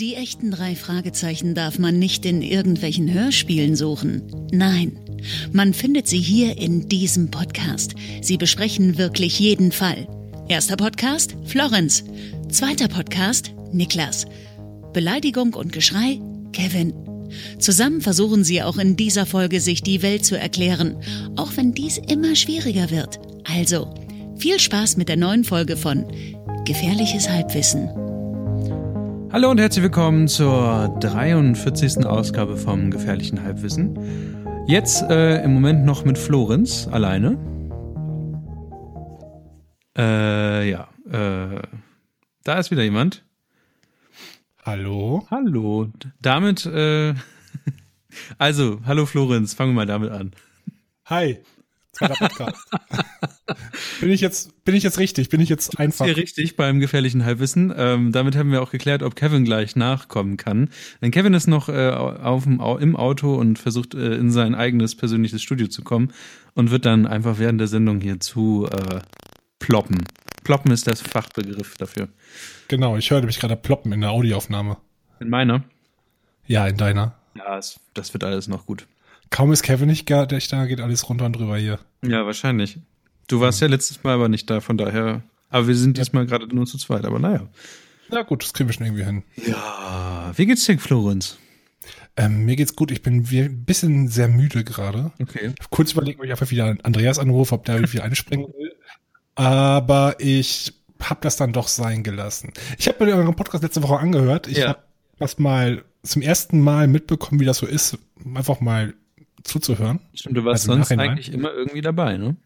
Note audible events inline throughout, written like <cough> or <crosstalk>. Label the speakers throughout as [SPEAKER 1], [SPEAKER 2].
[SPEAKER 1] Die echten drei Fragezeichen darf man nicht in irgendwelchen Hörspielen suchen. Nein, man findet sie hier in diesem Podcast. Sie besprechen wirklich jeden Fall. Erster Podcast, Florenz. Zweiter Podcast, Niklas. Beleidigung und Geschrei, Kevin. Zusammen versuchen sie auch in dieser Folge, sich die Welt zu erklären, auch wenn dies immer schwieriger wird. Also, viel Spaß mit der neuen Folge von Gefährliches Halbwissen.
[SPEAKER 2] Hallo und herzlich willkommen zur 43. Ausgabe vom Gefährlichen Halbwissen. Jetzt äh, im Moment noch mit Florenz alleine. Äh, ja, äh, da ist wieder jemand.
[SPEAKER 3] Hallo.
[SPEAKER 2] Hallo. Damit, äh, <laughs> also, hallo Florenz, fangen wir mal damit an.
[SPEAKER 3] Hi. Podcast. bin ich jetzt, bin ich jetzt richtig? Bin ich jetzt einfach?
[SPEAKER 2] Hier richtig beim gefährlichen Halbwissen. Ähm, damit haben wir auch geklärt, ob Kevin gleich nachkommen kann. Denn Kevin ist noch äh, auf dem, im Auto und versucht äh, in sein eigenes persönliches Studio zu kommen und wird dann einfach während der Sendung hier zu äh, ploppen. Ploppen ist das Fachbegriff dafür.
[SPEAKER 3] Genau, ich hörte mich gerade ploppen in der Audioaufnahme.
[SPEAKER 2] In meiner?
[SPEAKER 3] Ja, in deiner.
[SPEAKER 2] Ja, es, das wird alles noch gut.
[SPEAKER 3] Kaum ist Kevin nicht da, geht alles runter und drüber hier.
[SPEAKER 2] Ja, wahrscheinlich. Du warst ja letztes Mal aber nicht da, von daher. Aber wir sind diesmal gerade nur zu zweit, aber naja.
[SPEAKER 3] Na gut, das kriegen wir schon irgendwie hin.
[SPEAKER 2] Ja, wie geht's dir, Florenz?
[SPEAKER 3] Ähm, mir geht's gut. Ich bin ein bisschen sehr müde gerade.
[SPEAKER 2] Okay.
[SPEAKER 3] Kurz überlegen, ob ich einfach wieder Andreas anrufe, ob der <laughs> irgendwie einspringen will. Aber ich habe das dann doch sein gelassen. Ich habe mir euren Podcast letzte Woche angehört. Ich ja. habe das mal zum ersten Mal mitbekommen, wie das so ist, einfach mal zuzuhören.
[SPEAKER 2] Stimmt, du warst also sonst eigentlich immer irgendwie dabei, ne?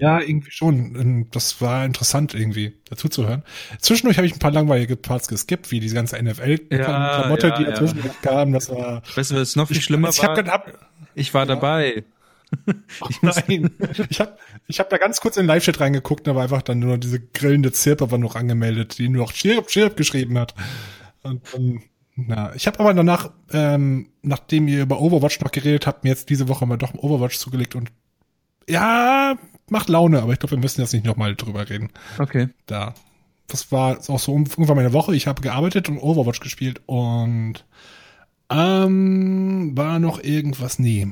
[SPEAKER 3] Ja, irgendwie schon. Das war interessant irgendwie, dazu zu hören. Zwischendurch habe ich ein paar langweilige Parts geskippt, wie diese ganze NFL-Klamotte,
[SPEAKER 2] ja,
[SPEAKER 3] die
[SPEAKER 2] ja.
[SPEAKER 3] dazwischen ja. kam. Das war.
[SPEAKER 2] Weißt du, was noch viel schlimmer
[SPEAKER 3] ich,
[SPEAKER 2] war?
[SPEAKER 3] Ich, hab,
[SPEAKER 2] ich war ja. dabei. <laughs>
[SPEAKER 3] ich nein, ich habe ich hab da ganz kurz in den Live-Chat reingeguckt, da war einfach dann nur diese grillende Zirpe war noch angemeldet, die nur noch Chirp, Chirp geschrieben hat. Und dann na, ich habe aber danach, ähm, nachdem ihr über Overwatch noch geredet habt, mir jetzt diese Woche mal doch Overwatch zugelegt und ja, macht Laune, aber ich glaube, wir müssen jetzt nicht nochmal drüber reden.
[SPEAKER 2] Okay.
[SPEAKER 3] Da. Das war auch so irgendwann meine Woche. Ich habe gearbeitet und Overwatch gespielt und ähm, war noch irgendwas? Nee.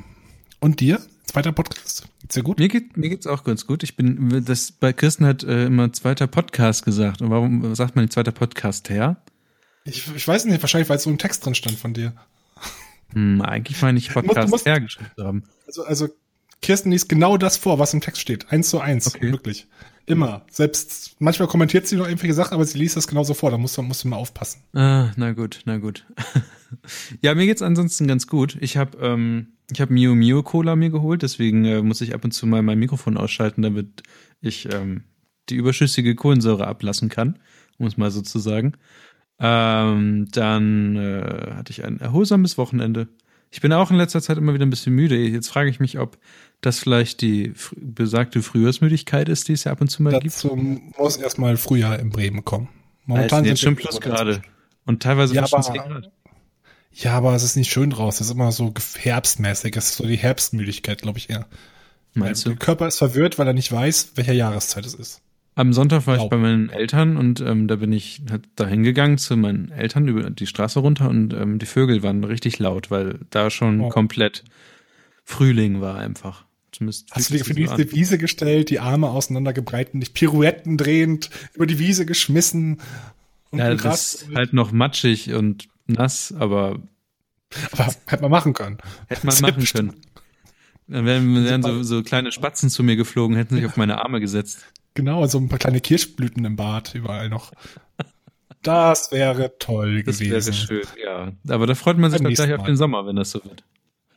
[SPEAKER 3] Und dir? Zweiter Podcast?
[SPEAKER 2] Geht's dir gut? Mir, geht, mir geht's auch ganz gut. Ich bin, das bei Kirsten hat äh, immer zweiter Podcast gesagt. Und warum sagt man zweiter Podcast her?
[SPEAKER 3] Ich, ich weiß nicht, wahrscheinlich, weil es so im Text drin stand von dir.
[SPEAKER 2] Hm, eigentlich meine ich Podcast musst, hergeschrieben haben.
[SPEAKER 3] Also, also Kirsten liest genau das vor, was im Text steht. Eins zu eins. Okay. Wirklich. Immer. Selbst, manchmal kommentiert sie noch irgendwelche Sachen, aber sie liest das genauso vor. Da musst du, musst du mal aufpassen.
[SPEAKER 2] Ah, na gut, na gut. <laughs> ja, mir geht's ansonsten ganz gut. Ich habe ähm, ich habe Mio Mio Cola mir geholt, deswegen äh, muss ich ab und zu mal mein Mikrofon ausschalten, damit ich ähm, die überschüssige Kohlensäure ablassen kann, um es mal so zu sagen. Ähm, dann äh, hatte ich ein erholsames Wochenende. Ich bin auch in letzter Zeit immer wieder ein bisschen müde. Jetzt frage ich mich, ob das vielleicht die besagte Frühjahrsmüdigkeit ist, die es ja ab und zu mal
[SPEAKER 3] Dazu gibt. muss erstmal Frühjahr in Bremen kommen.
[SPEAKER 2] Momentan ja, sind schon plus gerade. Und teilweise
[SPEAKER 3] ja, aber, 10 Grad. Ja, aber es ist nicht schön draußen. Es ist immer so herbstmäßig. Es ist so die Herbstmüdigkeit, glaube ich eher.
[SPEAKER 2] Meinst
[SPEAKER 3] du? Der Körper ist verwirrt, weil er nicht weiß, welche Jahreszeit es ist.
[SPEAKER 2] Am Sonntag war ich bei meinen Eltern und ähm, da bin ich da hingegangen zu meinen Eltern über die Straße runter und ähm, die Vögel waren richtig laut, weil da schon oh. komplett Frühling war einfach.
[SPEAKER 3] Zumindest Hast du dich auf die so Wiese gestellt, die Arme auseinandergebreitet, dich Pirouetten drehend über die Wiese geschmissen?
[SPEAKER 2] Und ja, das ist halt noch matschig und nass, aber.
[SPEAKER 3] Aber hätte man machen können.
[SPEAKER 2] Hätte man machen können. Dann wären, wären so, so kleine Spatzen zu mir geflogen, hätten sich auf meine Arme gesetzt.
[SPEAKER 3] Genau, so ein paar kleine Kirschblüten im Bad überall noch. Das wäre toll das gewesen. Das
[SPEAKER 2] wäre schön, ja. Aber da freut man sich dann gleich Mal. auf den Sommer, wenn das so wird.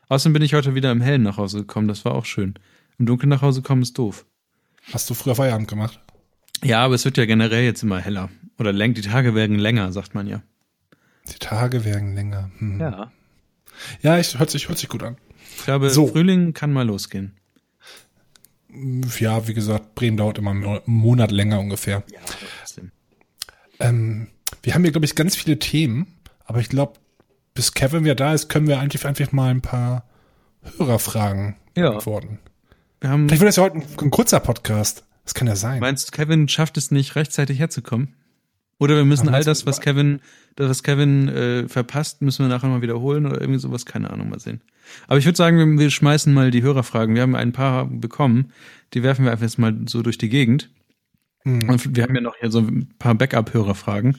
[SPEAKER 2] Außerdem bin ich heute wieder im Hellen nach Hause gekommen, das war auch schön. Im Dunkeln nach Hause kommen ist doof.
[SPEAKER 3] Hast du früher Feierabend gemacht?
[SPEAKER 2] Ja, aber es wird ja generell jetzt immer heller. Oder läng die Tage werden länger, sagt man ja.
[SPEAKER 3] Die Tage werden länger.
[SPEAKER 2] Hm. Ja.
[SPEAKER 3] Ja, ich, hört, sich, hört sich gut an.
[SPEAKER 2] Ich glaube, so. Frühling kann mal losgehen
[SPEAKER 3] ja, wie gesagt, Bremen dauert immer einen Monat länger ungefähr. Ja. Ähm, wir haben hier, glaube ich, ganz viele Themen, aber ich glaube, bis Kevin wieder da ist, können wir eigentlich einfach mal ein paar Hörerfragen
[SPEAKER 2] ja.
[SPEAKER 3] beantworten. Wir haben Vielleicht wird das ja heute ein, ein kurzer Podcast. Das kann ja sein.
[SPEAKER 2] Meinst du, Kevin schafft es nicht, rechtzeitig herzukommen? Oder wir müssen all das, was Kevin, das, was Kevin äh, verpasst, müssen wir nachher mal wiederholen oder irgendwie sowas, keine Ahnung, mal sehen. Aber ich würde sagen, wir, schmeißen mal die Hörerfragen. Wir haben ein paar bekommen, die werfen wir einfach jetzt mal so durch die Gegend.
[SPEAKER 3] Hm,
[SPEAKER 2] Und wir haben ja noch hier so ein paar Backup-Hörerfragen.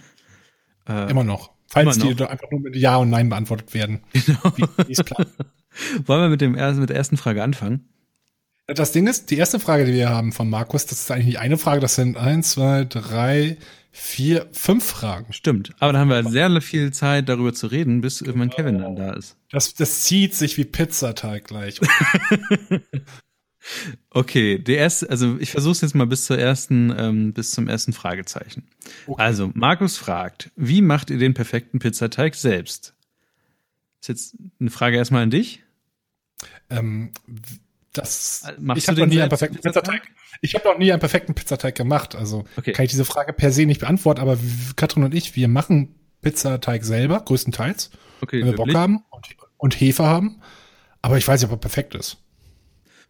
[SPEAKER 2] Äh,
[SPEAKER 3] immer noch. Falls
[SPEAKER 2] immer
[SPEAKER 3] die
[SPEAKER 2] noch.
[SPEAKER 3] da einfach nur mit Ja und Nein beantwortet werden. <laughs>
[SPEAKER 2] Genau.
[SPEAKER 3] Wie, es klappt. <laughs>
[SPEAKER 2] Wollen wir mit, dem mit der ersten Frage anfangen?
[SPEAKER 3] Das Ding ist, die erste Frage, die wir haben von Markus, das ist eigentlich nicht eine Frage, das sind eins, zwei, drei, vier, fünf Fragen.
[SPEAKER 2] Stimmt. Aber da haben wir sehr viel Zeit, darüber zu reden, bis irgendwann Kevin dann da ist.
[SPEAKER 3] Das, das zieht sich wie Pizzateig gleich. <laughs>
[SPEAKER 2] Okay, der erste, also ich versuche es jetzt mal bis zur ersten, ähm, bis zum ersten Fragezeichen.
[SPEAKER 3] Okay.
[SPEAKER 2] Also Markus fragt, wie macht ihr den perfekten Pizzateig selbst? Ist jetzt eine Frage erstmal an dich.
[SPEAKER 3] ähm, das,
[SPEAKER 2] Äh, machst
[SPEAKER 3] ich habe noch nie einen perfekten
[SPEAKER 2] Pizzateig?
[SPEAKER 3] Pizzateig. Ich habe noch nie einen perfekten Pizzateig gemacht. Also
[SPEAKER 2] Okay.
[SPEAKER 3] kann ich diese Frage per se nicht beantworten. Aber Katrin und ich, wir machen Pizzateig selber, größtenteils,
[SPEAKER 2] Okay,
[SPEAKER 3] wenn wir Bock
[SPEAKER 2] wirklich?
[SPEAKER 3] haben und, und Hefe haben. Aber ich weiß nicht, ob er perfekt ist.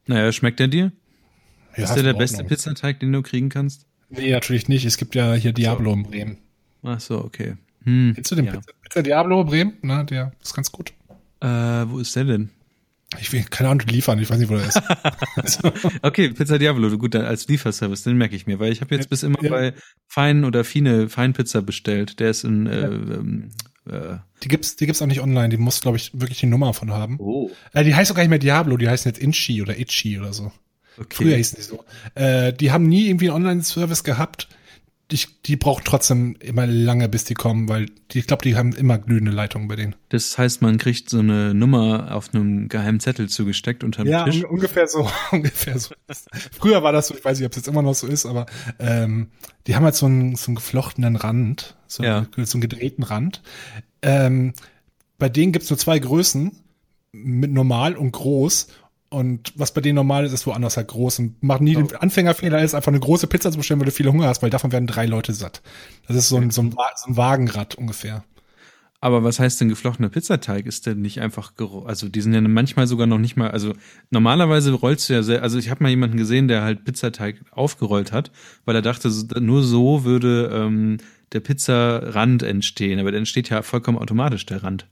[SPEAKER 2] Naja, schmeckt er dir?
[SPEAKER 3] Ja,
[SPEAKER 2] ist der der beste. Pizzateig, den du kriegen kannst?
[SPEAKER 3] Nee, natürlich nicht. Es gibt ja hier Diablo in Bremen.
[SPEAKER 2] Ach so, okay. Hm,
[SPEAKER 3] Kennst du den
[SPEAKER 2] ja.
[SPEAKER 3] Pizza, Pizza Diablo in Bremen? Na, der ist ganz gut.
[SPEAKER 2] Äh, wo ist der denn?
[SPEAKER 3] Ich will keine Ahnung liefern, ich weiß nicht, wo der ist. <laughs>
[SPEAKER 2] Okay, Pizza Diavolo, gut, dann als Lieferservice, den merke ich mir, weil ich habe jetzt bis immer
[SPEAKER 3] ja.
[SPEAKER 2] bei Fein oder Fine Feinpizza bestellt. Der ist in äh, ähm, äh,
[SPEAKER 3] Die gibt's, die gibt's auch nicht online. Die muss, glaube ich, wirklich die Nummer von haben.
[SPEAKER 2] Oh.
[SPEAKER 3] Äh, die heißt auch gar nicht mehr Diablo, die heißen jetzt Inchi oder Itchy oder so.
[SPEAKER 2] Okay.
[SPEAKER 3] Früher hießen die so. Äh, die haben nie irgendwie einen Online-Service gehabt. Die, die brauchen trotzdem immer lange, bis die kommen, weil die, ich glaube, die haben immer glühende Leitungen bei denen.
[SPEAKER 2] Das heißt, man kriegt so eine Nummer auf einem geheimen Zettel zugesteckt unterm Tisch.
[SPEAKER 3] un ungefähr so, <laughs> ungefähr so. Früher war das so, ich weiß nicht, ob es jetzt immer noch so ist, aber ähm, die haben halt so einen, so einen geflochtenen Rand, so,
[SPEAKER 2] Ja.
[SPEAKER 3] einen, so einen gedrehten Rand. Ähm, bei denen gibt's nur zwei Größen, mit normal und groß. Und was bei denen normal ist, ist woanders halt groß. Und mach nie den Anfängerfehler, ist einfach eine große Pizza zu bestellen, weil du viel Hunger hast, weil davon werden drei Leute satt. Das ist so ein, so ein, so ein Wagenrad ungefähr.
[SPEAKER 2] Aber was heißt denn geflochtener Pizzateig? Ist der nicht einfach, also die sind ja manchmal sogar noch nicht mal, also normalerweise rollst du ja sehr, also ich habe mal jemanden gesehen, der halt Pizzateig aufgerollt hat, weil er dachte, nur so würde ähm, der Pizzarand entstehen, aber der entsteht ja vollkommen automatisch, der Rand.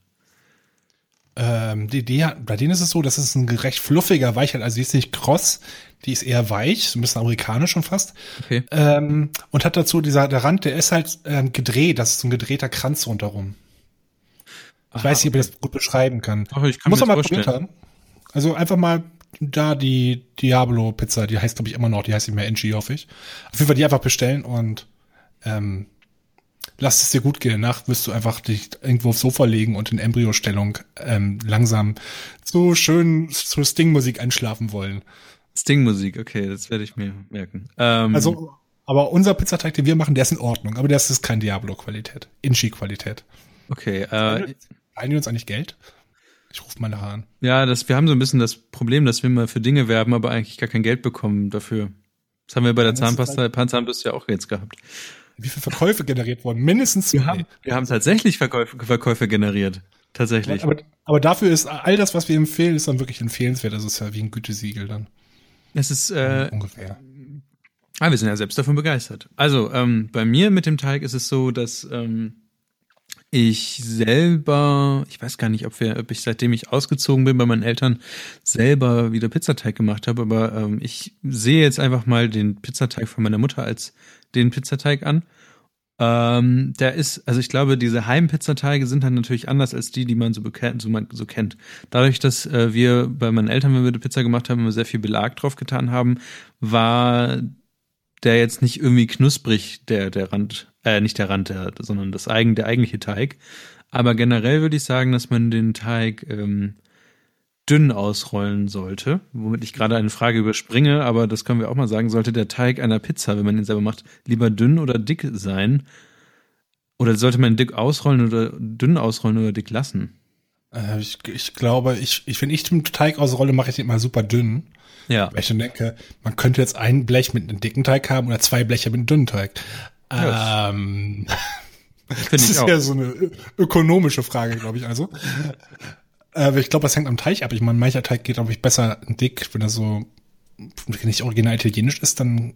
[SPEAKER 3] Ähm, die Idee, bei denen ist es so, das ist ein recht fluffiger Weichheit, also die ist nicht kross, die ist eher weich, so ein bisschen amerikanisch schon fast.
[SPEAKER 2] Okay.
[SPEAKER 3] Ähm, und hat dazu dieser, der Rand, der ist halt ähm, gedreht, das ist so ein gedrehter Kranz rundherum. Ich weiß nicht, ob ich das gut beschreiben kann.
[SPEAKER 2] Ach, ich kann
[SPEAKER 3] Muss man mal
[SPEAKER 2] das
[SPEAKER 3] probiert
[SPEAKER 2] vorstellen.
[SPEAKER 3] haben. Also einfach mal da die Diablo Pizza, die heißt glaube ich immer noch, die heißt nicht mehr NG, hoffe ich. Auf jeden Fall die einfach bestellen und ähm, lass es dir gut gehen. Danach wirst du einfach dich irgendwo aufs Sofa legen und in Embryostellung ähm, langsam zu schön zur Sting-Musik einschlafen wollen.
[SPEAKER 2] Sting-Musik, okay, das werde ich mir merken. Ähm,
[SPEAKER 3] Also, aber unser Pizzateig, den wir machen, der ist in Ordnung. Aber das ist kein Diablo-Qualität. Inchi-Qualität.
[SPEAKER 2] okay, äh,
[SPEAKER 3] Einigen uns eigentlich Geld? Ich rufe nachher an.
[SPEAKER 2] ja, das, wir haben so ein bisschen das Problem, dass wir mal für Dinge werben, aber eigentlich gar kein Geld bekommen dafür. Das haben wir bei der Zahnpasta, Zahnbürste ja auch jetzt gehabt.
[SPEAKER 3] Wie viele Verkäufe generiert wurden? Mindestens zwei.
[SPEAKER 2] Wir haben tatsächlich Verkäufe, Verkäufe generiert. Tatsächlich.
[SPEAKER 3] Aber, aber dafür ist all das, was wir empfehlen, ist dann wirklich empfehlenswert. Das ist ja wie ein Gütesiegel dann.
[SPEAKER 2] es ist, äh,
[SPEAKER 3] ungefähr.
[SPEAKER 2] ah, wir sind ja selbst davon begeistert. Also, ähm, bei mir mit dem Teig ist es so, dass ähm, ich selber, ich weiß gar nicht, ob wir, ob ich seitdem ich ausgezogen bin bei meinen Eltern selber wieder Pizzateig gemacht habe, aber ähm, ich sehe jetzt einfach mal den Pizzateig von meiner Mutter als den Pizzateig an. Ähm, der ist, also ich glaube, diese Heimpizzateige sind dann natürlich anders als die, die man so, so, man, so kennt. Dadurch, dass äh, wir bei meinen Eltern, wenn wir die Pizza gemacht haben, immer sehr viel Belag drauf getan haben, war der jetzt nicht irgendwie knusprig, der, der Rand, äh, nicht der Rand, der, sondern das eigen, der eigentliche Teig. Aber generell würde ich sagen, dass man den Teig ähm, dünn ausrollen sollte, womit ich gerade eine Frage überspringe, aber das können wir auch mal sagen, sollte der Teig einer Pizza, wenn man ihn selber macht, lieber dünn oder dick sein? Oder sollte man dick ausrollen oder dünn ausrollen oder dick lassen?
[SPEAKER 3] Äh, ich, ich glaube, ich, ich, wenn ich den Teig ausrolle, mache ich den immer super dünn.
[SPEAKER 2] Ja.
[SPEAKER 3] Weil ich dann denke, man könnte jetzt ein Blech mit einem dicken Teig haben oder zwei Bleche mit einem dünnen Teig.
[SPEAKER 2] Ja,
[SPEAKER 3] ähm, <laughs> das ist
[SPEAKER 2] auch.
[SPEAKER 3] ja so eine ökonomische Frage, glaube ich also. Äh, Aber ich glaube, das hängt am Teig ab. Ich meine, mancher Teig geht, glaube ich, besser dick, wenn er so nicht original italienisch ist, dann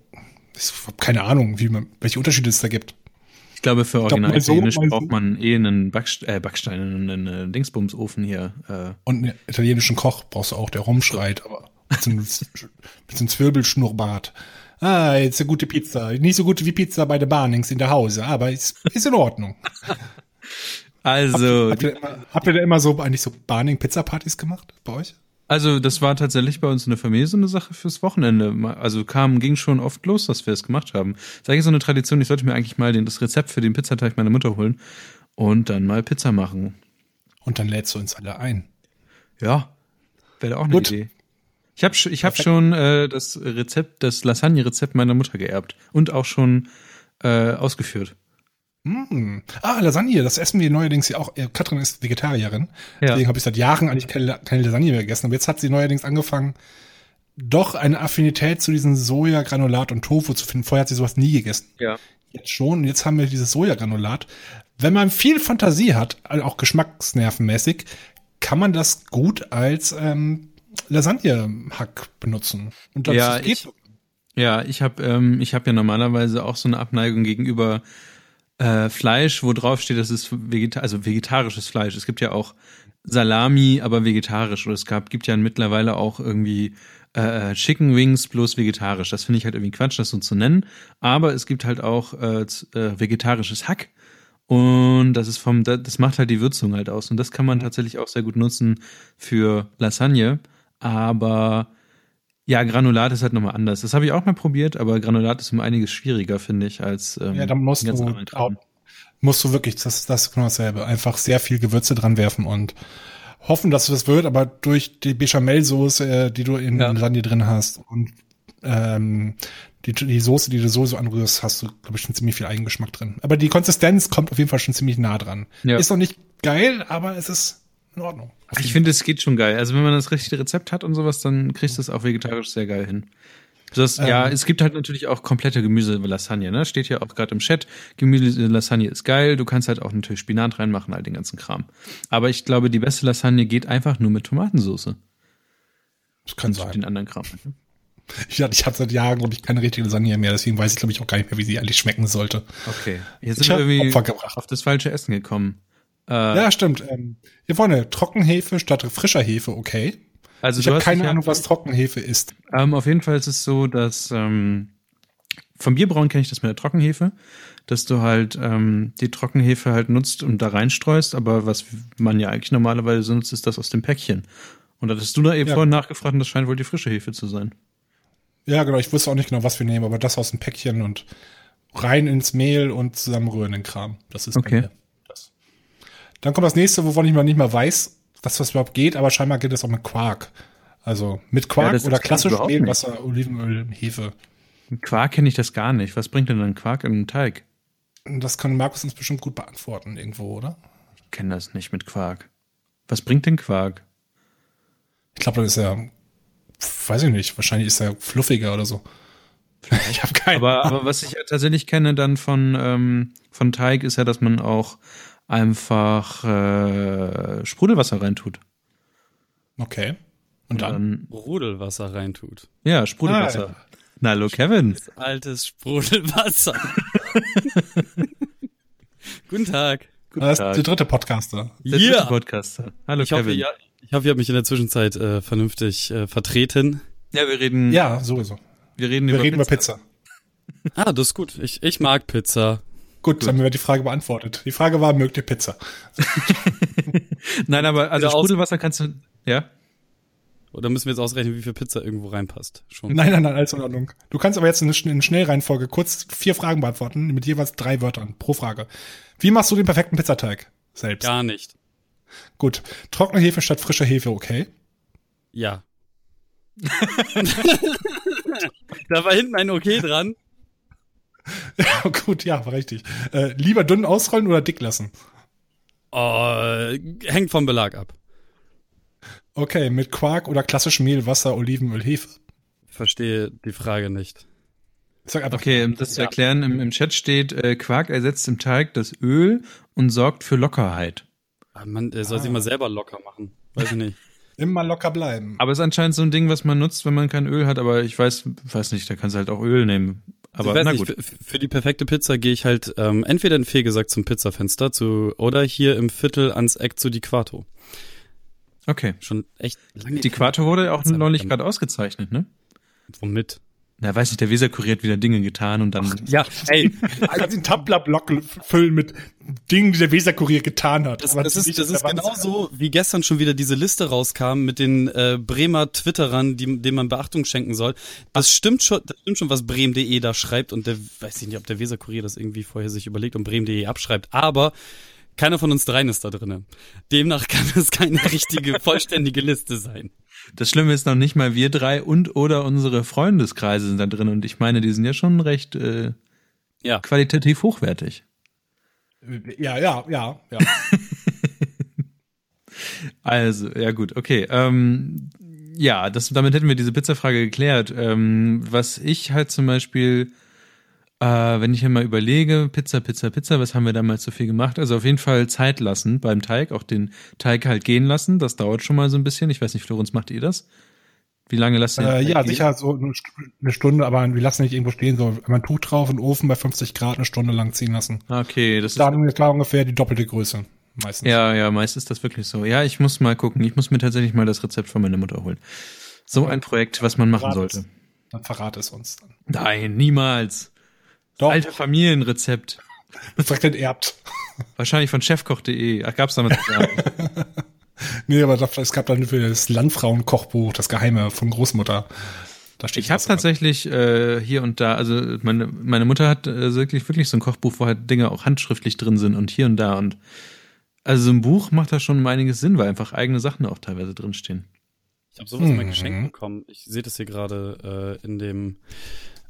[SPEAKER 3] ich habe keine Ahnung, wie man, welche Unterschiede es da gibt.
[SPEAKER 2] glaube, für
[SPEAKER 3] glaub,
[SPEAKER 2] Original
[SPEAKER 3] so,
[SPEAKER 2] Italienisch
[SPEAKER 3] so.
[SPEAKER 2] braucht man eh einen Backst äh, Backstein, einen, einen Dingsbumsofen hier. Äh,
[SPEAKER 3] Und einen italienischen Koch brauchst du auch, der rumschreit, aber mit so einem, <laughs> mit so einem Zwirbelschnurrbart. Ah, jetzt eine gute Pizza. Nicht so gut wie Pizza bei der Barnings in der Hause, aber ist, ist in Ordnung. <laughs>
[SPEAKER 2] also,
[SPEAKER 3] Habt ihr, immer, habt ihr da immer so eigentlich so Barning-Pizza-Partys gemacht bei euch?
[SPEAKER 2] also das war tatsächlich bei uns in der Familie so eine Sache fürs Wochenende. Also kam, ging schon oft los, dass wir es gemacht haben. Das ist eigentlich so eine Tradition, ich sollte mir eigentlich mal den, das Rezept für den Pizzateig meiner Mutter holen und dann mal Pizza machen.
[SPEAKER 3] Und dann lädst du uns alle ein.
[SPEAKER 2] Ja, wäre auch eine
[SPEAKER 3] Gut.
[SPEAKER 2] Idee. Ich habe ich hab schon äh, das Rezept, das Lasagne-Rezept meiner Mutter geerbt und auch schon äh, ausgeführt.
[SPEAKER 3] Mm. Ah, Lasagne, das essen wir neuerdings ja auch. Äh, Katrin ist Vegetarierin.
[SPEAKER 2] Ja.
[SPEAKER 3] Deswegen habe ich seit Jahren eigentlich keine, keine Lasagne mehr gegessen. Aber jetzt hat sie neuerdings angefangen, doch eine Affinität zu diesem Sojagranulat und Tofu zu finden. Vorher hat sie sowas nie gegessen.
[SPEAKER 2] Ja.
[SPEAKER 3] Jetzt schon. Und jetzt haben wir dieses Sojagranulat. Wenn man viel Fantasie hat, also auch geschmacksnervenmäßig, kann man das gut als ähm, Lasagne-Hack benutzen. Und das,
[SPEAKER 2] Ja,
[SPEAKER 3] geht.
[SPEAKER 2] ich- Ja, ich habe ähm, ich hab ja normalerweise auch so eine Abneigung gegenüber äh, Fleisch, wo drauf steht, das ist vegeta also vegetarisches Fleisch. Es gibt ja auch Salami, aber vegetarisch. Oder es gab, gibt ja mittlerweile auch irgendwie äh, Chicken Wings bloß vegetarisch. Das finde ich halt irgendwie Quatsch, das so zu nennen. Aber es gibt halt auch äh, äh, vegetarisches Hack. Und das ist vom, da- das macht halt die Würzung halt aus. Und das kann man tatsächlich auch sehr gut nutzen für Lasagne. Aber ja, Granulat ist halt nochmal anders. Das habe ich auch mal probiert, aber Granulat ist um einiges schwieriger, finde ich, als ähm,
[SPEAKER 3] Ja, da musst du, musst du wirklich, das, das ist genau dasselbe, einfach sehr viel Gewürze dran werfen und hoffen, dass das wird, aber durch die Bechamelsoße, äh, die du in
[SPEAKER 2] Ja.
[SPEAKER 3] Lasagne drin hast und ähm, die, die Soße, die du sowieso anrührst, hast du, glaube ich, schon ziemlich viel Eigengeschmack drin. Aber die Konsistenz kommt auf jeden Fall schon ziemlich nah dran.
[SPEAKER 2] Ja.
[SPEAKER 3] Ist noch nicht geil, aber es ist in Ordnung.
[SPEAKER 2] Ich finde, es geht schon geil. Also wenn man das richtige Rezept hat und sowas, dann kriegst du es auch vegetarisch sehr geil hin. Das, ja,
[SPEAKER 3] Ähm.
[SPEAKER 2] es gibt halt natürlich auch komplette Gemüse-Lasagne, ne? Steht ja auch gerade im Chat. Gemüse-Lasagne ist geil. Du kannst halt auch natürlich Spinat reinmachen, all den ganzen Kram. Aber ich glaube, die beste Lasagne geht einfach nur mit Tomatensauce.
[SPEAKER 3] das kann
[SPEAKER 2] Und
[SPEAKER 3] sein.
[SPEAKER 2] den anderen Kram. ne?
[SPEAKER 3] Ich, ich habe seit Jahren, glaube ich, keine richtige Lasagne mehr, deswegen weiß ich, glaube ich, auch gar nicht mehr, wie sie eigentlich schmecken sollte.
[SPEAKER 2] Okay. Jetzt
[SPEAKER 3] Ich
[SPEAKER 2] sind wir
[SPEAKER 3] hab
[SPEAKER 2] irgendwie
[SPEAKER 3] Opfer gebracht.
[SPEAKER 2] auf das falsche Essen gekommen. Äh,
[SPEAKER 3] Ja, stimmt. Ähm, hier vorne, Trockenhefe statt frischer Hefe, okay.
[SPEAKER 2] also
[SPEAKER 3] Ich habe
[SPEAKER 2] hast
[SPEAKER 3] keine Ahnung, was Trockenhefe ist.
[SPEAKER 2] Ähm, auf jeden Fall ist es so, dass ähm, vom Bierbrauen kenne ich das mit der Trockenhefe, dass du halt ähm, die Trockenhefe halt nutzt und da reinstreust, aber was man ja eigentlich normalerweise nutzt, ist das aus dem Päckchen. Und da hattest du da eben
[SPEAKER 3] Ja.
[SPEAKER 2] vorhin nachgefragt und das scheint wohl die frische Hefe zu sein.
[SPEAKER 3] Ja, genau. Ich wusste auch nicht genau, was wir nehmen, aber das aus dem Päckchen und rein ins Mehl und zusammenrühren den Kram. Das ist
[SPEAKER 2] Okay.
[SPEAKER 3] Das. Dann kommt das nächste, wovon ich mal nicht mal weiß, dass das überhaupt geht, aber scheinbar geht es auch mit Quark. Also mit Quark
[SPEAKER 2] das
[SPEAKER 3] oder klassisch
[SPEAKER 2] überhaupt
[SPEAKER 3] Mehl,
[SPEAKER 2] nicht.
[SPEAKER 3] Wasser, Olivenöl, Hefe.
[SPEAKER 2] Mit Quark kenne ich das gar nicht. Was bringt denn dann Quark im Teig?
[SPEAKER 3] Das kann Markus uns bestimmt gut beantworten irgendwo, oder?
[SPEAKER 2] Ich kenne das nicht mit Quark. Was bringt denn Quark?
[SPEAKER 3] Ich glaube, das ist ja, weiß ich nicht, wahrscheinlich ist er fluffiger oder so. <laughs> Ich habe keine
[SPEAKER 2] Aber, aber was ich ja tatsächlich kenne dann von, ähm, von Teig, ist ja, dass man auch einfach äh, Sprudelwasser reintut.
[SPEAKER 3] Okay. Und dann?
[SPEAKER 2] Dann,
[SPEAKER 4] Sprudelwasser reintut.
[SPEAKER 2] ja, Sprudelwasser.
[SPEAKER 3] Ah,
[SPEAKER 2] Na, hallo Kevin.
[SPEAKER 4] Altes Sprudelwasser. <laughs> Guten Tag.
[SPEAKER 3] Das ist
[SPEAKER 2] Tag.
[SPEAKER 3] der dritte Podcaster.
[SPEAKER 2] Der
[SPEAKER 4] Ja.
[SPEAKER 2] dritte Podcaster. Hallo
[SPEAKER 4] Ich hoffe,
[SPEAKER 2] Kevin.
[SPEAKER 4] ja, ich hoffe, ihr habt mich in der Zwischenzeit äh, vernünftig äh, vertreten.
[SPEAKER 2] Ja, wir reden,
[SPEAKER 3] Ja, sowieso.
[SPEAKER 2] wir reden,
[SPEAKER 3] Wir
[SPEAKER 2] über,
[SPEAKER 3] reden
[SPEAKER 2] Pizza.
[SPEAKER 3] über Pizza.
[SPEAKER 4] Ah, das ist gut. Ich, ich mag Pizza.
[SPEAKER 3] Gut, dann haben wir die Frage beantwortet. Die Frage war, mögt ihr Pizza? <laughs>
[SPEAKER 2] Nein, aber also Sprudelwasser kannst du, ja?
[SPEAKER 4] Oder müssen wir jetzt ausrechnen, wie viel Pizza irgendwo reinpasst? Schon.
[SPEAKER 3] Nein, nein, nein, alles in Ordnung. Du kannst aber jetzt in, in Schnellreihenfolge kurz vier Fragen beantworten, mit jeweils drei Wörtern pro Frage. Wie machst du den perfekten Pizzateig? Selbst.
[SPEAKER 4] Gar nicht.
[SPEAKER 3] Gut. Trockene Hefe statt frischer Hefe, okay.
[SPEAKER 4] Ja. <laughs> da war hinten ein Okay dran. <laughs>
[SPEAKER 3] Gut, ja, war richtig. Äh, lieber dünn ausrollen oder dick lassen?
[SPEAKER 4] Oh, hängt vom Belag ab.
[SPEAKER 3] Okay, mit Quark oder klassischem Mehl, Wasser, Olivenöl, Hefe?
[SPEAKER 4] Verstehe die Frage nicht.
[SPEAKER 3] Ich sag einfach,
[SPEAKER 2] Okay, um das zu
[SPEAKER 3] Ja.
[SPEAKER 2] erklären, im, im Chat steht, äh, Quark ersetzt im Teig das Öl und sorgt für Lockerheit.
[SPEAKER 4] Ah, Mann, der soll sich mal selber locker machen. Weiß ich nicht. <laughs>
[SPEAKER 3] immer locker bleiben.
[SPEAKER 2] Aber es ist anscheinend so ein Ding, was man nutzt, wenn man kein Öl hat, aber ich weiß, weiß nicht, da kannst du halt auch Öl nehmen. Aber
[SPEAKER 4] ich weiß
[SPEAKER 2] na
[SPEAKER 4] nicht,
[SPEAKER 2] gut.
[SPEAKER 4] für, für die perfekte Pizza gehe ich halt ähm, entweder in Fegesack zum Pizzafenster zu oder hier im Viertel ans Eck zu Di Quato.
[SPEAKER 2] Okay.
[SPEAKER 4] Schon echt lange.
[SPEAKER 2] Die Quato wurde ja auch neulich gerade ausgezeichnet, ne?
[SPEAKER 4] Womit?
[SPEAKER 2] Na, weiß nicht, der Weser-Kurier hat wieder Dinge getan und dann.
[SPEAKER 4] Ja, ey, <laughs>
[SPEAKER 3] Kannst den Tumblr-Blog füllen mit Dingen, die der Weser-Kurier getan hat.
[SPEAKER 4] Das, das ist, das ist genauso, wie gestern schon wieder diese Liste rauskam mit den äh, Bremer Twitterern, die, denen man Beachtung schenken soll. Das stimmt schon, das stimmt schon, was bremen.de da schreibt und der, weiß ich nicht, ob der Weser-Kurier das irgendwie vorher sich überlegt und bremen.de abschreibt, aber keiner von uns dreien ist da drinne. Demnach kann es keine richtige, vollständige Liste sein.
[SPEAKER 2] Das Schlimme ist noch nicht mal wir drei und oder unsere Freundeskreise sind da drin und ich meine, die sind ja schon recht äh,
[SPEAKER 4] Ja.
[SPEAKER 2] qualitativ hochwertig.
[SPEAKER 3] Ja, ja, ja, ja. <laughs>
[SPEAKER 2] Also, ja gut, okay. Ähm, ja, das, damit hätten wir diese Pizzafrage geklärt. Ähm, was ich halt zum Beispiel, äh, wenn ich hier mal überlege, Pizza, Pizza, Pizza, was haben wir damals so viel gemacht? Also auf jeden Fall Zeit lassen beim Teig, auch den Teig halt gehen lassen. Das dauert schon mal so ein bisschen. Ich weiß nicht, Florenz, macht ihr das? Wie lange lasst ihr
[SPEAKER 3] äh, ja,
[SPEAKER 2] gehen?
[SPEAKER 3] sicher so eine St- eine Stunde, aber wir lassen nicht irgendwo stehen, so ein Tuch drauf und Ofen bei 50 Grad eine Stunde lang ziehen lassen.
[SPEAKER 2] Ah, Okay, das ist
[SPEAKER 3] Dann klar ungefähr die doppelte Größe. Meistens.
[SPEAKER 2] Ja, ja, meist ist das wirklich so. Ja, ich muss mal gucken. Ich muss mir tatsächlich mal das Rezept von meiner Mutter holen. So ein Projekt, was man machen sollte.
[SPEAKER 3] Dann verrate es uns. Dann.
[SPEAKER 2] Nein, niemals.
[SPEAKER 3] Doch,
[SPEAKER 2] Alte Familienrezept.
[SPEAKER 3] direkt enterbt.
[SPEAKER 2] Wahrscheinlich von chefkoch.de. Ach, gab's damals gar nicht. <laughs>
[SPEAKER 3] Nee, aber das, es gab dann für das Landfrauenkochbuch, das Geheime von Großmutter. Da steht
[SPEAKER 2] Ich habe tatsächlich äh, hier und da, also meine, meine Mutter hat äh, wirklich, wirklich so ein Kochbuch, wo halt Dinge auch handschriftlich drin sind und hier und da und also so ein Buch macht da schon einiges Sinn, weil einfach eigene Sachen auch teilweise drinstehen.
[SPEAKER 4] Ich habe sowas mal
[SPEAKER 3] Mhm.
[SPEAKER 4] geschenkt bekommen. Ich sehe das hier gerade äh, in dem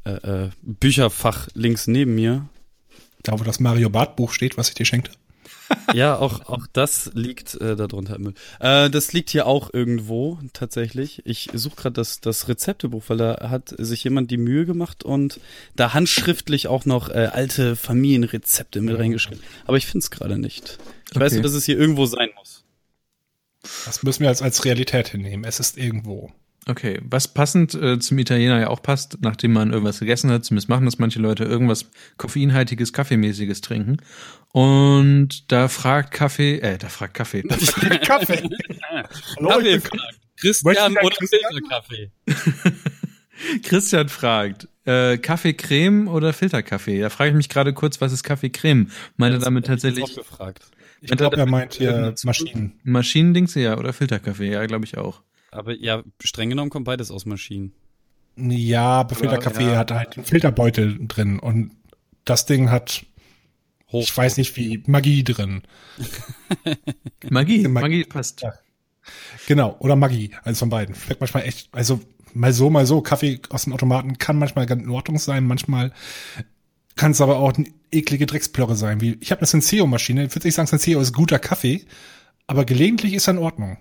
[SPEAKER 4] äh, äh, Bücherfach links neben mir.
[SPEAKER 3] Da, wo das Mario Bart Buch steht, was ich dir schenkte. <laughs>
[SPEAKER 4] Ja, auch, auch das liegt äh, darunter im Müll. Äh, das liegt hier auch irgendwo tatsächlich. Ich suche gerade das, das Rezeptebuch, weil da hat sich jemand die Mühe gemacht und da handschriftlich auch noch äh, alte Familienrezepte mit reingeschrieben. Aber ich finde es gerade nicht. Ich weiß
[SPEAKER 2] Okay.
[SPEAKER 4] nur, dass es hier irgendwo sein muss.
[SPEAKER 3] Das müssen wir als, als Realität hinnehmen. Es ist irgendwo.
[SPEAKER 2] Okay, was passend äh, zum Italiener ja auch passt, nachdem man irgendwas gegessen hat, zumindest machen das manche Leute, irgendwas koffeinhaltiges, kaffeemäßiges trinken. Und da fragt Kaffee, äh, da fragt Kaffee. <laughs> Da fragt,
[SPEAKER 3] Kaffee. Hallo,
[SPEAKER 4] Kaffee
[SPEAKER 3] ich
[SPEAKER 4] fragt. Christian oder? Filterkaffee? <laughs>
[SPEAKER 2] Christian fragt, äh, Kaffee-Creme oder Filterkaffee? Da frage ich mich gerade kurz, was ist Kaffee-Creme? Meint er damit
[SPEAKER 4] ich
[SPEAKER 2] tatsächlich
[SPEAKER 4] gefragt.
[SPEAKER 3] ich glaube, er meint hier Maschinen.
[SPEAKER 2] Maschinendings, ja, oder Filterkaffee? Ja, glaube ich auch.
[SPEAKER 4] Aber ja, streng genommen kommt beides aus Maschinen.
[SPEAKER 3] Ja, aber Filterkaffee
[SPEAKER 2] ja.
[SPEAKER 3] hat halt einen Filterbeutel drin und das Ding hat,
[SPEAKER 4] Hoch.
[SPEAKER 3] ich weiß nicht wie, Magie drin. <laughs>
[SPEAKER 2] Magie,
[SPEAKER 3] Magie.
[SPEAKER 2] Magie passt.
[SPEAKER 3] Ja. Genau, oder Magie, eines von beiden. Schmeckt manchmal echt, also mal so, mal so. Kaffee aus dem Automaten kann manchmal ganz in Ordnung sein, manchmal kann es aber auch eine eklige Drecksplörre sein. Wie, ich habe eine Senseo-Maschine, ich würde nicht sagen, Senseo ist guter Kaffee, aber gelegentlich ist er in Ordnung.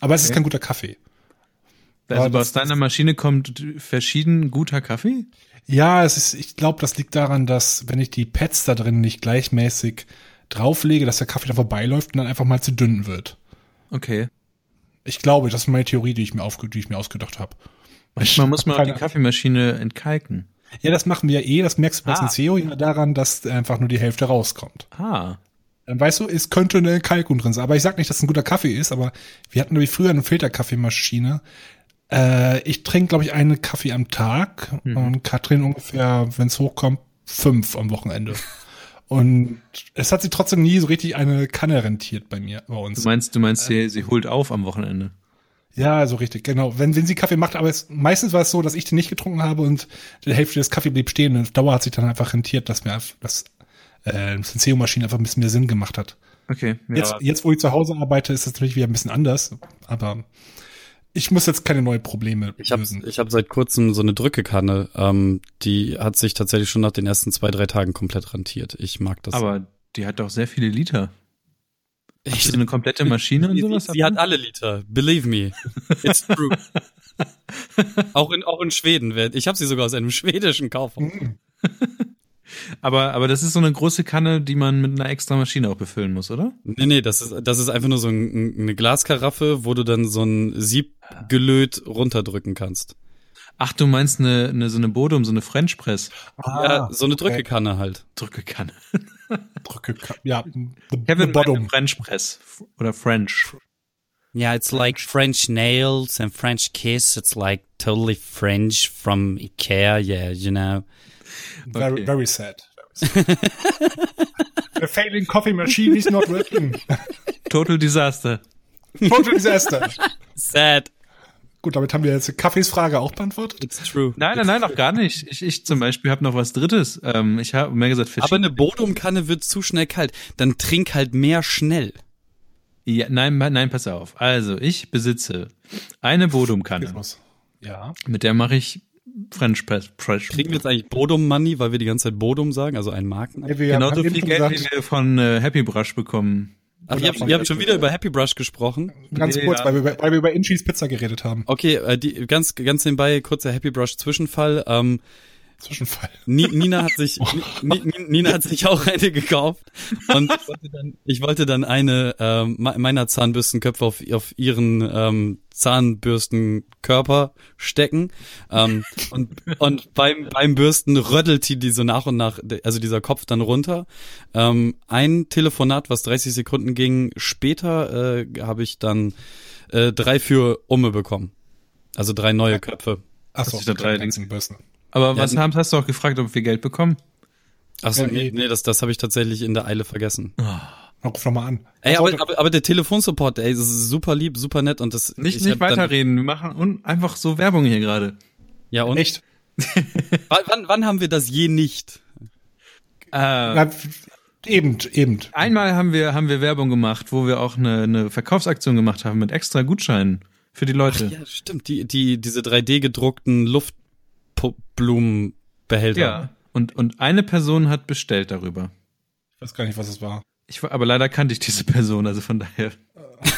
[SPEAKER 3] Aber es ist
[SPEAKER 2] Okay.
[SPEAKER 3] kein guter Kaffee.
[SPEAKER 2] Also
[SPEAKER 3] Aber das-
[SPEAKER 2] aus deiner Maschine kommt verschieden guter Kaffee?
[SPEAKER 3] Ja, es ist, ich glaube, das liegt daran, dass wenn ich die Pads da drin nicht gleichmäßig drauflege, dass der Kaffee da vorbeiläuft und dann einfach mal zu dünn wird.
[SPEAKER 2] Okay.
[SPEAKER 3] Ich glaube, das ist meine Theorie, die ich mir, aufge die ich mir ausgedacht habe.
[SPEAKER 2] Manchmal muss man auch die Kaffeemaschine entkalken.
[SPEAKER 3] Ja, das machen wir eh. Das merkst du bei
[SPEAKER 2] Ah.
[SPEAKER 3] Senseo ja daran, dass einfach nur die Hälfte rauskommt.
[SPEAKER 2] Ah.
[SPEAKER 3] Dann weißt du, es könnte eine Kalkun drin sein. Aber ich sag nicht, dass es ein guter Kaffee ist, aber wir hatten nämlich früher eine Filterkaffeemaschine. Äh, ich trinke, glaube ich, einen Kaffee am Tag
[SPEAKER 2] Mhm.
[SPEAKER 3] und Katrin ungefähr, wenn es hochkommt, fünf am Wochenende. Und es hat sie trotzdem nie so richtig eine Kanne rentiert bei mir, bei
[SPEAKER 2] Du
[SPEAKER 3] uns.
[SPEAKER 2] meinst, du meinst, sie, sie holt auf am Wochenende.
[SPEAKER 3] Ja, so richtig, genau. Wenn, wenn sie Kaffee macht, aber es, meistens war es so, dass ich den nicht getrunken habe und die Hälfte des Kaffee blieb stehen. Und auf Dauer hat sich dann einfach rentiert, dass mir das äh, Senseo-Maschine einfach ein bisschen mehr Sinn gemacht hat.
[SPEAKER 2] Okay. Ja.
[SPEAKER 3] Jetzt, jetzt, wo ich zu Hause arbeite, ist es natürlich wieder ein bisschen anders, aber ich muss jetzt keine neuen Probleme
[SPEAKER 4] Ich habe
[SPEAKER 3] lösen.
[SPEAKER 4] ich hab seit kurzem so eine Drückekanne, ähm, die hat sich tatsächlich schon nach den ersten zwei, drei Tagen komplett rentiert. Ich mag das.
[SPEAKER 2] Aber die hat doch sehr viele Liter.
[SPEAKER 4] ich,
[SPEAKER 2] Hast eine komplette Maschine und sowas?
[SPEAKER 4] sie, sie hat alle Liter. Believe me. It's true. <laughs> auch, in, auch in Schweden. Ich habe sie sogar aus einem schwedischen Kaufhaus. <laughs>
[SPEAKER 2] aber, aber das ist so eine große Kanne, die man mit einer extra Maschine auch befüllen muss, oder?
[SPEAKER 4] Nee, nee, das ist, das ist einfach nur so ein, eine Glaskaraffe, wo du dann so ein Siebgelöt runterdrücken kannst.
[SPEAKER 2] Ach, du meinst eine, eine so eine Bodum, so eine French Press.
[SPEAKER 4] ja, so eine Drückekanne halt.
[SPEAKER 2] Drückekanne. <laughs>
[SPEAKER 3] Drücke, ja, <laughs> the,
[SPEAKER 2] Kevin
[SPEAKER 3] the bottom.
[SPEAKER 2] French Press oder French.
[SPEAKER 4] Yeah, it's like French nails and French kiss. It's like totally French from Ikea. Yeah, you know.
[SPEAKER 3] Very,
[SPEAKER 2] Okay.
[SPEAKER 3] very sad. Very <laughs> sad. The failing coffee machine is not working. <laughs>
[SPEAKER 2] Total Disaster.
[SPEAKER 3] Total disaster. <laughs>
[SPEAKER 4] Sad.
[SPEAKER 3] Gut, damit haben wir jetzt Kaffees Frage auch beantwortet.
[SPEAKER 4] It's true.
[SPEAKER 2] Nein, nein, nein, noch gar nicht. Ich, ich zum Beispiel habe noch was Drittes. Ähm, ich habe mehr gesagt,
[SPEAKER 4] Aber eine Bodumkanne wird zu schnell kalt. Dann trink halt mehr schnell.
[SPEAKER 2] Ja, nein, nein, pass auf. Also, ich besitze eine Bodumkanne.
[SPEAKER 3] Ja.
[SPEAKER 2] Mit der mache ich French Press. Press.
[SPEAKER 4] Kriegen wir jetzt eigentlich Bodum Money, weil wir die ganze Zeit Bodum sagen, also einen Marken?
[SPEAKER 3] Hey, haben eben
[SPEAKER 2] viel Geld, wie wir von äh, Happy Brush bekommen.
[SPEAKER 4] Ach, ihr habt, ihr habt schon wieder über Happy Brush gesprochen.
[SPEAKER 3] ganz
[SPEAKER 2] Nee,
[SPEAKER 3] kurz,
[SPEAKER 2] ja.
[SPEAKER 3] weil wir, über- weil wir über Inchis Pizza geredet haben.
[SPEAKER 4] Okay, äh, die, ganz, ganz nebenbei, kurzer Happy Brush Zwischenfall. Ähm,
[SPEAKER 3] Zwischenfall. <laughs>
[SPEAKER 4] Ni- Nina hat sich Ni- Ni- Nina hat sich auch eine gekauft und ich wollte dann, ich wollte dann eine me- meiner Zahnbürstenköpfe auf, auf ihren ähm, Zahnbürstenkörper stecken ähm, und und beim beim Bürsten röddelt die, die so nach und nach also dieser Kopf dann runter. Ähm, ein Telefonat, was 30 Sekunden ging, später äh, habe ich dann äh, drei für Umme bekommen. Also drei neue Köpfe.
[SPEAKER 3] Achso,
[SPEAKER 2] drei Dings.
[SPEAKER 3] Bürsten.
[SPEAKER 2] Aber
[SPEAKER 4] Ja,
[SPEAKER 2] was haben, hast du auch gefragt, ob wir Geld bekommen?
[SPEAKER 4] Achso,
[SPEAKER 3] Ja,
[SPEAKER 4] nee,
[SPEAKER 3] nee.
[SPEAKER 4] das, das habe ich tatsächlich in der Eile vergessen.
[SPEAKER 3] Ruf noch mal an.
[SPEAKER 4] Ey, aber, aber, aber der Telefonsupport, ey, das ist super lieb, super nett und das
[SPEAKER 2] Nicht,
[SPEAKER 4] ich
[SPEAKER 2] nicht weiterreden. Wir machen un einfach so Werbung hier gerade.
[SPEAKER 4] Ja und
[SPEAKER 3] Echt? <laughs>
[SPEAKER 4] wann, wann, haben wir das je nicht?
[SPEAKER 2] Äh,
[SPEAKER 3] Ja, eben, eben.
[SPEAKER 2] einmal haben wir, haben wir Werbung gemacht, wo wir auch eine, eine Verkaufsaktion gemacht haben mit extra Gutscheinen für die Leute.
[SPEAKER 4] Ja, stimmt, die die diese 3D gedruckten Luftblumenbehälter.
[SPEAKER 2] Ja. Und, und eine Person hat bestellt darüber.
[SPEAKER 3] Ich weiß gar nicht, was es war.
[SPEAKER 2] Ich, war- aber leider kannte ich diese Person, also von daher.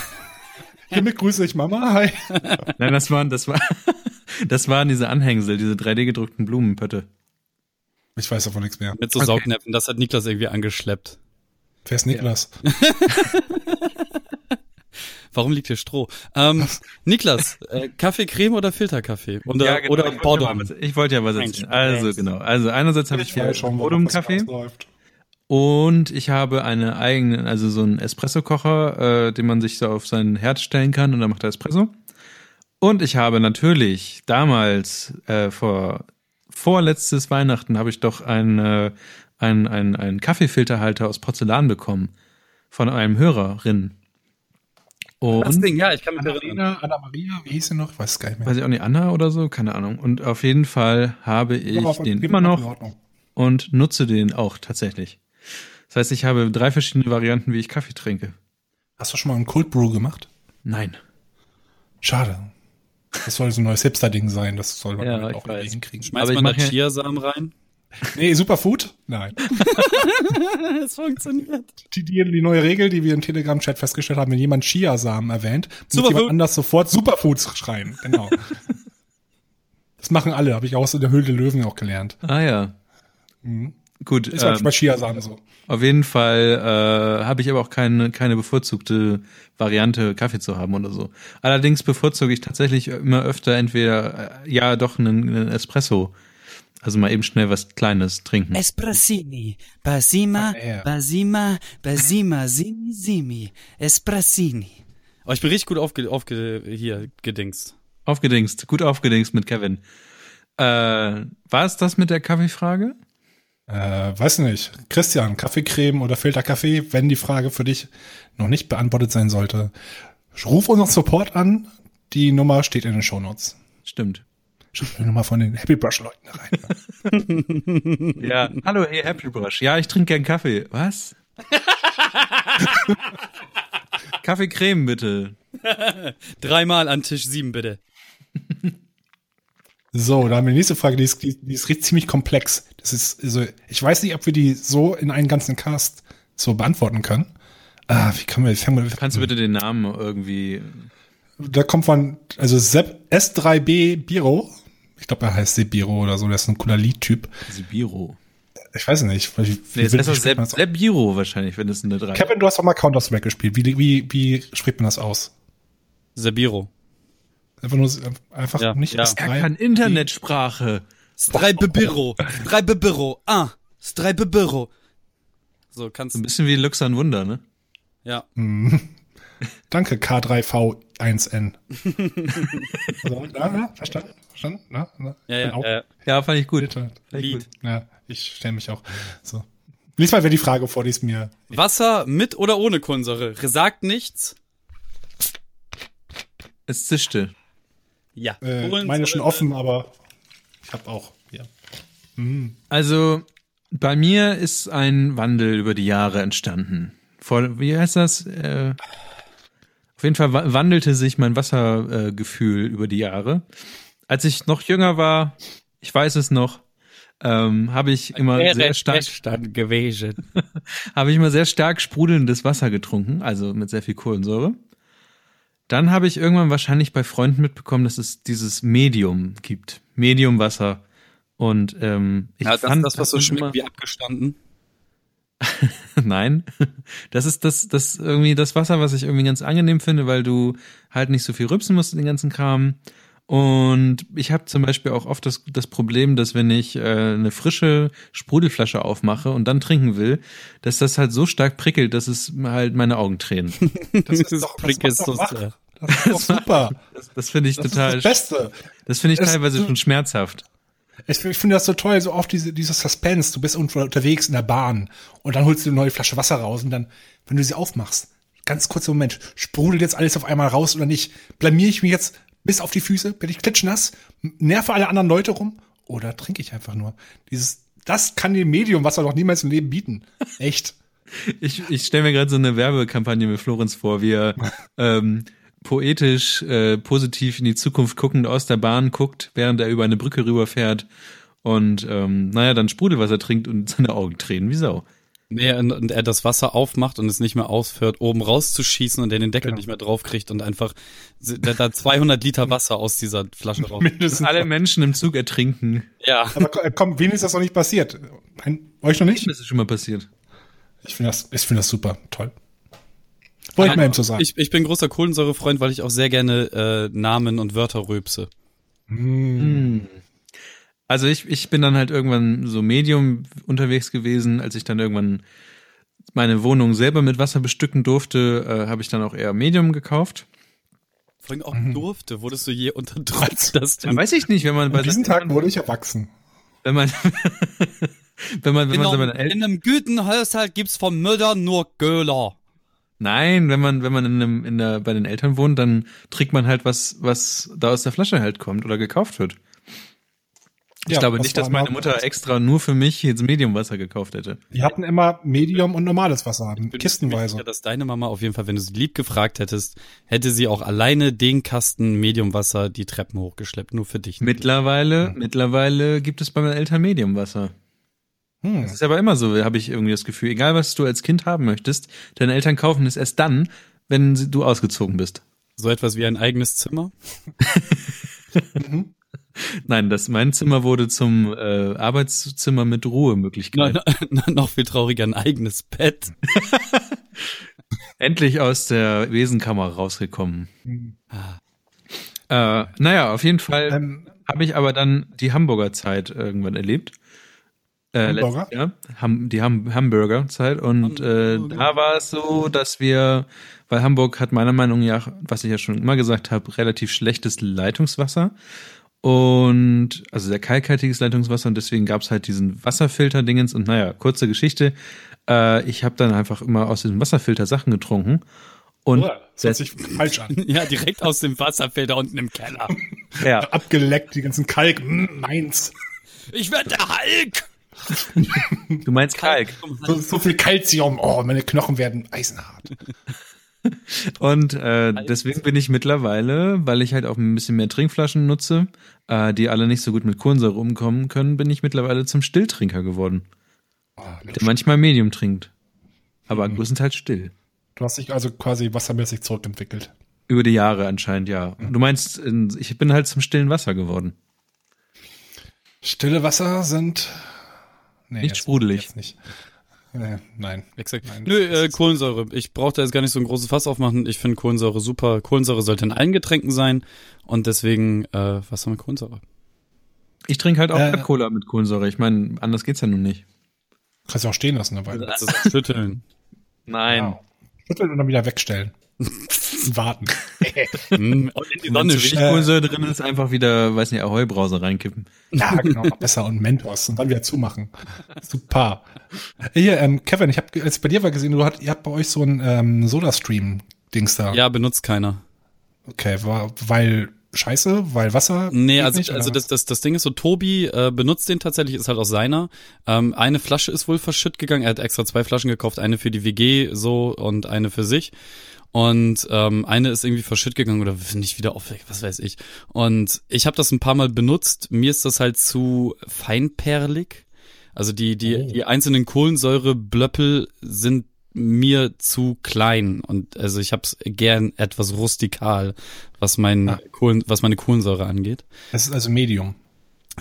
[SPEAKER 2] <laughs>
[SPEAKER 3] Hiermit grüße ich Mama. Hi. <laughs>
[SPEAKER 2] Nein, das waren, das war, <laughs> das waren diese Anhängsel, diese 3D gedruckten Blumenpötte.
[SPEAKER 3] Ich weiß davon nichts mehr.
[SPEAKER 4] Mit so
[SPEAKER 2] Okay.
[SPEAKER 4] Saugnäpfen, das hat Niklas irgendwie angeschleppt.
[SPEAKER 3] Wer ist Niklas?
[SPEAKER 4] Warum liegt hier Stroh? Ähm, Niklas, äh, Kaffee, Creme oder Filterkaffee? Oder,
[SPEAKER 2] Ja, genau,
[SPEAKER 4] oder
[SPEAKER 2] ich wollte
[SPEAKER 4] Bordom?
[SPEAKER 2] was- Ich wollte ja was erzählen. Also, genau. Also, einerseits habe ich
[SPEAKER 3] was hier
[SPEAKER 2] Kaffee
[SPEAKER 3] ausläuft.
[SPEAKER 2] und ich habe eine eigene, also so einen Espresso-Kocher, äh, den man sich so auf seinen Herd stellen kann und dann macht er Espresso. Und ich habe natürlich damals, äh, vor, vorletztes Weihnachten habe ich doch einen, äh, einen, einen, einen Kaffeefilterhalter aus Porzellan bekommen. Von einem Hörerin.
[SPEAKER 4] Das
[SPEAKER 2] Und
[SPEAKER 4] Ding, ja, ich kann mich erinnern.
[SPEAKER 3] Anna, Anna Maria, wie hieß sie noch? Weiß gar nicht mehr.
[SPEAKER 2] weiß ich auch nicht, Anna oder so, keine Ahnung. Und auf jeden Fall habe ich
[SPEAKER 3] Aber
[SPEAKER 2] den immer noch
[SPEAKER 3] Ordnung.
[SPEAKER 2] und nutze den auch tatsächlich. Das heißt, ich habe drei verschiedene Varianten, wie ich Kaffee trinke.
[SPEAKER 3] Hast du schon mal einen Cold Brew gemacht?
[SPEAKER 2] Nein.
[SPEAKER 3] Schade. Das soll so ein neues Hipster-Ding sein. Das soll man
[SPEAKER 2] Ja,
[SPEAKER 3] auch
[SPEAKER 2] weiß.
[SPEAKER 3] hinkriegen.
[SPEAKER 4] Schmeißt
[SPEAKER 2] Aber ich
[SPEAKER 4] man da Chiasamen rein?
[SPEAKER 3] Nee, Superfood? Nein. <laughs>
[SPEAKER 4] Es funktioniert.
[SPEAKER 3] Die, die, die neue Regel, die wir im Telegram-Chat festgestellt haben, wenn jemand Chiasamen erwähnt, muss jemand anders sofort Superfoods schreien. Genau. das machen alle, habe ich auch so in der Höhle der Löwen auch gelernt.
[SPEAKER 2] Ah ja. Gut,
[SPEAKER 3] Ist halt
[SPEAKER 2] ähm,
[SPEAKER 3] bei Chiasamen so.
[SPEAKER 2] auf jeden Fall äh, habe ich aber auch keine, keine bevorzugte Variante, Kaffee zu haben oder so. Allerdings bevorzuge ich tatsächlich immer öfter entweder, äh, ja doch, einen, einen Espresso. Also mal eben schnell was Kleines trinken.
[SPEAKER 5] Espressini, Basima,
[SPEAKER 3] Ah.
[SPEAKER 5] Basima, Basima, Simi, Simi, Espressini.
[SPEAKER 4] Oh, ich bin richtig gut aufge, aufge hier gedingst.
[SPEAKER 2] Aufgedingst, gut aufgedingst mit Kevin. Äh, war es das mit der Kaffeefrage?
[SPEAKER 3] Äh, weiß nicht. Christian, Kaffeecreme oder Filterkaffee, wenn die Frage für dich noch nicht beantwortet sein sollte, ruf unseren Support an. Die Nummer steht in den Shownotes.
[SPEAKER 2] Stimmt.
[SPEAKER 3] Schreib die Nummer von den Happy Brush Leuten rein.
[SPEAKER 2] Ja, hallo, hey Happy Brush. Ja, ich trinke gern Kaffee. Was? <laughs> Kaffeecreme bitte. <laughs>
[SPEAKER 4] Dreimal an Tisch sieben, bitte.
[SPEAKER 3] So, da haben wir die nächste Frage, die ist, die, die ist ziemlich komplex. Das ist, also, ich weiß nicht, ob wir die so in einen ganzen Cast so beantworten können. Ah, wie kann man, wie fangen wir,
[SPEAKER 2] Kannst du bitte den Namen irgendwie.
[SPEAKER 3] Da kommt von, also Sepp S3B Biro. Ich glaube, er heißt Sebiro oder so, der ist ein cooler Liedtyp.
[SPEAKER 2] Sibiro.
[SPEAKER 3] Ich weiß nicht. Wie,
[SPEAKER 2] Nee, ist
[SPEAKER 3] wie das aus?
[SPEAKER 2] Sebiro wahrscheinlich, wenn es eine 3
[SPEAKER 3] Kevin, du hast doch mal Counter-Strike gespielt. Wie, wie, wie spricht man das aus?
[SPEAKER 4] Sabiro.
[SPEAKER 3] Einfach nur, einfach
[SPEAKER 4] Ja,
[SPEAKER 3] nicht
[SPEAKER 4] ja.
[SPEAKER 3] S3.
[SPEAKER 2] Er kann Internetsprache.
[SPEAKER 4] Strijpebüro. Strijpebüro. Ah. Strijpebüro. So, kannst
[SPEAKER 2] So ein
[SPEAKER 4] du.
[SPEAKER 2] bisschen wie Luxan Wunder, ne?
[SPEAKER 4] Ja.
[SPEAKER 3] Danke, K3V1N. also, <laughs> na, na, verstanden? Verstanden? Na, na,
[SPEAKER 4] Ja,
[SPEAKER 3] auch
[SPEAKER 4] ja. Äh,
[SPEAKER 2] Ja, fand ich gut. Fand ich
[SPEAKER 4] Lied.
[SPEAKER 2] gut.
[SPEAKER 3] Ja, ich stelle mich auch. So. Lies mal wer die Frage vor, die ist mir.
[SPEAKER 4] Wasser mit oder ohne Kohlensäure? Sagt nichts.
[SPEAKER 2] Es zischte.
[SPEAKER 4] Ja.
[SPEAKER 3] Äh, meine schon offen, aber ich habe auch. Ja.
[SPEAKER 2] Also bei mir ist ein Wandel über die Jahre entstanden. Vor, wie heißt das? Äh, auf jeden Fall wa- wandelte sich mein Wassergefühl äh, über die Jahre. Als ich noch jünger war, ich weiß es noch, ähm, habe ich immer sehr stark,
[SPEAKER 4] gewesen. <laughs>
[SPEAKER 2] habe ich immer sehr stark sprudelndes Wasser getrunken, also mit sehr viel Kohlensäure. Dann habe ich irgendwann wahrscheinlich bei Freunden mitbekommen, dass es dieses Medium gibt, Mediumwasser. Und ähm, ich
[SPEAKER 4] Ja, das,
[SPEAKER 2] fand
[SPEAKER 4] das, was so schmeckt
[SPEAKER 2] immer-
[SPEAKER 4] wie abgestanden. <laughs>
[SPEAKER 2] Nein, das ist das, das irgendwie das Wasser, was ich irgendwie ganz angenehm finde, weil du halt nicht so viel rübsen musst in den ganzen Kram. Und ich habe zum Beispiel auch oft das, das Problem, dass wenn ich äh, eine frische Sprudelflasche aufmache und dann trinken will, dass das halt so stark prickelt, dass es halt meine Augen tränen. <laughs>
[SPEAKER 3] Das ist doch, das
[SPEAKER 4] prickelt
[SPEAKER 3] macht doch wach. Das ist doch super.
[SPEAKER 2] Das, das finde ich
[SPEAKER 3] Das
[SPEAKER 2] total,
[SPEAKER 3] ist das Beste.
[SPEAKER 2] das finde ich
[SPEAKER 3] Es-
[SPEAKER 2] teilweise
[SPEAKER 3] du-
[SPEAKER 2] schon schmerzhaft.
[SPEAKER 3] Ich, ich finde das so toll, so oft diese, dieses Suspense. Du bist irgendwo unterwegs in der Bahn und dann holst du eine neue Flasche Wasser raus und dann, wenn du sie aufmachst, ganz kurzer Moment, sprudelt jetzt alles auf einmal raus oder nicht? Blamier ich mich jetzt bis auf die Füße? Bin ich klitschnass? Nerve alle anderen Leute rum? Oder trinke ich einfach nur? Dieses, das kann dem Medium Wasser doch niemals im Leben bieten. Echt. <laughs>
[SPEAKER 2] Ich, ich stelle mir gerade so eine Werbekampagne mit Florenz vor, wie er <laughs> ähm, poetisch, äh, positiv in die Zukunft guckend aus der Bahn guckt, während er über eine Brücke rüberfährt und ähm, naja, dann Sprudelwasser trinkt und <laughs> seine Augen tränen wie Sau.
[SPEAKER 4] Nee, und, und er das Wasser aufmacht und es nicht mehr aufhört, oben rauszuschießen und er den Deckel
[SPEAKER 3] Genau.
[SPEAKER 4] nicht mehr draufkriegt und einfach da, da 200 Liter Wasser aus dieser Flasche raus. <laughs>
[SPEAKER 3] Mindestens.
[SPEAKER 2] Alle Menschen im Zug ertrinken.
[SPEAKER 4] Ja.
[SPEAKER 3] Aber ko- komm, wen ist das noch nicht passiert? Ein, euch noch nicht?
[SPEAKER 2] Das ist schon mal passiert.
[SPEAKER 3] Ich finde das, ich finde das super. Toll. Eben so sagen.
[SPEAKER 4] Ich, ich bin großer Kohlensäurefreund, weil ich auch sehr gerne äh, Namen und Wörter rülpse.
[SPEAKER 2] Also ich, ich bin dann halt irgendwann so Medium unterwegs gewesen, als ich dann irgendwann meine Wohnung selber mit Wasser bestücken durfte, äh, habe ich dann auch eher Medium gekauft.
[SPEAKER 4] Vorhin auch durfte, wurdest du je unterdrückt, dass du
[SPEAKER 2] Ja, weiß ich nicht, wenn man bei
[SPEAKER 3] An diesen
[SPEAKER 2] seinen-
[SPEAKER 3] Tag wurde ich erwachsen.
[SPEAKER 2] wenn man <laughs> wenn man wenn
[SPEAKER 4] in,
[SPEAKER 2] man so
[SPEAKER 4] einem, in einem guten Haushalt gibt's vom Mütter nur Göhler.
[SPEAKER 2] Nein, wenn man wenn man in einem, in der bei den Eltern wohnt, dann trinkt man halt was was da aus der Flasche halt kommt oder gekauft wird. Ich
[SPEAKER 3] Ja,
[SPEAKER 2] glaube nicht, dass meine Mutter extra nur für mich jetzt Mediumwasser gekauft hätte.
[SPEAKER 3] Die hatten immer Medium und normales Wasser,
[SPEAKER 4] bin
[SPEAKER 3] kistenweise.
[SPEAKER 4] sicher, dass deine Mama auf jeden Fall, wenn du sie lieb gefragt hättest, hätte sie auch alleine den Kasten Mediumwasser die Treppen hochgeschleppt, nur für dich.
[SPEAKER 2] Mittlerweile mittlerweile gibt es bei meinen Eltern Mediumwasser.
[SPEAKER 3] Hm.
[SPEAKER 2] Das ist aber immer so, habe ich irgendwie das Gefühl. Egal was du als Kind haben möchtest, deine Eltern kaufen es erst dann, wenn du ausgezogen bist.
[SPEAKER 4] So etwas wie ein eigenes Zimmer. <laughs>
[SPEAKER 2] Nein, das mein Zimmer wurde zum äh, Arbeitszimmer mit Ruhemöglichkeit.
[SPEAKER 4] No, no, noch viel trauriger, ein eigenes Bett. <laughs>
[SPEAKER 2] Endlich aus der Wesenkammer rausgekommen.
[SPEAKER 3] Mhm.
[SPEAKER 2] Äh, naja, auf jeden Fall
[SPEAKER 3] Ähm,
[SPEAKER 2] habe ich aber dann die Hamburger Zeit irgendwann erlebt. Äh,
[SPEAKER 3] Hamburger?
[SPEAKER 2] letztes Jahr. Ham, die Ham Hamburger Zeit. Und äh, da war es so, dass wir, weil Hamburg hat meiner Meinung nach, was ich ja schon immer gesagt habe, relativ schlechtes Leitungswasser. Und also sehr kalkhaltiges Leitungswasser und deswegen gab es halt diesen Wasserfilter-Dingens und naja, kurze Geschichte. Äh, ich habe dann einfach immer aus diesem Wasserfilter Sachen getrunken. Und
[SPEAKER 3] das hört sich falsch an. <laughs>
[SPEAKER 4] Ja, direkt aus dem Wasserfilter unten im Keller.
[SPEAKER 2] ja,
[SPEAKER 3] Abgeleckt, die ganzen Kalk, mm, meins.
[SPEAKER 4] Ich werde der Hulk!
[SPEAKER 2] Du meinst Kalk.
[SPEAKER 3] So, so viel Kalzium, oh, meine Knochen werden eisenhart. <laughs>
[SPEAKER 2] Und äh, deswegen bin ich mittlerweile, weil ich halt auch ein bisschen mehr Trinkflaschen nutze, äh, die alle nicht so gut mit Kohlensäure umkommen können, bin ich mittlerweile zum Stilltrinker geworden.
[SPEAKER 3] Oh,
[SPEAKER 2] Der manchmal Medium trinkt. Aber größtenteils still.
[SPEAKER 3] du hast dich also quasi wassermäßig zurückentwickelt.
[SPEAKER 2] Über die Jahre anscheinend, ja. Du meinst, in- ich bin halt zum stillen Wasser geworden.
[SPEAKER 3] Stille Wasser sind nee,
[SPEAKER 2] Nicht sprudelig.
[SPEAKER 3] Jetzt nicht. Äh, nein.
[SPEAKER 4] Exakt.
[SPEAKER 3] Nein,
[SPEAKER 4] Nö, äh, Kohlensäure. Ich brauche da jetzt gar nicht so ein großes Fass aufmachen. Ich finde Kohlensäure super. Kohlensäure sollte in allen Getränken sein. Und deswegen, äh, was haben wir Kohlensäure?
[SPEAKER 2] Ich trinke halt auch
[SPEAKER 3] Äh,
[SPEAKER 2] Cola mit Kohlensäure. Ich meine, anders geht's ja nun nicht.
[SPEAKER 3] Kannst du auch stehen lassen dabei.
[SPEAKER 4] Das ist das Schütteln.
[SPEAKER 2] Nein.
[SPEAKER 3] Wow. Schütteln und dann wieder wegstellen. <laughs> Warten.
[SPEAKER 4] Mm, <laughs> und in die
[SPEAKER 2] Wenn
[SPEAKER 4] Sonne.
[SPEAKER 2] Kohlensäure drin ist, einfach wieder, weiß nicht, Ahoi-Brause reinkippen.
[SPEAKER 3] Ja, genau, besser und Mentos und dann wieder zumachen. Super. Hier, ähm, Kevin, ich habe als ich bei dir war gesehen, du hat, ihr habt bei euch so ein ähm, Soda-Stream-Dings da.
[SPEAKER 4] Ja, benutzt keiner.
[SPEAKER 3] Okay, war, weil Scheiße, weil Wasser.
[SPEAKER 4] Nee, also,
[SPEAKER 3] nicht,
[SPEAKER 4] also das, das, das Ding ist so, Tobi äh, benutzt den tatsächlich, ist halt auch seiner. Ähm, eine Flasche ist wohl verschütt gegangen, er hat extra zwei Flaschen gekauft, eine für die WG so und eine für sich. Und ähm, eine ist irgendwie verschütt gegangen oder nicht wieder auf, was weiß ich. Und ich habe das ein paar Mal benutzt. Mir ist das halt zu feinperlig. Also die, die,
[SPEAKER 3] Oh.
[SPEAKER 4] die einzelnen Kohlensäureblöppel sind mir zu klein und also ich hab's gern etwas rustikal, was mein
[SPEAKER 3] Ah.
[SPEAKER 4] Kohlen, was meine Kohlensäure angeht.
[SPEAKER 3] Das ist also Medium.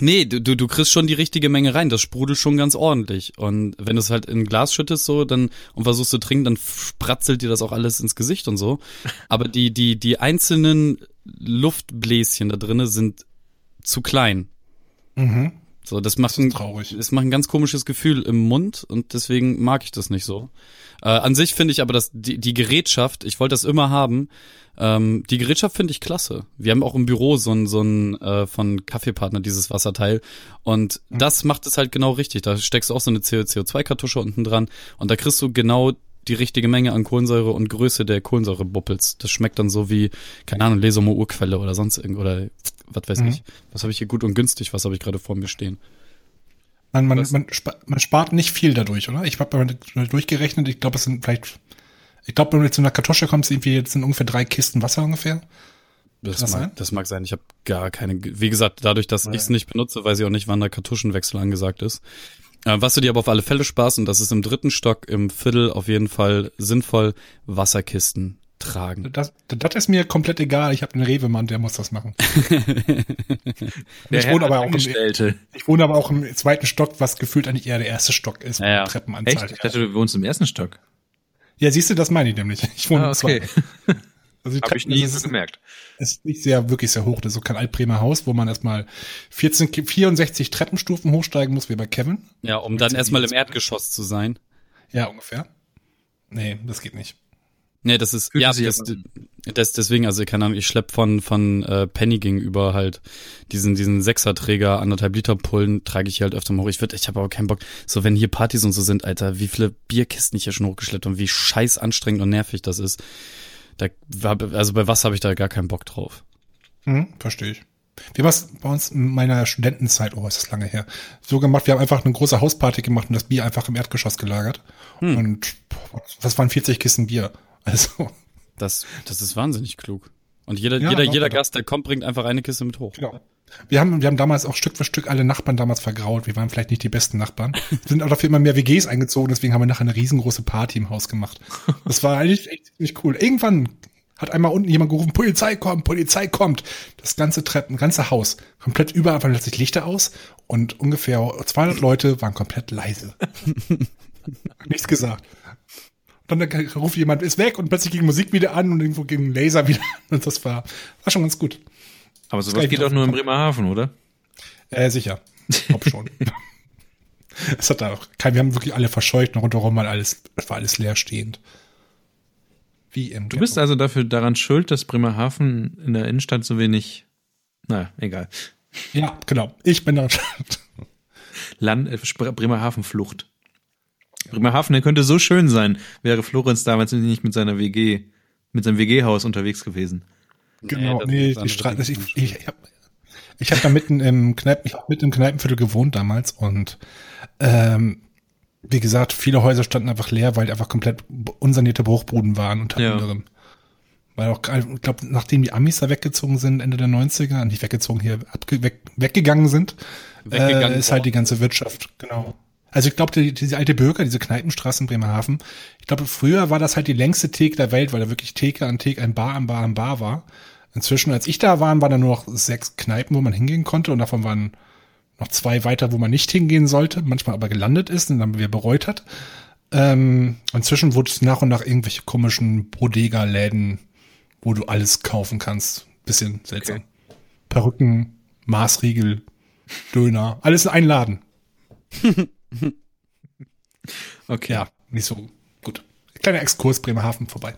[SPEAKER 4] Nee, du, du, du kriegst schon die richtige Menge rein. Das sprudelt schon ganz ordentlich. Und wenn du es halt in ein Glas schüttest so, dann und versuchst zu trinken, dann spratzelt dir das auch alles ins Gesicht und so. <laughs> Aber die, die, die einzelnen Luftbläschen da drinnen sind zu klein.
[SPEAKER 3] Mhm.
[SPEAKER 4] So, das macht
[SPEAKER 3] Das
[SPEAKER 4] ein,
[SPEAKER 3] traurig.
[SPEAKER 4] es macht ein ganz komisches Gefühl im Mund und deswegen mag ich das nicht so. Äh, an sich finde ich aber, dass die, die Gerätschaft, ich wollte das immer haben, ähm, die Gerätschaft finde ich klasse. Wir haben auch im Büro so ein, so ein äh, von Kaffeepartner dieses Wasserteil und das macht es halt genau richtig. Da steckst du auch so eine CO2-Kartusche unten dran und da kriegst du genau die richtige Menge an Kohlensäure und Größe der Kohlensäurebuppels. Das schmeckt dann so wie, keine Ahnung, Lesumer Urquelle oder sonst irgend oder was weiß
[SPEAKER 3] Mhm.
[SPEAKER 4] ich. Was habe ich hier gut und günstig, was habe ich gerade vor mir stehen?
[SPEAKER 3] Man, man, man, spa man spart nicht viel dadurch, oder? Ich habe mal durchgerechnet, ich glaube, es sind vielleicht, ich glaube, wenn du jetzt zu einer Kartusche kommst, irgendwie jetzt sind ungefähr drei Kisten Wasser ungefähr.
[SPEAKER 4] Das,
[SPEAKER 3] das
[SPEAKER 4] mag,
[SPEAKER 3] sein?
[SPEAKER 4] das mag sein. Ich habe gar keine. Wie gesagt, dadurch, dass ich es nicht benutze, weiß ich auch nicht, wann der Kartuschenwechsel angesagt ist. Äh, was du dir aber auf alle Fälle sparst, und das ist im dritten Stock, im Viertel auf jeden Fall sinnvoll, Wasserkisten tragen.
[SPEAKER 3] Das, das ist mir komplett egal. Ich habe einen Rewe-Mann, der muss das machen. <laughs>
[SPEAKER 2] Der
[SPEAKER 3] ich wohne aber auch im, ich wohne aber auch im zweiten Stock, was gefühlt eigentlich eher der erste Stock ist.
[SPEAKER 4] Ja, ja.
[SPEAKER 3] mit Treppenanzahl.
[SPEAKER 2] Echt? Ich dachte, du wohnst im ersten Stock.
[SPEAKER 3] Ja, siehst du, das meine ich nämlich. Ich wohne
[SPEAKER 2] Ah,
[SPEAKER 3] im
[SPEAKER 2] okay.
[SPEAKER 3] zweiten. Also
[SPEAKER 2] Habe ich nie
[SPEAKER 3] das
[SPEAKER 2] so
[SPEAKER 3] ist,
[SPEAKER 2] gemerkt.
[SPEAKER 3] ist nicht sehr, wirklich sehr hoch. Das ist so kein Altbremer Haus, wo man erstmal 14, 64 Treppenstufen hochsteigen muss, wie bei Kevin.
[SPEAKER 4] Ja, um dann erstmal im Erdgeschoss zu sein.
[SPEAKER 3] Ja, ungefähr. Nee, das geht nicht.
[SPEAKER 4] Nee, das ist
[SPEAKER 2] Fühlt
[SPEAKER 4] ja das, das deswegen also keine Ahnung, ich schlepp von von äh, Penny gegenüber halt diesen diesen Sechserträger anderthalb Liter Pullen trage ich hier halt öfter mal hoch. Ich würde ich habe aber keinen Bock. So wenn hier Partys und so sind, Alter, wie viele Bierkisten ich hier schon hochgeschleppt und wie scheiß anstrengend und nervig das ist. Da also bei was habe ich da gar keinen Bock drauf.
[SPEAKER 3] Hm, verstehe ich. Wir haben es bei uns in meiner Studentenzeit, oh, ist das lange her, so gemacht, wir haben einfach eine große Hausparty gemacht und das Bier einfach im Erdgeschoss gelagert.
[SPEAKER 2] Hm.
[SPEAKER 3] Und das waren 40 Kisten Bier. Also,
[SPEAKER 4] Das das ist wahnsinnig klug. Und jeder
[SPEAKER 3] Ja,
[SPEAKER 4] jeder jeder
[SPEAKER 3] doch.
[SPEAKER 4] Gast, der kommt, bringt einfach eine Kiste mit hoch.
[SPEAKER 3] genau. Wir haben, wir haben damals auch Stück für Stück alle Nachbarn damals vergrault. Wir waren vielleicht nicht die besten Nachbarn. Sind auch dafür immer mehr WGs eingezogen, deswegen haben wir nachher eine riesengroße Party im Haus gemacht. Das war eigentlich echt ziemlich cool. Irgendwann hat einmal unten jemand gerufen, Polizei kommt, Polizei kommt. Das ganze Treppen, ganze Haus, komplett überall waren plötzlich Lichter aus und ungefähr 200 Leute waren komplett leise. Nichts gesagt. Dann ruft jemand, ist weg und plötzlich ging Musik wieder an und irgendwo ging ein Laser wieder an. Und das war, war schon ganz gut.
[SPEAKER 2] Aber sowas geht auch nur in. Bremerhaven, oder?
[SPEAKER 3] Äh, sicher. Ob schon. <laughs> es hat da auch kein, wir haben wirklich alle verscheucht und rundherum mal alles, es war alles leerstehend. Wie im
[SPEAKER 2] Du bist also dafür daran schuld, dass Bremerhaven in der Innenstadt so wenig. Naja, egal.
[SPEAKER 3] Ja, genau. Ich bin da.
[SPEAKER 2] Land, äh, Spr- Bremerhaven-Flucht. Bremerhaven, der könnte so schön sein, wäre Florenz damals nicht mit seiner WG, mit seinem WG-Haus unterwegs gewesen.
[SPEAKER 3] Genau. Nee,
[SPEAKER 4] ist
[SPEAKER 3] die Straße. Ich, ich, ich habe ich hab da mitten im Kneipen, ich hab mitten im Kneipenviertel gewohnt damals und ähm, wie gesagt, viele Häuser standen einfach leer, weil einfach komplett unsanierte Bruchbuden waren unter
[SPEAKER 2] Ja.
[SPEAKER 3] anderem. Weil auch, ich glaube, nachdem die Amis da weggezogen sind, Ende der 90er, nicht weggezogen hier, abge weg, weggegangen sind,
[SPEAKER 4] Weggegangen
[SPEAKER 3] äh, ist halt die ganze Wirtschaft, genau. Also ich glaube, die, diese alte Bürger, diese Kneipenstraße in Bremerhaven, ich glaube, früher war das halt die längste Theke der Welt, weil da wirklich Theke an Theke, ein Bar an Bar an Bar war. Inzwischen, als ich da war, waren da nur noch sechs Kneipen, wo man hingehen konnte und davon waren noch zwei weiter, wo man nicht hingehen sollte, manchmal aber gelandet ist und dann wieder bereut hat. Ähm, inzwischen wurde es nach und nach irgendwelche komischen Bodega-Läden, wo du alles kaufen kannst. Bisschen seltsam. Perücken, Maßriegel, Döner, alles in einen Laden. <laughs> <laughs>
[SPEAKER 2] Okay.
[SPEAKER 3] Ja, nicht so gut. Kleiner Exkurs Bremerhaven vorbei.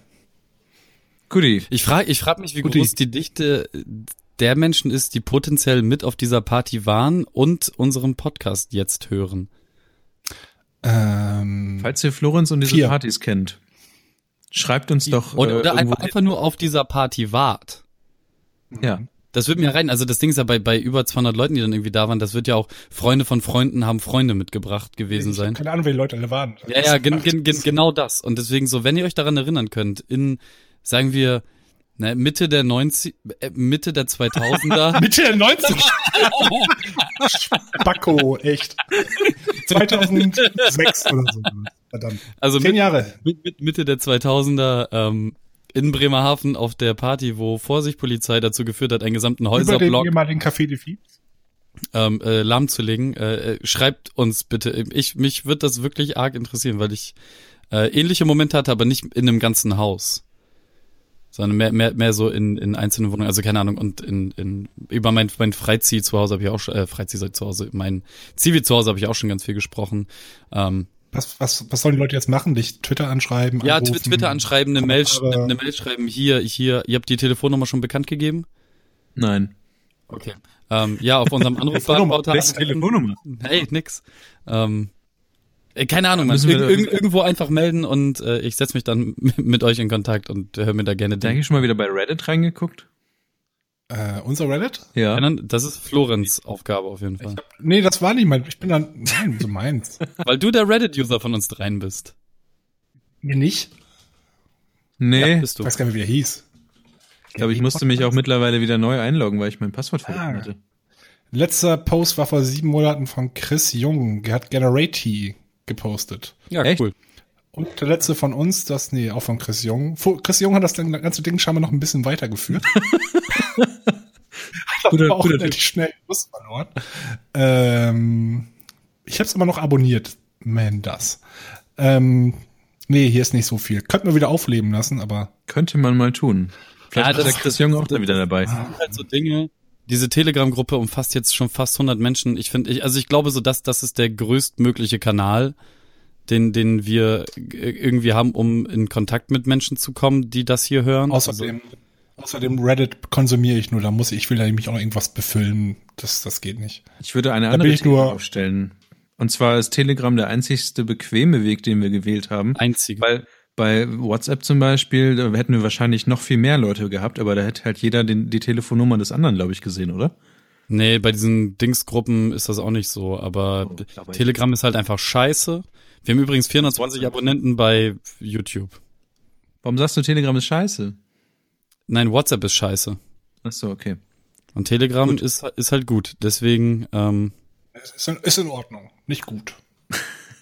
[SPEAKER 2] Guti.
[SPEAKER 4] Ich frage ich frag mich, wie
[SPEAKER 3] Guti.
[SPEAKER 4] groß die Dichte der Menschen ist, die potenziell mit auf dieser Party waren und unseren Podcast jetzt hören.
[SPEAKER 3] Ähm,
[SPEAKER 2] Falls ihr Florenz und diese
[SPEAKER 3] Vier.
[SPEAKER 2] Partys kennt, schreibt uns doch.
[SPEAKER 4] Oder,
[SPEAKER 2] äh,
[SPEAKER 4] oder einfach, einfach nur auf dieser Party wart.
[SPEAKER 2] Ja.
[SPEAKER 4] Das wird mir rein, also das Ding ist ja bei, bei über 200 Leuten, die dann irgendwie da waren, das wird ja auch Freunde von Freunden haben Freunde mitgebracht gewesen sein.
[SPEAKER 3] keine Ahnung, wer die Leute alle waren.
[SPEAKER 4] Ja, ja, gen, gen, gen, <laughs> genau das. Und deswegen so, wenn ihr euch daran erinnern könnt, in, sagen wir, ne, Mitte der 90, äh, Mitte der 2000er, <laughs>
[SPEAKER 3] Mitte der 90 Spacko, <laughs> echt. 2006 oder so. Verdammt.
[SPEAKER 4] also
[SPEAKER 3] Zehn Jahre.
[SPEAKER 4] mit, mit Mitte der 2000er, ähm, in Bremerhaven auf der Party, wo Vorsicht-Polizei dazu geführt hat, einen gesamten
[SPEAKER 3] Über den
[SPEAKER 4] Häuserblock
[SPEAKER 3] ehemaligen Café de Fille.
[SPEAKER 4] ähm, äh, lahmzulegen. Äh, äh, schreibt uns bitte. Ich mich wird das wirklich arg interessieren, weil ich äh, ähnliche Momente hatte, aber nicht in einem ganzen Haus, sondern mehr mehr mehr so in in einzelnen Wohnungen. Also keine Ahnung und in in über mein mein Freizieh zu Hause habe ich auch schon, äh, Freizieh zu Hause mein Zivi zu Hause habe ich auch schon ganz viel gesprochen. Ähm,
[SPEAKER 3] Was, was, was sollen die Leute jetzt machen? Dich Twitter anschreiben?
[SPEAKER 4] ja,
[SPEAKER 3] anrufen?
[SPEAKER 4] Tw- Twitter anschreiben, eine Mail, eine Mail schreiben. Hier, hier. Ihr habt die Telefonnummer schon bekannt gegeben?
[SPEAKER 2] Nein.
[SPEAKER 4] Okay. Ähm, ja, auf unserem <laughs> Anrufbeantworter.
[SPEAKER 2] Telefonnummer?
[SPEAKER 4] Hey, nix. Ähm, äh, keine Ahnung, man. Ir irgendwo einfach melden und äh, ich setze mich dann <laughs> mit euch in Kontakt und höre mir da gerne den.
[SPEAKER 2] eigentlich schon mal wieder bei Reddit reingeguckt?
[SPEAKER 3] Äh, unser Reddit?
[SPEAKER 2] Ja.
[SPEAKER 4] Das ist Florenz Aufgabe auf jeden Fall.
[SPEAKER 3] Nee, das war nicht mein. Ich bin dann. Nein, so meins. <laughs>
[SPEAKER 4] Weil du der Reddit-User von uns dreien bist.
[SPEAKER 3] Mir nicht.
[SPEAKER 2] Nee,
[SPEAKER 4] Bist
[SPEAKER 3] Ich
[SPEAKER 4] du.
[SPEAKER 3] weiß gar nicht, wie der hieß.
[SPEAKER 2] ich glaube, ich musste mich auch mittlerweile wieder neu einloggen, weil ich mein Passwort vergessen
[SPEAKER 3] Ah.
[SPEAKER 2] hatte.
[SPEAKER 3] Letzter Post war vor sieben Monaten von Chris Jung. Der hat Generati gepostet.
[SPEAKER 4] Ja,
[SPEAKER 2] Echt?
[SPEAKER 4] cool.
[SPEAKER 3] Und der letzte von uns, das, nee, auch von Chris Jung. Chris Jung hat das dann- ganze Ding scheinbar noch ein bisschen weitergeführt. <laughs> hat
[SPEAKER 2] Guter-
[SPEAKER 3] aber auch
[SPEAKER 2] guter
[SPEAKER 3] relativ schnell Lust verloren. Ähm, ich habe es immer noch abonniert. Man, das. Ähm, nee, hier ist nicht so viel. Könnten wir wieder aufleben lassen, aber
[SPEAKER 2] Könnte man mal tun. Vielleicht
[SPEAKER 4] Ja,
[SPEAKER 2] ist der Chris Jung auch da wieder dabei.
[SPEAKER 4] Das sind halt so Dinge. Diese Telegram-Gruppe umfasst jetzt schon fast 100 Menschen. Ich finde, ich, also ich glaube so, dass das ist der größtmögliche Kanal, den, den wir irgendwie haben, um in Kontakt mit Menschen zu kommen, die das hier hören.
[SPEAKER 3] außerdem, außerdem Reddit konsumiere ich nur. Da muss ich, ich will da nämlich auch noch irgendwas befüllen. Das, das geht nicht.
[SPEAKER 2] Ich würde eine andere These aufstellen. Und zwar ist Telegram der einzigste bequeme Weg, den wir gewählt haben.
[SPEAKER 4] Einzige.
[SPEAKER 2] Weil bei WhatsApp zum Beispiel, da hätten wir wahrscheinlich noch viel mehr Leute gehabt, aber da hätte halt jeder den, die Telefonnummer des anderen, glaube ich, gesehen, oder?
[SPEAKER 4] Nee, bei diesen Dingsgruppen ist das auch nicht so, aber
[SPEAKER 2] Oh,
[SPEAKER 4] Telegram ist halt einfach scheiße. Wir haben übrigens 420 Abonnenten bei YouTube.
[SPEAKER 2] Warum sagst du, Telegram ist scheiße?
[SPEAKER 4] Nein, WhatsApp ist scheiße.
[SPEAKER 2] Ach so, okay.
[SPEAKER 4] Und Telegram ist, ist halt gut. Deswegen, ähm,
[SPEAKER 3] Ist in, ist in Ordnung. Nicht gut.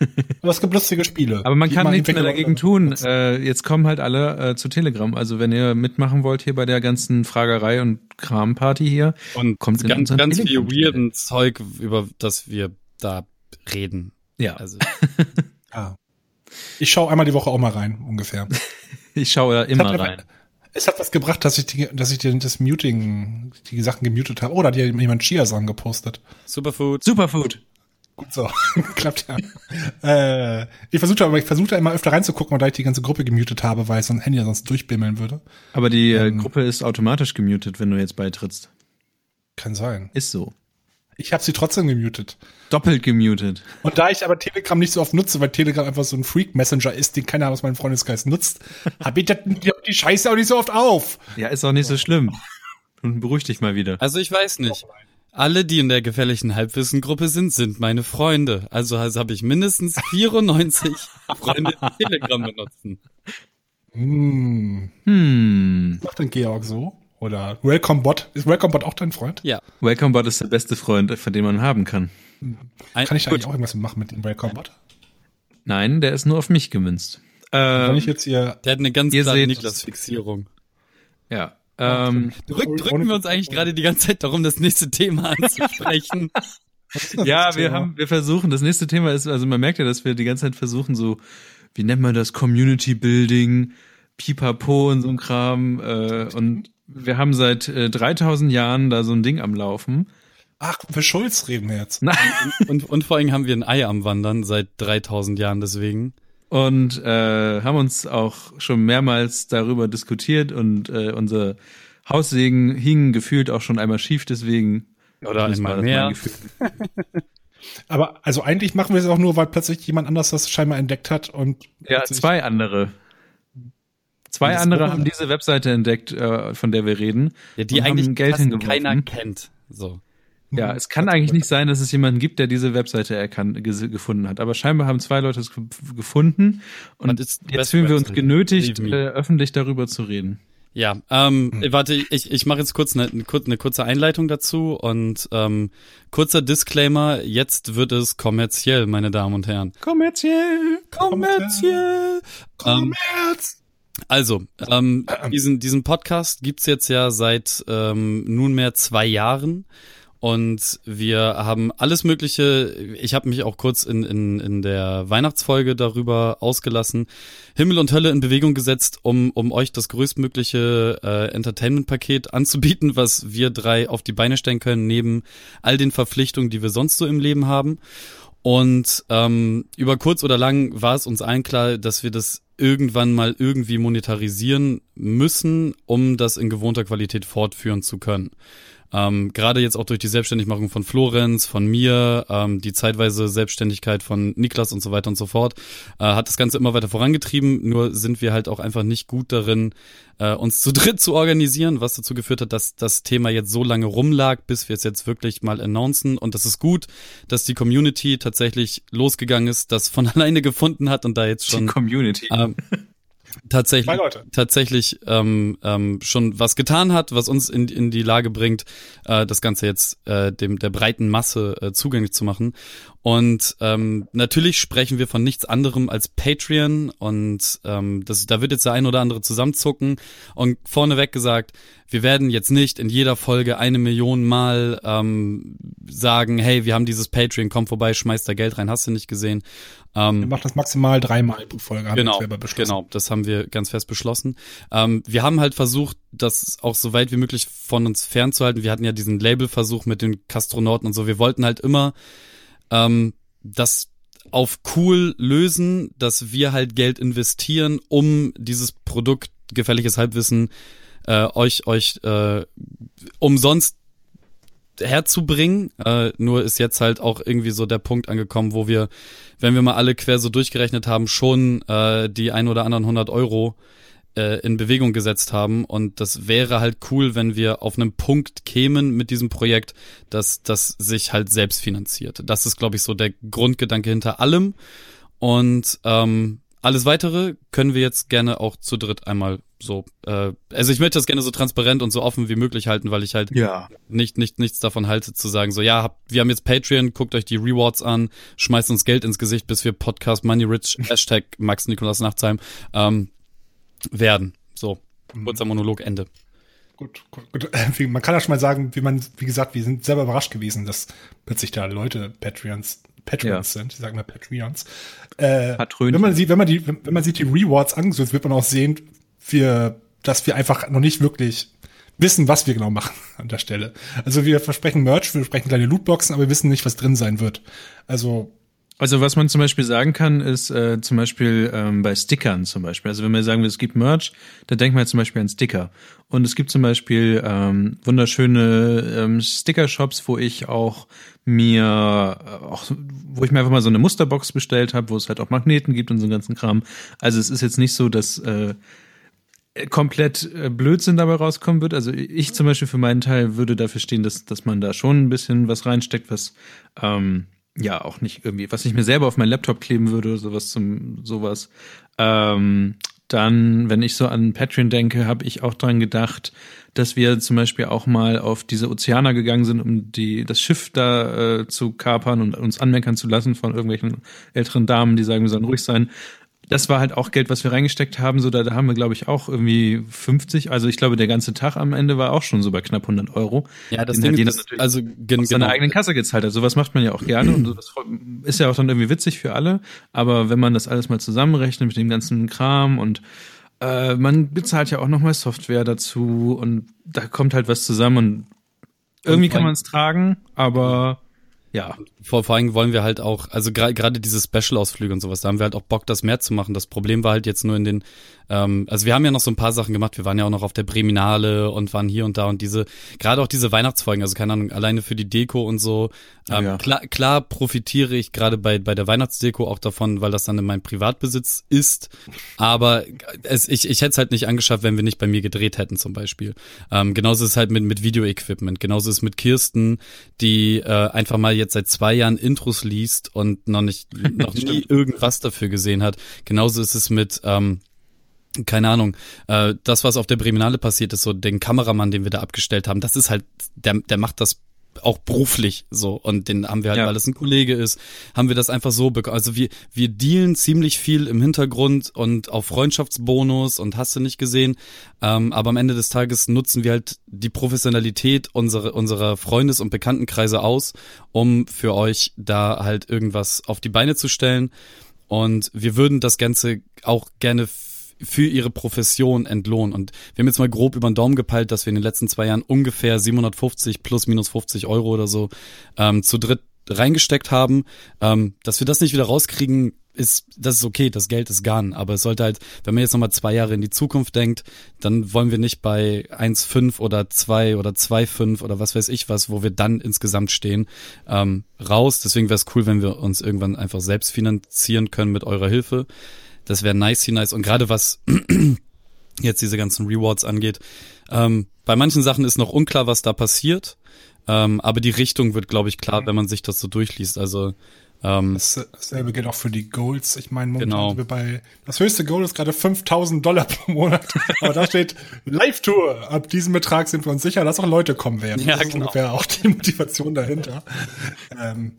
[SPEAKER 3] <laughs> Aber es gibt lustige Spiele.
[SPEAKER 2] Aber man kann nichts mehr dagegen tun. Äh, jetzt kommen halt alle äh, zu Telegram. Also wenn ihr mitmachen wollt hier bei der ganzen Fragerei und Kramparty hier,
[SPEAKER 4] und
[SPEAKER 2] Kommt in
[SPEAKER 4] ganz,
[SPEAKER 2] unseren
[SPEAKER 4] ganz viel weirden Zeug, über das wir da reden.
[SPEAKER 2] ja,
[SPEAKER 4] Also, <laughs>
[SPEAKER 3] Ja. Ich schaue einmal die Woche auch mal rein, ungefähr. <laughs>
[SPEAKER 2] ich schaue da immer rein.
[SPEAKER 3] Es hat was gebracht, dass ich, die, dass ich die, das Muting, die Sachen gemutet habe. Oh, da hat jemand Chia-Sachen gepostet.
[SPEAKER 4] Superfood.
[SPEAKER 2] Superfood.
[SPEAKER 3] Gut so. <laughs> Klappt ja. äh, ich versuchte aber, ich versuchte immer öfter reinzugucken, weil ich die ganze Gruppe gemutet habe, weil so ein Handy ja sonst durchbimmeln würde.
[SPEAKER 2] Aber die äh,
[SPEAKER 3] Ähm.
[SPEAKER 2] Gruppe ist automatisch gemutet, wenn du jetzt beitrittst.
[SPEAKER 3] Kann sein.
[SPEAKER 2] Ist so.
[SPEAKER 3] Ich habe sie trotzdem gemutet.
[SPEAKER 2] Doppelt gemutet.
[SPEAKER 3] Und da ich aber Telegram nicht so oft nutze, weil Telegram einfach so ein Freak-Messenger ist, den keiner aus meinem Freundeskreis nutzt, <laughs> habe ich die Scheiße auch nicht so oft auf.
[SPEAKER 2] Ja, ist auch nicht so schlimm. Und beruhig dich mal wieder.
[SPEAKER 4] Also ich weiß nicht. Alle, die in der gefährlichen Halbwissengruppe sind, sind meine Freunde. Also, also habe ich mindestens 94 <laughs> Freunde, die Telegram benutzen.
[SPEAKER 3] Hm.
[SPEAKER 2] Hm.
[SPEAKER 3] Macht denn Georg so? Oder Welcome Bot? Ist Welcome Bot auch dein Freund?
[SPEAKER 4] Ja.
[SPEAKER 2] Welcome Bot ist der beste Freund, von dem man haben kann.
[SPEAKER 4] Ein,
[SPEAKER 3] Kann ich da eigentlich auch irgendwas machen mit dem Welcome Bot?
[SPEAKER 2] Nein, der ist nur auf mich gemünzt.
[SPEAKER 3] Wenn
[SPEAKER 2] Ähm,
[SPEAKER 3] ich jetzt hier
[SPEAKER 4] der hat eine ganz
[SPEAKER 2] Ihr
[SPEAKER 4] klare Niklas-Fixierung.
[SPEAKER 2] ja. Ähm,
[SPEAKER 4] Drück, drücken wir uns eigentlich gerade die ganze Zeit darum, das nächste Thema <laughs> anzusprechen.
[SPEAKER 2] ja, wir haben, wir versuchen, das nächste Thema ist, also man merkt ja, dass wir die ganze Zeit versuchen, so wie nennt man das, Community Building, Pipapo und so ein Kram. Äh, und wir haben seit äh, 3000 Jahren da so ein Ding am Laufen.
[SPEAKER 3] Ach, für Schulz reden wir jetzt.
[SPEAKER 4] Und, und vor allem haben wir ein Ei am Wandern seit 3000 Jahren deswegen.
[SPEAKER 2] Und äh, haben uns auch schon mehrmals darüber diskutiert und äh, unser Haussegen hing gefühlt auch schon einmal schief, deswegen
[SPEAKER 4] Oder einmal mehr. <laughs>
[SPEAKER 3] Aber also eigentlich machen wir es auch nur, weil plötzlich jemand anders das scheinbar entdeckt hat und
[SPEAKER 2] Ja, zwei andere. Zwei andere haben diese Webseite entdeckt, äh, von der wir reden.
[SPEAKER 4] Ja, die eigentlich
[SPEAKER 2] Geld
[SPEAKER 4] keiner kennt. So.
[SPEAKER 2] Ja, es kann eigentlich nicht sein, dass es jemanden gibt, der diese Webseite erkannt, gefunden hat. Aber scheinbar haben zwei Leute es ge- gefunden und jetzt fühlen wir uns genötigt, äh, öffentlich darüber zu reden.
[SPEAKER 4] Ja, ähm, warte, ich, ich mache jetzt kurz eine, eine kur- eine kurze Einleitung dazu und ähm, kurzer Disclaimer, jetzt wird es kommerziell, meine Damen und Herren.
[SPEAKER 2] Kommerziell.
[SPEAKER 4] Kommerziell. Ähm,
[SPEAKER 3] Kommerz!
[SPEAKER 4] also, ähm, diesen, diesen Podcast gibt's jetzt ja seit ähm, nunmehr zwei Jahren. Und wir haben alles Mögliche, ich habe mich auch kurz in, in, in der Weihnachtsfolge darüber ausgelassen, Himmel und Hölle in Bewegung gesetzt, um, um euch das größtmögliche äh, Entertainment-Paket anzubieten, was wir drei auf die Beine stellen können, neben all den Verpflichtungen, die wir sonst so im Leben haben. Und ähm, über kurz oder lang war es uns allen klar, dass wir das irgendwann mal irgendwie monetarisieren müssen, um das in gewohnter Qualität fortführen zu können. Ähm, Gerade jetzt auch durch die Selbstständigmachung von Florenz, von mir, ähm, die zeitweise Selbstständigkeit von Niklas und so weiter und so fort, äh, hat das Ganze immer weiter vorangetrieben. Nur sind wir halt auch einfach nicht gut darin, äh, uns zu <laughs> dritt zu organisieren, was dazu geführt hat, dass das Thema jetzt so lange rumlag, bis wir es jetzt wirklich mal announcen. Und das ist gut, dass die Community tatsächlich losgegangen ist, das von <laughs> alleine gefunden hat und da jetzt
[SPEAKER 2] Die
[SPEAKER 4] schon
[SPEAKER 2] Community.
[SPEAKER 4] ähm, tatsächlich, tatsächlich ähm, ähm, schon was getan hat, was uns in, in die Lage bringt, äh, das Ganze jetzt äh, dem der breiten Masse äh, zugänglich zu machen. Und ähm, natürlich sprechen wir von nichts anderem als Patreon und ähm, das, da wird jetzt der ein oder andere zusammenzucken. Und vorneweg gesagt, wir werden jetzt nicht in jeder Folge eine Million Mal ähm, sagen, hey, wir haben dieses Patreon, komm vorbei, schmeiß da Geld rein, hast du nicht gesehen. Ähm,
[SPEAKER 3] Wir machen das maximal dreimal pro Folge, haben wir
[SPEAKER 4] Genau,
[SPEAKER 3] uns selber beschlossen.
[SPEAKER 4] genau, das haben wir ganz fest beschlossen. Ähm, wir haben halt versucht, das auch so weit wie möglich von uns fernzuhalten. Wir hatten ja diesen Labelversuch mit den Kastronauten und so. Wir wollten halt immer ähm, das auf cool lösen, dass wir halt Geld investieren, um dieses Produkt gefährliches Halbwissen äh, euch euch äh, umsonst herzubringen. Äh, nur ist jetzt halt auch irgendwie so der Punkt angekommen, wo wir, wenn wir mal alle quer so durchgerechnet haben, schon äh, die ein oder anderen 100 Euro äh, in Bewegung gesetzt haben. Und das wäre halt cool, wenn wir auf einen Punkt kämen mit diesem Projekt, dass das sich halt selbst finanziert. Das ist, glaube ich, so der Grundgedanke hinter allem. Und ähm, alles weitere können wir jetzt gerne auch zu dritt einmal so. Äh, also ich möchte das gerne so transparent und so offen wie möglich halten, weil ich halt
[SPEAKER 2] ja.
[SPEAKER 4] nicht, nicht, nichts davon halte, zu sagen, so, ja, habt, wir haben jetzt Patreon, guckt euch die Rewards an, schmeißt uns Geld ins Gesicht, bis wir Podcast Money Rich, <laughs> Hashtag Max Nikolas Nachtsheim, ähm, werden. So, kurzer Monolog, Ende.
[SPEAKER 3] Gut, gut, gut. Wie- Man kann ja schon mal sagen, wie man, wie gesagt, wir sind selber überrascht gewesen, dass plötzlich da Leute Patreons, Patreons sind. Ich sage mal Patreons. Äh,
[SPEAKER 2] Patrönchen.
[SPEAKER 3] wenn man sieht, wenn man die, wenn man sich die Rewards angesucht, wird man auch sehen, wir, dass wir einfach noch nicht wirklich wissen, was wir genau machen <laughs> an der Stelle. Also wir versprechen Merch, wir versprechen kleine Lootboxen, aber wir wissen nicht, was drin sein wird. Also
[SPEAKER 2] Also was man zum Beispiel sagen kann, ist äh, zum Beispiel ähm, bei Stickern zum Beispiel. Also wenn wir sagen, es gibt Merch, dann denkt man zum Beispiel an Sticker. Und es gibt zum Beispiel ähm, wunderschöne ähm, Sticker-Shops, wo ich auch mir äh, auch, wo ich mir einfach mal so eine Musterbox bestellt habe, wo es halt auch Magneten gibt und so einen ganzen Kram. Also es ist jetzt nicht so, dass äh, komplett äh, Blödsinn dabei rauskommen wird. Also ich zum Beispiel für meinen Teil würde dafür stehen, dass, dass man da schon ein bisschen was reinsteckt, was ähm, ja auch nicht irgendwie, was ich mir selber auf meinen Laptop kleben würde oder sowas zum sowas. Ähm, dann, wenn ich so an Patreon denke, habe ich auch dran gedacht, dass wir zum Beispiel auch mal auf diese Ozeaner gegangen sind, um die das Schiff da äh, zu kapern und uns anmeckern zu lassen von irgendwelchen älteren Damen, die sagen, wir sollen ruhig sein. Das war halt auch Geld, was wir reingesteckt haben. So, da, da haben wir, glaube ich, auch irgendwie 50. Also ich glaube, der ganze Tag am Ende war auch schon so bei knapp 100 Euro.
[SPEAKER 4] Ja, das
[SPEAKER 2] Den
[SPEAKER 4] Ding
[SPEAKER 2] hat
[SPEAKER 4] ist,
[SPEAKER 2] natürlich
[SPEAKER 4] also gen,
[SPEAKER 2] aus seiner
[SPEAKER 4] genau.
[SPEAKER 2] eigenen Kasse gezahlt hat. Sowas macht man ja auch gerne und so, das ist ja auch dann irgendwie witzig für alle. Aber wenn man das alles mal zusammenrechnet mit dem ganzen Kram und äh, man bezahlt ja auch nochmal Software dazu und da kommt halt was zusammen und irgendwie kann man es tragen, aber ja.
[SPEAKER 4] Vor, vor allem wollen wir halt auch, also gerade diese Special-Ausflüge und sowas, da haben wir halt auch Bock, das mehr zu machen. Das Problem war halt jetzt nur in den, ähm, also wir haben ja noch so ein paar Sachen gemacht. Wir waren ja auch noch auf der Breminale und waren hier und da und diese, gerade auch diese Weihnachtsfolgen, also keine Ahnung, alleine für die Deko und so. Ähm,
[SPEAKER 2] Ja.
[SPEAKER 4] klar, klar profitiere ich gerade bei, bei der Weihnachtsdeko auch davon, weil das dann in meinem Privatbesitz ist. Aber es, ich, ich hätte es halt nicht angeschafft, wenn wir nicht bei mir gedreht hätten zum Beispiel. Ähm, genauso ist es halt mit, mit Videoequipment. Genauso ist es mit Kirsten, die äh, einfach mal jetzt seit zwei Jahren Intros liest und noch nicht, noch <laughs> nie irgendwas dafür gesehen hat. Genauso ist es mit, ähm, keine Ahnung, äh, das, was auf der Breminale passiert ist, so den Kameramann, den wir da abgestellt haben, das ist halt, der, der macht das auch beruflich so und den haben wir halt,
[SPEAKER 2] Ja.
[SPEAKER 4] weil es ein Kollege ist, haben wir das einfach so bekommen. Also wir, wir dealen ziemlich viel im Hintergrund und auf Freundschaftsbonus und hast du nicht gesehen. Ähm, aber am Ende des Tages nutzen wir halt die Professionalität unserer, unserer Freundes- und Bekanntenkreise aus, um für euch da halt irgendwas auf die Beine zu stellen. Und wir würden das Ganze auch gerne für ihre Profession entlohnen. Und wir haben jetzt mal grob über den Daumen gepeilt, dass wir in den letzten zwei Jahren ungefähr 750 plus minus 50 Euro oder so ähm, zu dritt reingesteckt haben. Ähm, dass wir das nicht wieder rauskriegen, ist, das ist okay, das Geld ist gone. Aber es sollte halt, wenn man jetzt nochmal zwei Jahre in die Zukunft denkt, dann wollen wir nicht bei 1,5 oder 2 oder 2,5 oder was weiß ich was, wo wir dann insgesamt stehen, ähm, raus. Deswegen wäre es cool, wenn wir uns irgendwann einfach selbst finanzieren können mit eurer Hilfe. Das wäre nice, nice. Und gerade was <clears throat> jetzt diese ganzen Rewards angeht, ähm, bei manchen Sachen ist noch unklar, was da passiert. Ähm, aber die Richtung wird, glaube ich, klar, wenn man sich das so durchliest. Also ähm,
[SPEAKER 3] Das, dasselbe gilt auch für die Goals. Ich meine, momentan
[SPEAKER 4] Genau.
[SPEAKER 3] sind wir bei, das höchste Goal ist gerade 5000 Dollar <laughs> pro Monat. Aber da steht Live-Tour. Ab diesem Betrag sind wir uns sicher, dass auch Leute kommen werden.
[SPEAKER 4] Ja,
[SPEAKER 3] das ist
[SPEAKER 4] genau.
[SPEAKER 3] ungefähr auch die Motivation dahinter. ähm,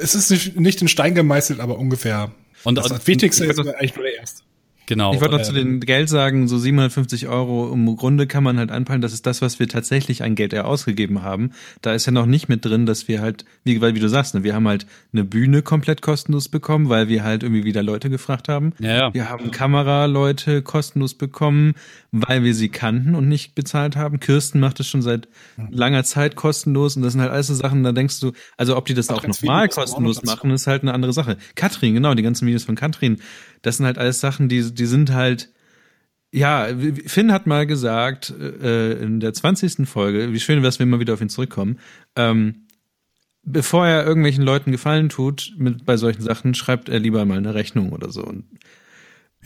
[SPEAKER 3] es ist nicht in Stein gemeißelt, aber ungefähr.
[SPEAKER 4] Und-
[SPEAKER 3] das,
[SPEAKER 4] und-
[SPEAKER 3] das Wichtigste
[SPEAKER 2] ich
[SPEAKER 3] ist eigentlich nur der erste.
[SPEAKER 4] Genau.
[SPEAKER 2] Ich wollte noch
[SPEAKER 3] äh,
[SPEAKER 2] zu den Geld sagen, so 750 Euro im Grunde kann man halt anpeilen, das ist das, was wir tatsächlich an Geld eher ausgegeben haben. Da ist ja noch nicht mit drin, dass wir halt, wie, weil wie du sagst, ne, wir haben halt eine Bühne komplett kostenlos bekommen, weil wir halt irgendwie wieder Leute gefragt haben.
[SPEAKER 4] Ja, ja.
[SPEAKER 2] Wir haben Kameraleute kostenlos bekommen, weil wir sie kannten und nicht bezahlt haben. Kirsten macht es schon seit langer Zeit kostenlos und das sind halt alles so Sachen, da denkst du, also ob die das auch nochmal
[SPEAKER 3] kommen auch noch
[SPEAKER 2] kostenlos machen, ist halt eine andere Sache. Katrin, genau, die ganzen Videos von Katrin, das sind halt alles Sachen, die, die sind halt, ja, Finn hat mal gesagt, äh, in der 20. Folge, wie schön wäre es, wenn wir mal wieder auf ihn zurückkommen, ähm, bevor er irgendwelchen Leuten Gefallen tut mit bei solchen Sachen, schreibt er lieber mal eine Rechnung oder so. Und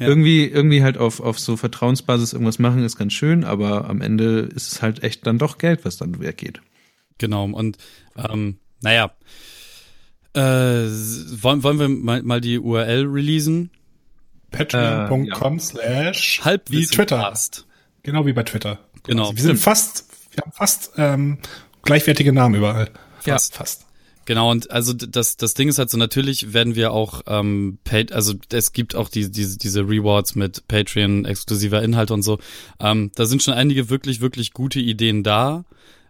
[SPEAKER 2] irgendwie, irgendwie halt auf, auf so Vertrauensbasis irgendwas machen ist ganz schön, aber am Ende ist es halt echt dann doch Geld, was dann weggeht.
[SPEAKER 4] Genau. Und ähm, naja. Äh, wollen, wollen wir mal, mal die URL releasen?
[SPEAKER 3] Patreon.com slash
[SPEAKER 4] Halb
[SPEAKER 3] wie Twitter.
[SPEAKER 4] Passt.
[SPEAKER 3] Genau wie bei Twitter.
[SPEAKER 4] Genau.
[SPEAKER 3] Also wir sind fast, wir haben fast ähm, gleichwertige Namen überall.
[SPEAKER 2] Ja.
[SPEAKER 3] Fast, fast.
[SPEAKER 4] Genau, und also das, das Ding ist halt so, natürlich werden wir auch ähm, paid, also es gibt auch die, diese, diese Rewards mit Patreon, exklusiver Inhalt und so. Ähm, da sind schon einige wirklich, wirklich gute Ideen da,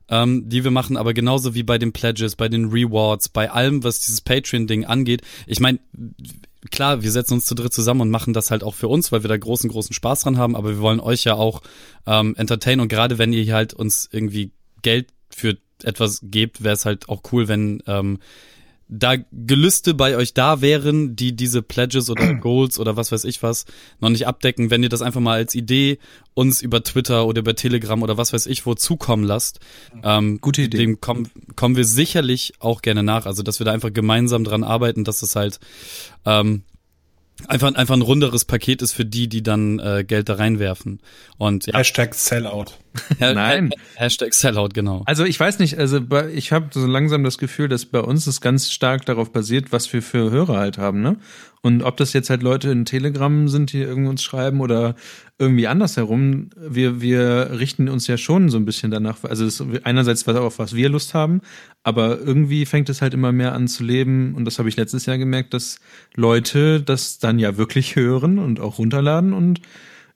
[SPEAKER 4] ähm, die wir machen, aber genauso wie bei den Pledges, bei den Rewards, bei allem, was dieses Patreon-Ding angeht. Ich meine, klar, wir setzen uns zu dritt zusammen und machen das halt auch für uns, weil wir da großen, großen Spaß dran haben, aber wir wollen euch ja auch ähm, entertainen. Und gerade wenn ihr halt uns irgendwie Geld für etwas gebt, wäre es halt auch cool, wenn ähm, da Gelüste bei euch da wären, die diese Pledges oder <clears throat> Goals oder was weiß ich was noch nicht abdecken, wenn ihr das einfach mal als Idee uns über Twitter oder über Telegram oder was weiß ich wo zukommen lasst. Ähm,
[SPEAKER 2] Gute Idee.
[SPEAKER 4] Dem kommen, kommen wir sicherlich auch gerne nach. Also, dass wir da einfach gemeinsam dran arbeiten, dass das halt ähm, einfach, einfach ein runderes Paket ist für die, die dann äh, Geld da reinwerfen. Und ja,
[SPEAKER 3] Hashtag Sellout.
[SPEAKER 2] Nein.
[SPEAKER 4] Ha- Hashtag Sellout, genau.
[SPEAKER 2] Also ich weiß nicht, also ich habe so langsam das Gefühl, dass bei uns es ganz stark darauf basiert, was wir für Hörer halt haben, ne? Und ob das jetzt halt Leute in Telegram sind, die uns schreiben oder irgendwie andersherum, wir, wir richten uns ja schon so ein bisschen danach, also es, einerseits was auf was wir Lust haben, aber irgendwie fängt es halt immer mehr an zu leben und das habe ich letztes Jahr gemerkt, dass Leute das dann ja wirklich hören und auch runterladen und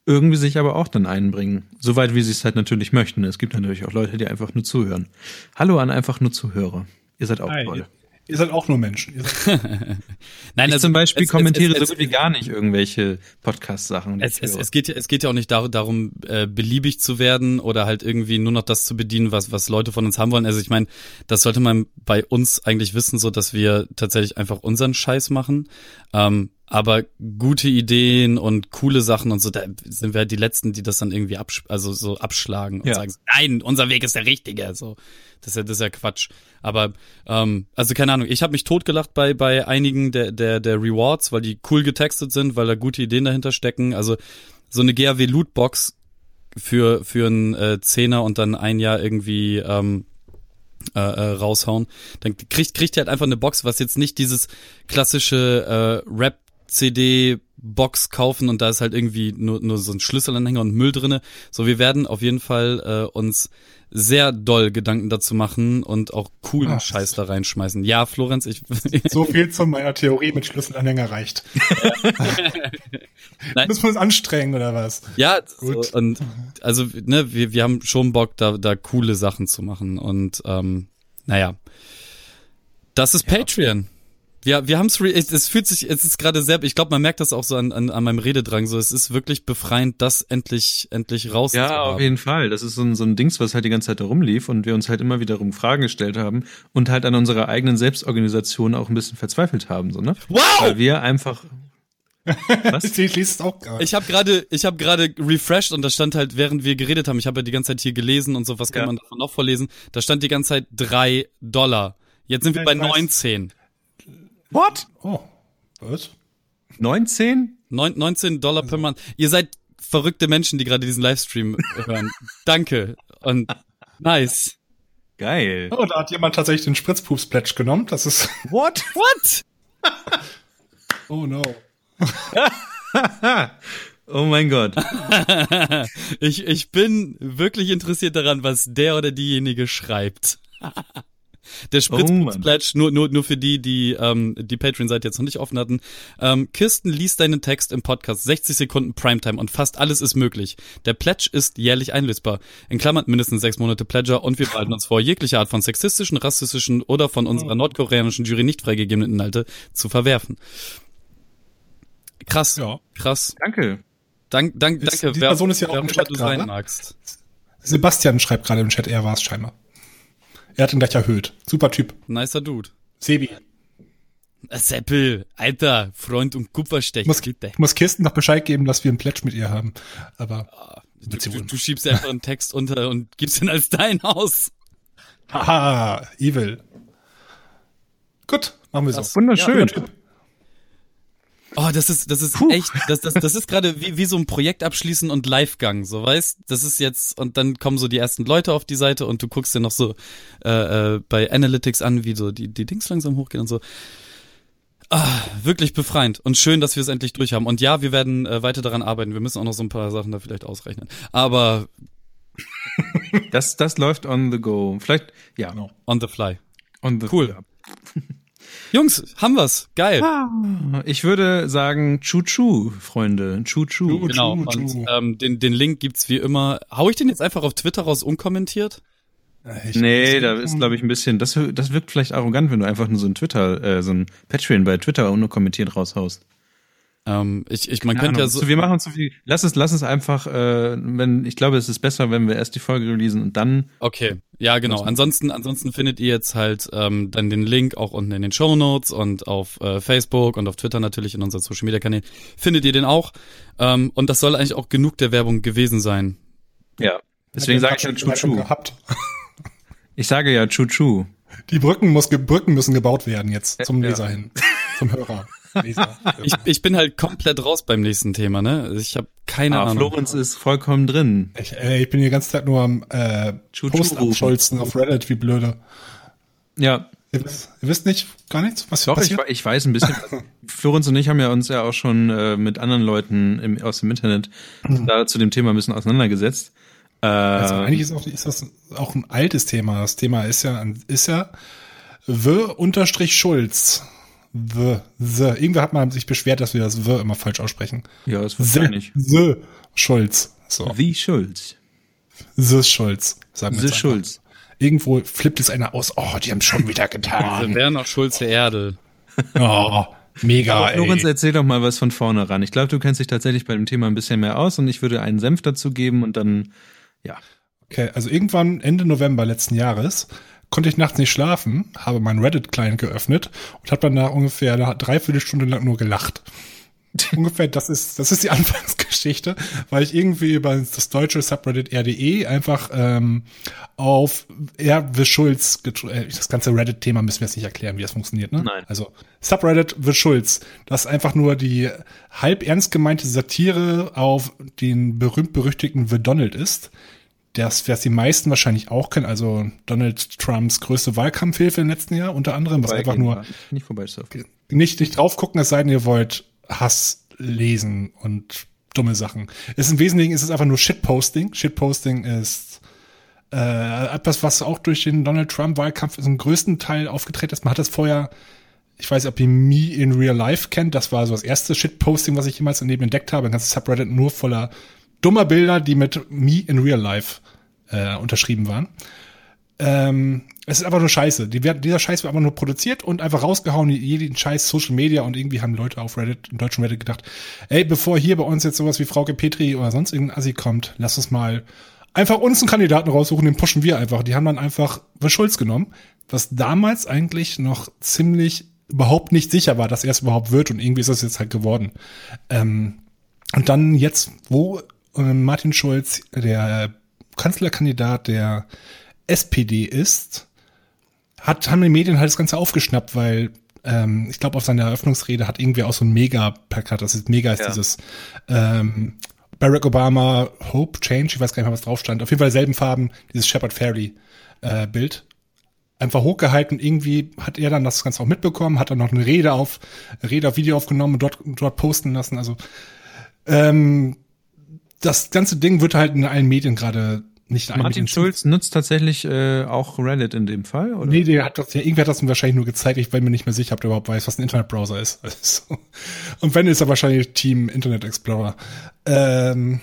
[SPEAKER 2] irgendwie sich aber auch dann einbringen. Soweit wie sie es halt natürlich möchten. Es gibt natürlich auch Leute, die einfach nur zuhören. Hallo an einfach nur Zuhörer. Ihr seid auch
[SPEAKER 3] Hi.
[SPEAKER 2] toll.
[SPEAKER 3] Ihr seid auch nur Menschen. <laughs>
[SPEAKER 4] Nein,
[SPEAKER 2] Ich
[SPEAKER 4] also
[SPEAKER 2] zum Beispiel
[SPEAKER 4] es- es-
[SPEAKER 2] kommentiere
[SPEAKER 4] es-
[SPEAKER 2] so gut wie gar nicht irgendwelche Podcast-Sachen.
[SPEAKER 4] Es, es, es, geht, ja- es geht ja auch nicht dar darum, äh, beliebig zu werden oder halt irgendwie nur noch das zu bedienen, was, was Leute von uns haben wollen. Also ich meine, das sollte man bei uns eigentlich wissen, so dass wir tatsächlich einfach unseren Scheiß machen. Ähm, aber gute Ideen und coole Sachen und so, da sind wir halt die Letzten, die das dann irgendwie absch also so abschlagen und
[SPEAKER 2] Ja.
[SPEAKER 4] sagen, nein, unser Weg ist der richtige. So, das ist ja, das ist ja Quatsch. Aber ähm, also keine Ahnung, ich habe mich totgelacht bei bei einigen der der der Rewards, weil die cool getextet sind, weil da gute Ideen dahinter stecken. Also so eine GAW Lootbox für für einen äh, Zehner und dann ein Jahr irgendwie ähm, äh, äh, raushauen, dann kriegt kriegt ihr halt einfach eine Box, was jetzt nicht dieses klassische äh, Rap CD Box kaufen und da ist halt irgendwie nur, nur so ein Schlüsselanhänger und Müll drinne. So, wir werden auf jeden Fall äh, uns sehr doll Gedanken dazu machen und auch coolen
[SPEAKER 3] Ach.
[SPEAKER 4] Scheiß da reinschmeißen. Ja, Florenz, ich <laughs>
[SPEAKER 3] so viel zu meiner Theorie mit Schlüsselanhänger reicht. <laughs>
[SPEAKER 4] Nein.
[SPEAKER 3] Müssen wir uns anstrengen oder was?
[SPEAKER 4] Ja, so,
[SPEAKER 3] Gut.
[SPEAKER 4] und also ne, wir, wir haben schon Bock, da, da coole Sachen zu machen. Und ähm, naja. Das ist Patreon. Wir, wir haben es, es es fühlt sich, es ist gerade sehr, ich glaube, man merkt das auch so an, an, an meinem Rededrang, so, es ist wirklich befreiend, das endlich, endlich raus
[SPEAKER 2] Ja, auf jeden Fall. Das ist so ein, so ein Dings, was halt die ganze Zeit da rumlief und wir uns halt immer wiederum Fragen gestellt haben und halt an unserer eigenen Selbstorganisation auch ein bisschen verzweifelt haben, so, ne?
[SPEAKER 4] Wow!
[SPEAKER 2] Weil wir einfach, was? <laughs>
[SPEAKER 3] Ich lese es auch gerade.
[SPEAKER 4] Ich habe gerade, ich habe gerade refreshed und da stand halt, während wir geredet haben, ich habe ja die ganze Zeit hier gelesen und so, was kann
[SPEAKER 2] Ja.
[SPEAKER 4] man davon noch vorlesen? Da stand die ganze Zeit drei Dollar. Jetzt sind wir
[SPEAKER 3] Ja,
[SPEAKER 4] bei
[SPEAKER 3] ich weiß.
[SPEAKER 4] 19.
[SPEAKER 2] What?
[SPEAKER 3] Oh, was?
[SPEAKER 2] 19?
[SPEAKER 4] Neun- 19 Dollar per Monat. Ihr seid verrückte Menschen, die gerade diesen Livestream hören. <laughs> Danke und nice.
[SPEAKER 2] Geil.
[SPEAKER 3] Oh, da hat jemand tatsächlich den Spritzpups-Pledge genommen. Das ist, <laughs>
[SPEAKER 2] What?
[SPEAKER 4] What?
[SPEAKER 3] oh no. <laughs>
[SPEAKER 2] Oh mein Gott.
[SPEAKER 4] ich, ich bin wirklich interessiert daran, was der oder diejenige schreibt. Der
[SPEAKER 2] Oh Mann.
[SPEAKER 4] Pledge, nur, nur, nur für die, die ähm, die Patreon-Seite jetzt noch nicht offen hatten. Ähm, Kirsten liest deinen Text im Podcast, 60 Sekunden Primetime und fast alles ist möglich. Der Pledge ist jährlich einlösbar. In Klammern mindestens sechs Monate Pledger und wir behalten uns vor, jegliche Art von sexistischen, rassistischen oder von unserer nordkoreanischen Jury nicht freigegebenen Inhalte zu verwerfen. Krass,
[SPEAKER 3] Ja.
[SPEAKER 4] krass.
[SPEAKER 2] Danke.
[SPEAKER 4] Dank, dank,
[SPEAKER 3] Ist-
[SPEAKER 4] danke,
[SPEAKER 3] die Person ist ja auch
[SPEAKER 4] wer
[SPEAKER 3] im
[SPEAKER 4] immer
[SPEAKER 3] Chat
[SPEAKER 4] du sein
[SPEAKER 3] gerade.
[SPEAKER 4] magst.
[SPEAKER 3] Sebastian schreibt gerade im Chat, er war es scheinbar. Er hat ihn gleich erhöht. Super Typ.
[SPEAKER 4] Nicer Dude.
[SPEAKER 3] Sebi.
[SPEAKER 4] Seppel, Alter, Freund und Kupferstech,
[SPEAKER 3] Ich muss,
[SPEAKER 4] bitte.
[SPEAKER 3] muss Kirsten noch Bescheid geben, dass wir einen Pledge mit ihr haben. Aber
[SPEAKER 4] Du, du, du schiebst einfach einen Text unter und gibst ihn als dein aus.
[SPEAKER 3] haha, evil. Gut, machen wir so.
[SPEAKER 2] Wunderschön.
[SPEAKER 3] Ja.
[SPEAKER 4] Oh, das ist, das ist echt, das, das, das ist gerade wie, wie so ein Projekt abschließen und Livegang, so weißt, das ist jetzt, und dann kommen so die ersten Leute auf die Seite und du guckst dir noch so äh, äh, bei Analytics an, wie so die, die Dings langsam hochgehen und so. Ah, wirklich befreiend und schön, dass wir es endlich durch haben. Und ja, wir werden äh, weiter daran arbeiten. Wir müssen auch noch so ein paar Sachen da vielleicht ausrechnen. Aber
[SPEAKER 2] Das, das läuft on the go. Vielleicht, ja.
[SPEAKER 3] Genau.
[SPEAKER 4] on the fly.
[SPEAKER 2] On the
[SPEAKER 4] Cool. Jungs, haben wir's. Geil.
[SPEAKER 2] Ich würde sagen, Chu-Chu, Freunde. Chu-Chu.
[SPEAKER 4] Genau. Und ähm, den, den Link gibt's wie immer. Hau ich den jetzt einfach auf Twitter raus unkommentiert?
[SPEAKER 3] Ich-
[SPEAKER 2] Nee, da ist, glaube ich, ein bisschen, das, das wirkt vielleicht arrogant, wenn du einfach nur so ein Twitter, äh, so ein Patreon bei Twitter nur kommentiert raushaust.
[SPEAKER 4] Ähm, ich, ich, man
[SPEAKER 2] Keine
[SPEAKER 4] könnte ja so.
[SPEAKER 2] wir machen zu viel. Lass es, lass es einfach, äh, wenn, ich glaube, es ist besser, wenn wir erst die Folge releasen und dann.
[SPEAKER 4] Okay, ja genau. Ansonsten, ansonsten findet ihr jetzt halt ähm, dann den Link auch unten in den Show Notes und auf äh, Facebook und auf Twitter natürlich in unseren Social Media Kanälen findet ihr den auch. Ähm, und das soll eigentlich auch genug der Werbung gewesen sein.
[SPEAKER 2] Ja. Deswegen sage ich ja Chu-Chu.
[SPEAKER 3] gehabt. <laughs>
[SPEAKER 2] Ich sage ja Chu-Chu.
[SPEAKER 3] Die Brücken, muss, Brücken müssen gebaut werden jetzt zum
[SPEAKER 2] Ja.
[SPEAKER 3] Leser hin, <laughs> zum Hörer. <laughs>
[SPEAKER 4] Ich, ich bin halt komplett raus beim nächsten Thema, ne? Ich habe keine
[SPEAKER 2] Ah,
[SPEAKER 4] Ahnung.
[SPEAKER 2] Florenz ist vollkommen drin.
[SPEAKER 3] Ich, äh, ich bin die ganze Zeit nur am äh, Post abscholzen auf Reddit, wie blöde.
[SPEAKER 2] Ja,
[SPEAKER 3] Ihr wisst, ihr wisst nicht, gar nichts, was
[SPEAKER 2] doch, ich,
[SPEAKER 3] passiert?
[SPEAKER 2] we- ich weiß ein bisschen. <laughs> Florenz und ich haben ja uns ja auch schon äh, mit anderen Leuten im, aus dem Internet da zu dem Thema ein bisschen auseinandergesetzt. Äh,
[SPEAKER 3] Also eigentlich ist, auch, ist das auch ein altes Thema. Das Thema ist ja, ist ja W W, the. Irgendwer hat mal sich beschwert, dass wir das W immer falsch aussprechen.
[SPEAKER 2] ja, das
[SPEAKER 3] The,
[SPEAKER 2] wahrscheinlich.
[SPEAKER 3] the Schulz. So.
[SPEAKER 2] Wie Schulz.
[SPEAKER 3] The Schulz. Sagen wir
[SPEAKER 2] The. Schulz.
[SPEAKER 3] Irgendwo flippt es einer aus. Oh, die haben schon wieder
[SPEAKER 4] Also
[SPEAKER 3] getan.
[SPEAKER 4] Werner Schulze Erdel.
[SPEAKER 3] Oh, mega,
[SPEAKER 2] Florenz,
[SPEAKER 3] ey.
[SPEAKER 2] erzähl doch mal was von vorne ran. Ich glaube, du kennst dich tatsächlich bei dem Thema ein bisschen mehr aus und ich würde einen Senf dazu geben und dann, ja.
[SPEAKER 3] Okay, also irgendwann Ende November letzten Jahres konnte ich nachts nicht schlafen, habe meinen Reddit-Client geöffnet und habe dann nach ungefähr eine Dreiviertelstunde lang nur gelacht. <laughs> ungefähr, das ist, das ist die <laughs> Anfangsgeschichte, weil ich irgendwie über das deutsche Subreddit RDE einfach ähm, auf. The Schulz, äh, das ganze Reddit-Thema müssen wir jetzt nicht erklären, wie das funktioniert, ne?
[SPEAKER 2] Nein.
[SPEAKER 3] Also Subreddit The Schulz, das ist einfach nur die halb ernst gemeinte Satire auf den berühmt-berüchtigten The Donald ist das, was die meisten wahrscheinlich auch kennen, also Donald Trumps größte Wahlkampfhilfe im letzten Jahr, unter anderem, was einfach nur
[SPEAKER 2] Nicht vorbeisurfen.
[SPEAKER 3] nicht, nicht drauf gucken, es sei denn, ihr wollt Hass lesen und dumme Sachen. Es ist im Wesentlichen ist es einfach nur Shitposting. Shitposting ist äh, etwas, was auch durch den Donald Trump Wahlkampf zum größten Teil aufgetreten ist. Man hat das vorher, ich weiß nicht, ob ihr Me in Real Life kennt, das war so das erste Shitposting, was ich jemals im Leben entdeckt habe. Ein ganzes Subreddit nur voller dummer Bilder, die mit Me in Real Life äh, unterschrieben waren. Ähm, es ist einfach nur Scheiße. Die, dieser Scheiß wird einfach nur produziert und einfach rausgehauen, jeden Scheiß Social Media und irgendwie haben Leute auf Reddit, im deutschen Reddit gedacht, ey, bevor hier bei uns jetzt sowas wie Frauke Petri oder sonst irgendein Assi kommt, lass uns mal einfach uns einen Kandidaten raussuchen, den pushen wir einfach. Die haben dann einfach Schulz genommen, was damals eigentlich noch ziemlich überhaupt nicht sicher war, dass er es überhaupt wird und irgendwie ist das jetzt halt geworden. Ähm, und dann jetzt, wo äh, Martin Schulz, der Kanzlerkandidat der SPD ist, hat, haben die Medien halt das Ganze aufgeschnappt, weil ähm, ich glaube, auf seiner Eröffnungsrede hat irgendwer auch so ein Mega-Plakat, das ist Mega, ist
[SPEAKER 2] Ja.
[SPEAKER 3] dieses ähm, Barack Obama Hope, Change, ich weiß gar nicht mehr, was drauf stand. Auf jeden Fall selben Farben, dieses Shepard Fairey äh, Bild. Einfach hochgehalten, irgendwie hat er dann das Ganze auch mitbekommen, hat dann noch eine Rede auf, Rede auf Video aufgenommen und dort, dort posten lassen. Also ähm, das ganze Ding wird halt in allen Medien gerade nicht
[SPEAKER 2] Martin
[SPEAKER 3] Medien
[SPEAKER 2] Schulz nutzt tatsächlich äh, auch Reddit in dem Fall, oder?
[SPEAKER 3] Nee, der hat das, ja, irgendwer hat das ihm wahrscheinlich nur gezeigt. Ich bin mir nicht mehr sicher, ob der überhaupt weiß, was ein Internetbrowser ist. <laughs> Also, und wenn, ist er wahrscheinlich Team Internet Explorer. Ähm,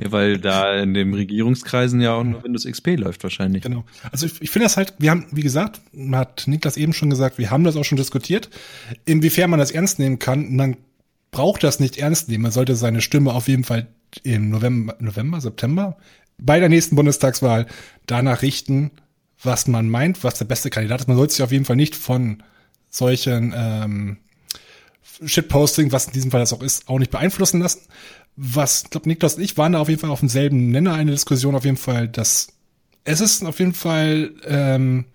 [SPEAKER 2] Ja, weil da in den Regierungskreisen ja auch nur Windows XP läuft wahrscheinlich.
[SPEAKER 3] genau. Also ich, ich finde das halt, wir haben, wie gesagt, hat Niklas eben schon gesagt, wir haben das auch schon diskutiert, inwiefern man das ernst nehmen kann. Man braucht das nicht ernst nehmen. Man sollte seine Stimme auf jeden Fall im November, November, September bei der nächsten Bundestagswahl danach richten, was man meint, was der beste Kandidat ist. Man sollte sich auf jeden Fall nicht von solchen ähm, Shitposting, was in diesem Fall das auch ist, auch nicht beeinflussen lassen. Was, ich glaube, Niklas und ich waren da auf jeden Fall auf demselben Nenner eine Diskussion auf jeden Fall, dass es ist auf jeden Fall ähm,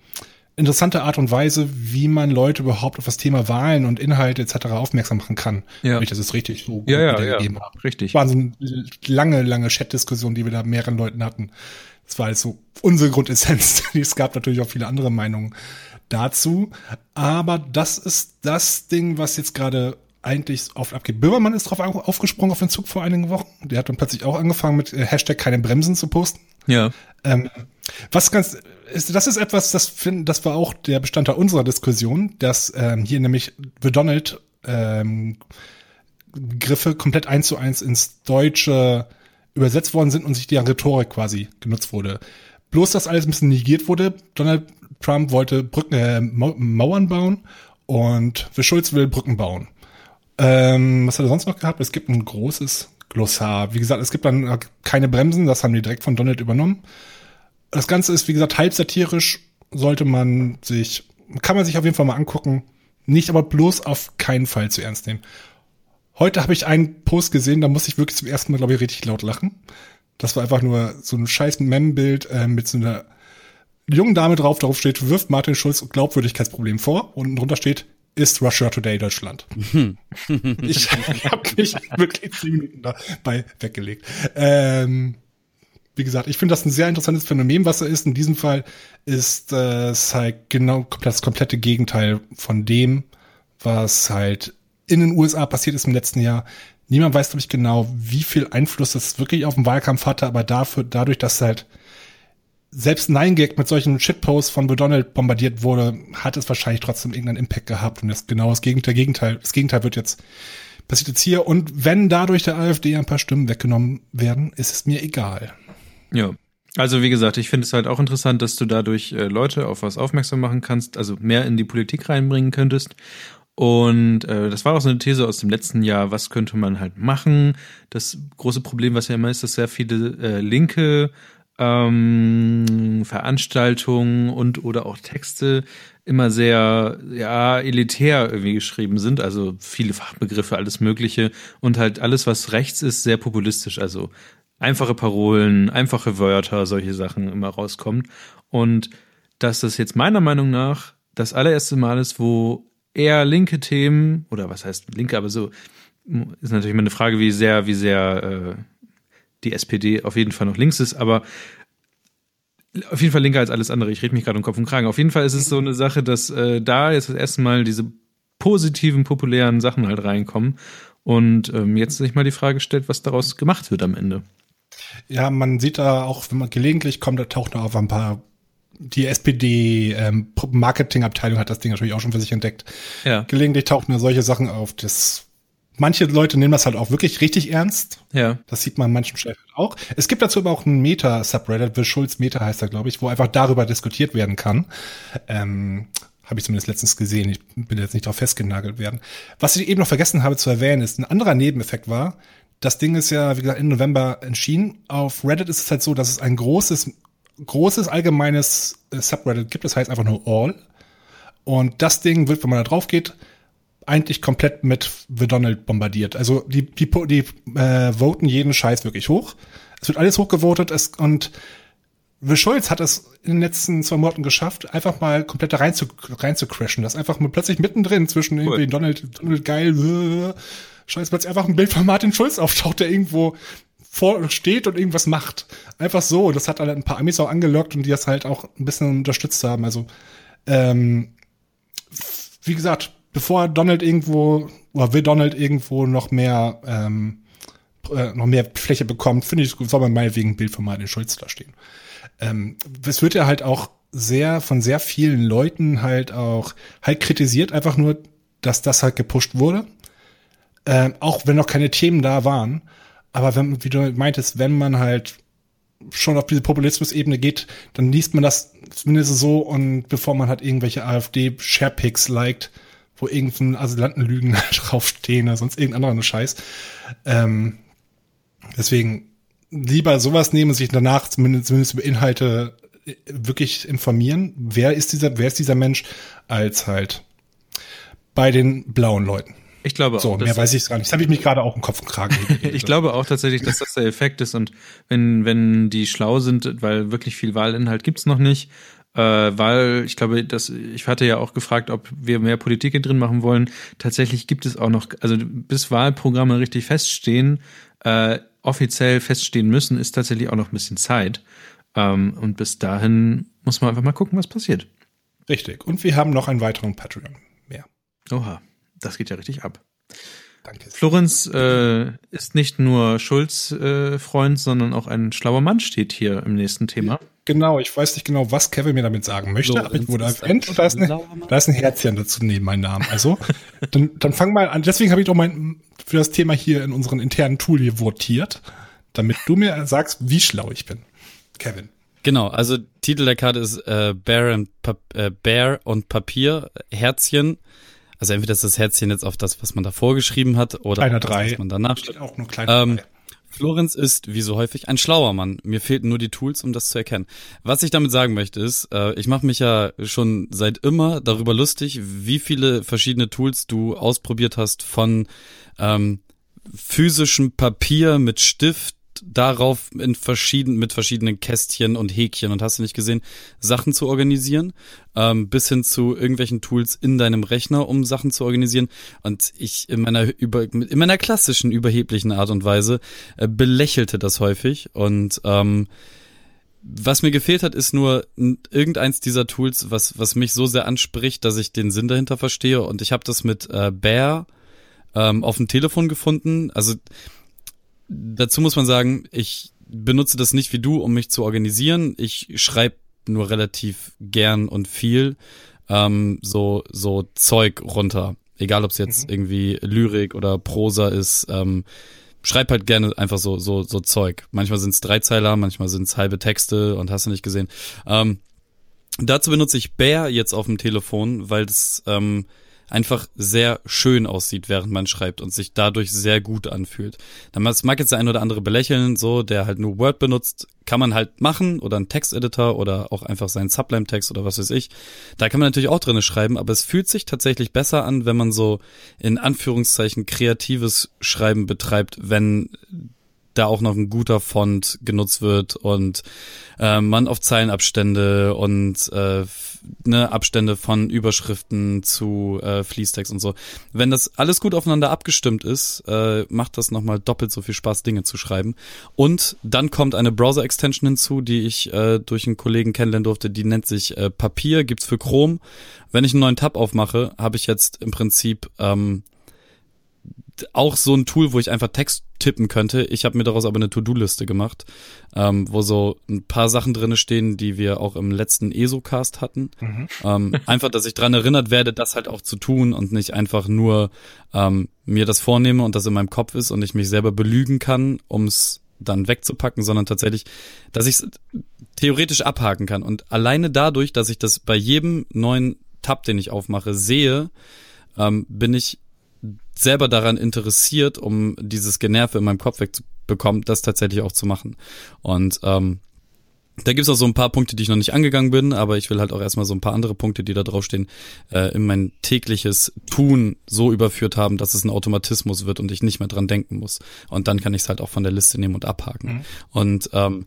[SPEAKER 3] interessante Art und Weise, wie man Leute überhaupt auf das Thema Wahlen und Inhalte etc. aufmerksam machen kann.
[SPEAKER 2] Ja.
[SPEAKER 3] Ich das ist richtig so gut
[SPEAKER 2] Ja, ja, ja,
[SPEAKER 3] wiedergegeben habe.
[SPEAKER 2] richtig.
[SPEAKER 3] Das waren so eine lange, lange Chat-Diskussion, die wir da mehreren Leuten hatten. Das war jetzt so unsere Grundessenz. <laughs> Es gab natürlich auch viele andere Meinungen dazu. Aber das ist das Ding, was jetzt gerade eigentlich oft abgeht. Böhmermann ist drauf au- aufgesprungen auf den Zug vor einigen Wochen. Der hat dann plötzlich auch angefangen mit äh, Hashtag keine Bremsen zu posten.
[SPEAKER 2] Ja.
[SPEAKER 3] Ähm, was ganz ist, das ist etwas, das find, das war auch der Bestandteil unserer Diskussion, dass ähm, hier nämlich The Donald ähm, Begriffe komplett eins zu eins ins Deutsche übersetzt worden sind und sich deren Rhetorik quasi genutzt wurde. Bloß, dass alles ein bisschen negiert wurde. Donald Trump wollte Brücken, äh, Mau- Mauern bauen und The Schulz will Brücken bauen. Ähm, was hat er sonst noch gehabt? Es gibt ein großes Glossar. Wie gesagt, es gibt dann keine Bremsen, das haben die direkt von Donald übernommen. Das Ganze ist, wie gesagt, halb satirisch, sollte man sich, kann man sich auf jeden Fall mal angucken. Nicht aber bloß auf keinen Fall zu ernst nehmen. Heute habe ich einen Post gesehen, da muss ich wirklich zum ersten Mal, glaube ich, richtig laut lachen. Das war einfach nur so ein scheiß Mem-Bild äh, mit so einer jungen Dame drauf, darauf steht, wirft Martin Schulz Glaubwürdigkeitsproblem vor und drunter steht, ist Russia Today Deutschland. <laughs> ich <laughs> habe mich wirklich zehn Minuten dabei weggelegt. Ähm, wie gesagt, ich finde das ein sehr interessantes Phänomen, was er ist. In diesem Fall ist äh, es halt genau das komplette Gegenteil von dem, was halt in den USA passiert ist im letzten Jahr. Niemand weiß, glaube ich, genau, wie viel Einfluss das wirklich auf den Wahlkampf hatte, aber dafür, dadurch, dass halt selbst Nein Gag mit solchen Shitposts von Donald bombardiert wurde, hat es wahrscheinlich trotzdem irgendeinen Impact gehabt. Und das genau das Gegenteil, Gegenteil, das Gegenteil wird jetzt passiert jetzt hier. Und wenn dadurch der AfD ein paar Stimmen weggenommen werden, ist es mir egal.
[SPEAKER 2] Ja. Also wie gesagt, ich finde es halt auch interessant, dass du dadurch äh, Leute auf was aufmerksam machen kannst, also mehr in die Politik reinbringen könntest. Und äh, das war auch so eine These aus dem letzten Jahr, was könnte man halt machen? Das große Problem, was ja immer ist, dass sehr viele äh, linke ähm, Veranstaltungen und oder auch Texte immer sehr ja elitär irgendwie geschrieben sind, also viele Fachbegriffe, alles Mögliche und halt alles, was rechts ist, sehr populistisch, also einfache Parolen, einfache Wörter, solche Sachen immer rauskommt und dass das jetzt meiner Meinung nach das allererste Mal ist, wo eher linke Themen oder was heißt linke, aber so ist natürlich immer eine Frage, wie sehr, wie sehr äh, die SPD auf jeden Fall noch links ist, aber auf jeden Fall linker als alles andere. Ich rede mich gerade um Kopf und Kragen. Auf jeden Fall ist es so eine Sache, dass äh, da jetzt das erste Mal diese positiven, populären Sachen halt reinkommen und ähm, jetzt sich mal die Frage stellt, was daraus gemacht wird am Ende.
[SPEAKER 3] Ja, man sieht da auch, wenn man gelegentlich kommt, da taucht noch auf ein paar die SPD ähm, hat das Ding natürlich auch schon für sich entdeckt. Ja. Gelegentlich tauchen da solche Sachen auf. Das manche Leute nehmen das halt auch wirklich richtig ernst. Ja. Das sieht man manchen Chefs auch. Es gibt dazu aber auch ein Meta-Subreddit, Will Schulz Meta heißt er, glaube ich, wo einfach darüber diskutiert werden kann. Ähm, habe ich zumindest letztens gesehen. Ich bin jetzt nicht darauf festgenagelt werden. Was ich eben noch vergessen habe zu erwähnen, ist ein anderer Nebeneffekt war. Das Ding ist ja, wie gesagt, im November entschieden. Auf Reddit ist es halt so, dass es ein großes, großes allgemeines äh, Subreddit gibt. Das heißt einfach nur All. Und das Ding wird, wenn man da drauf geht, eigentlich komplett mit The Donald bombardiert. Also die, die, die äh, voten jeden Scheiß wirklich hoch. Es wird alles hochgevotet es, und The Schulz hat es in den letzten zwei Monaten geschafft, einfach mal komplett da rein zu, rein zu crashen. Das einfach mal plötzlich mittendrin zwischen cool. irgendwie Donald, Donald geil, äh, Scheiß, plötzlich einfach ein Bild von Martin Schulz auftaucht, der irgendwo vor steht und irgendwas macht. Einfach so. Das hat halt ein paar Amis auch angelockt und die das halt auch ein bisschen unterstützt haben. Also, ähm, wie gesagt, bevor Donald irgendwo oder will Donald irgendwo noch mehr ähm, äh, noch mehr Fläche bekommt, finde ich, soll man meinetwegen ein Bild von Martin Schulz da stehen. Ähm, das wird ja halt auch sehr von sehr vielen Leuten halt auch halt kritisiert, einfach nur, dass das halt gepusht wurde. Ähm, auch wenn noch keine Themen da waren. Aber wenn, wie du meintest, wenn man halt schon auf diese Populismus-Ebene geht, dann liest man das zumindest so und bevor man halt irgendwelche AfD-Sharepics liked, wo irgendein Asylantenlügen <laughs> draufstehen oder sonst irgendein anderer Scheiß. Ähm, deswegen lieber sowas nehmen und sich danach zumindest, zumindest über Inhalte äh, wirklich informieren. Wer ist dieser, wer ist dieser Mensch, als halt bei den blauen Leuten.
[SPEAKER 2] Ich glaube
[SPEAKER 3] so, auch. So, mehr weiß ich gar nicht. Das habe ich mich gerade auch im Kopf und Kragen. <laughs>
[SPEAKER 2] ich glaube auch tatsächlich, dass das der Effekt ist und wenn, wenn die schlau sind, weil wirklich viel Wahlinhalt gibt's noch nicht äh, weil ich glaube, dass ich hatte ja auch gefragt, ob wir mehr Politik hier drin machen wollen. Tatsächlich gibt es auch noch, also bis Wahlprogramme richtig feststehen, äh, offiziell feststehen müssen, ist tatsächlich auch noch ein bisschen Zeit. Ähm, und bis dahin muss man einfach mal gucken, was passiert.
[SPEAKER 3] Richtig. Und wir haben noch einen weiteren Patreon mehr.
[SPEAKER 2] Oha, das geht ja richtig ab. Danke. Florenz äh, ist nicht nur Schulz-Freund, äh, sondern auch ein schlauer Mann steht hier im nächsten Thema.
[SPEAKER 3] Genau, ich weiß nicht genau, was Kevin mir damit sagen möchte, so, aber ich wurde erwähnt und da ist, eine, da ist ein Herzchen dazu neben meinem Namen. Also, <laughs> dann, dann fang mal an. Deswegen habe ich doch mein für das Thema hier in unseren internen Tool hier votiert, damit du mir sagst, wie schlau ich bin. Kevin.
[SPEAKER 4] Genau, also Titel der Karte ist äh, Bear, and Pap äh, Bear und Papier, Herzchen. Also entweder ist das Herzchen jetzt auf das, was man da vorgeschrieben hat, oder
[SPEAKER 3] Kleiner das,
[SPEAKER 4] was man danach steht.
[SPEAKER 3] Auch nur kleiner ähm.
[SPEAKER 4] Florenz ist, wie so häufig, ein schlauer Mann. Mir fehlten nur die Tools, um das zu erkennen. Was ich damit sagen möchte, ist, äh, ich mache mich ja schon seit immer darüber lustig, wie viele verschiedene Tools du ausprobiert hast von ähm, physischem Papier mit Stift darauf in verschieden, mit verschiedenen Kästchen und Häkchen und hast du nicht gesehen, Sachen zu organisieren, ähm, bis hin zu irgendwelchen Tools in deinem Rechner, um Sachen zu organisieren. Und ich in meiner über, in meiner klassischen überheblichen Art und Weise äh, belächelte das häufig und ähm, was mir gefehlt hat, ist nur irgendeins dieser Tools, was, was mich so sehr anspricht, dass ich den Sinn dahinter verstehe. Und ich habe das mit äh, Bear ähm, auf dem Telefon gefunden. Also dazu muss man sagen, ich benutze das nicht wie du, um mich zu organisieren. Ich schreibe nur relativ gern und viel ähm, so so Zeug runter. Egal, ob es jetzt mhm. irgendwie Lyrik oder Prosa ist. Ähm, schreib halt gerne einfach so so so Zeug. Manchmal sind es Dreizeiler, manchmal sind es halbe Texte und hast du nicht gesehen. Ähm, dazu benutze ich Bear jetzt auf dem Telefon, weil es ähm, einfach sehr schön aussieht, während man schreibt und sich dadurch sehr gut anfühlt. Das mag jetzt der ein oder andere belächeln, so, der halt nur Word benutzt, kann man halt machen oder einen Texteditor oder auch einfach seinen Sublime-Text oder was weiß ich. Da kann man natürlich auch drinne schreiben, aber es fühlt sich tatsächlich besser an, wenn man so in Anführungszeichen kreatives Schreiben betreibt, wenn da auch noch ein guter Font genutzt wird und äh, man auf Zeilenabstände und äh, ne, Abstände von Überschriften zu äh, Fließtext und so. Wenn das alles gut aufeinander abgestimmt ist, äh, macht das nochmal doppelt so viel Spaß, Dinge zu schreiben. Und dann kommt eine Browser-Extension hinzu, die ich äh, durch einen Kollegen kennenlernen durfte, die nennt sich äh, Papier, gibt's für Chrome. Wenn ich einen neuen Tab aufmache, habe ich jetzt im Prinzip ähm, auch so ein Tool, wo ich einfach Text tippen könnte. Ich habe mir daraus aber eine To-Do-Liste gemacht, ähm, wo so ein paar Sachen drinne stehen, die wir auch im letzten ESO-Cast hatten. Mhm. Ähm, <laughs> einfach, dass ich dran erinnert werde, das halt auch zu tun und nicht einfach nur ähm, mir das vornehme und das in meinem Kopf ist und ich mich selber belügen kann, ums dann wegzupacken, sondern tatsächlich, dass ich es theoretisch abhaken kann. Und alleine dadurch, dass ich das bei jedem neuen Tab, den ich aufmache, sehe, ähm, bin ich selber daran interessiert, um dieses Generve in meinem Kopf wegzubekommen, das tatsächlich auch zu machen. Und ähm, da gibt's auch so ein paar Punkte, die ich noch nicht angegangen bin, aber ich will halt auch erstmal so ein paar andere Punkte, die da draufstehen, äh, in mein tägliches Tun so überführt haben, dass es ein Automatismus wird und ich nicht mehr dran denken muss. Und dann kann ich es halt auch von der Liste nehmen und abhaken. Mhm. Und ähm,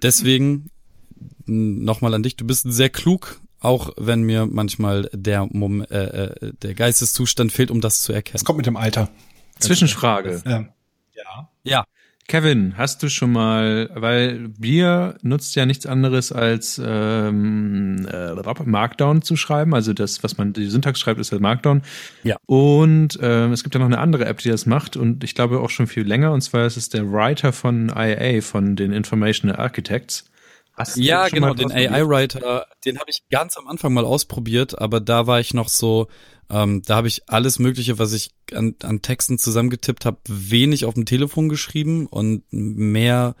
[SPEAKER 4] deswegen nochmal an dich, du bist sehr klug auch wenn mir manchmal der, Mom äh, äh, der Geisteszustand fehlt, um das zu erkennen.
[SPEAKER 3] Das kommt mit dem Alter.
[SPEAKER 2] Zwischenfrage.
[SPEAKER 3] Ja.
[SPEAKER 4] Ja. ja.
[SPEAKER 2] Kevin, hast du schon mal, weil Bier nutzt ja nichts anderes als ähm, äh, Markdown zu schreiben, also das, was man die Syntax schreibt, ist ja Markdown.
[SPEAKER 4] Ja.
[SPEAKER 2] Und ähm, es gibt ja noch eine andere App, die das macht und ich glaube auch schon viel länger. Und zwar ist es der Writer von IA, von den Informational Architects.
[SPEAKER 4] Hast ja, genau, den AI-Writer, den habe ich ganz am Anfang mal ausprobiert, aber da war ich noch so, ähm, da habe ich alles Mögliche, was ich an, an Texten zusammengetippt habe, wenig auf dem Telefon geschrieben und mehr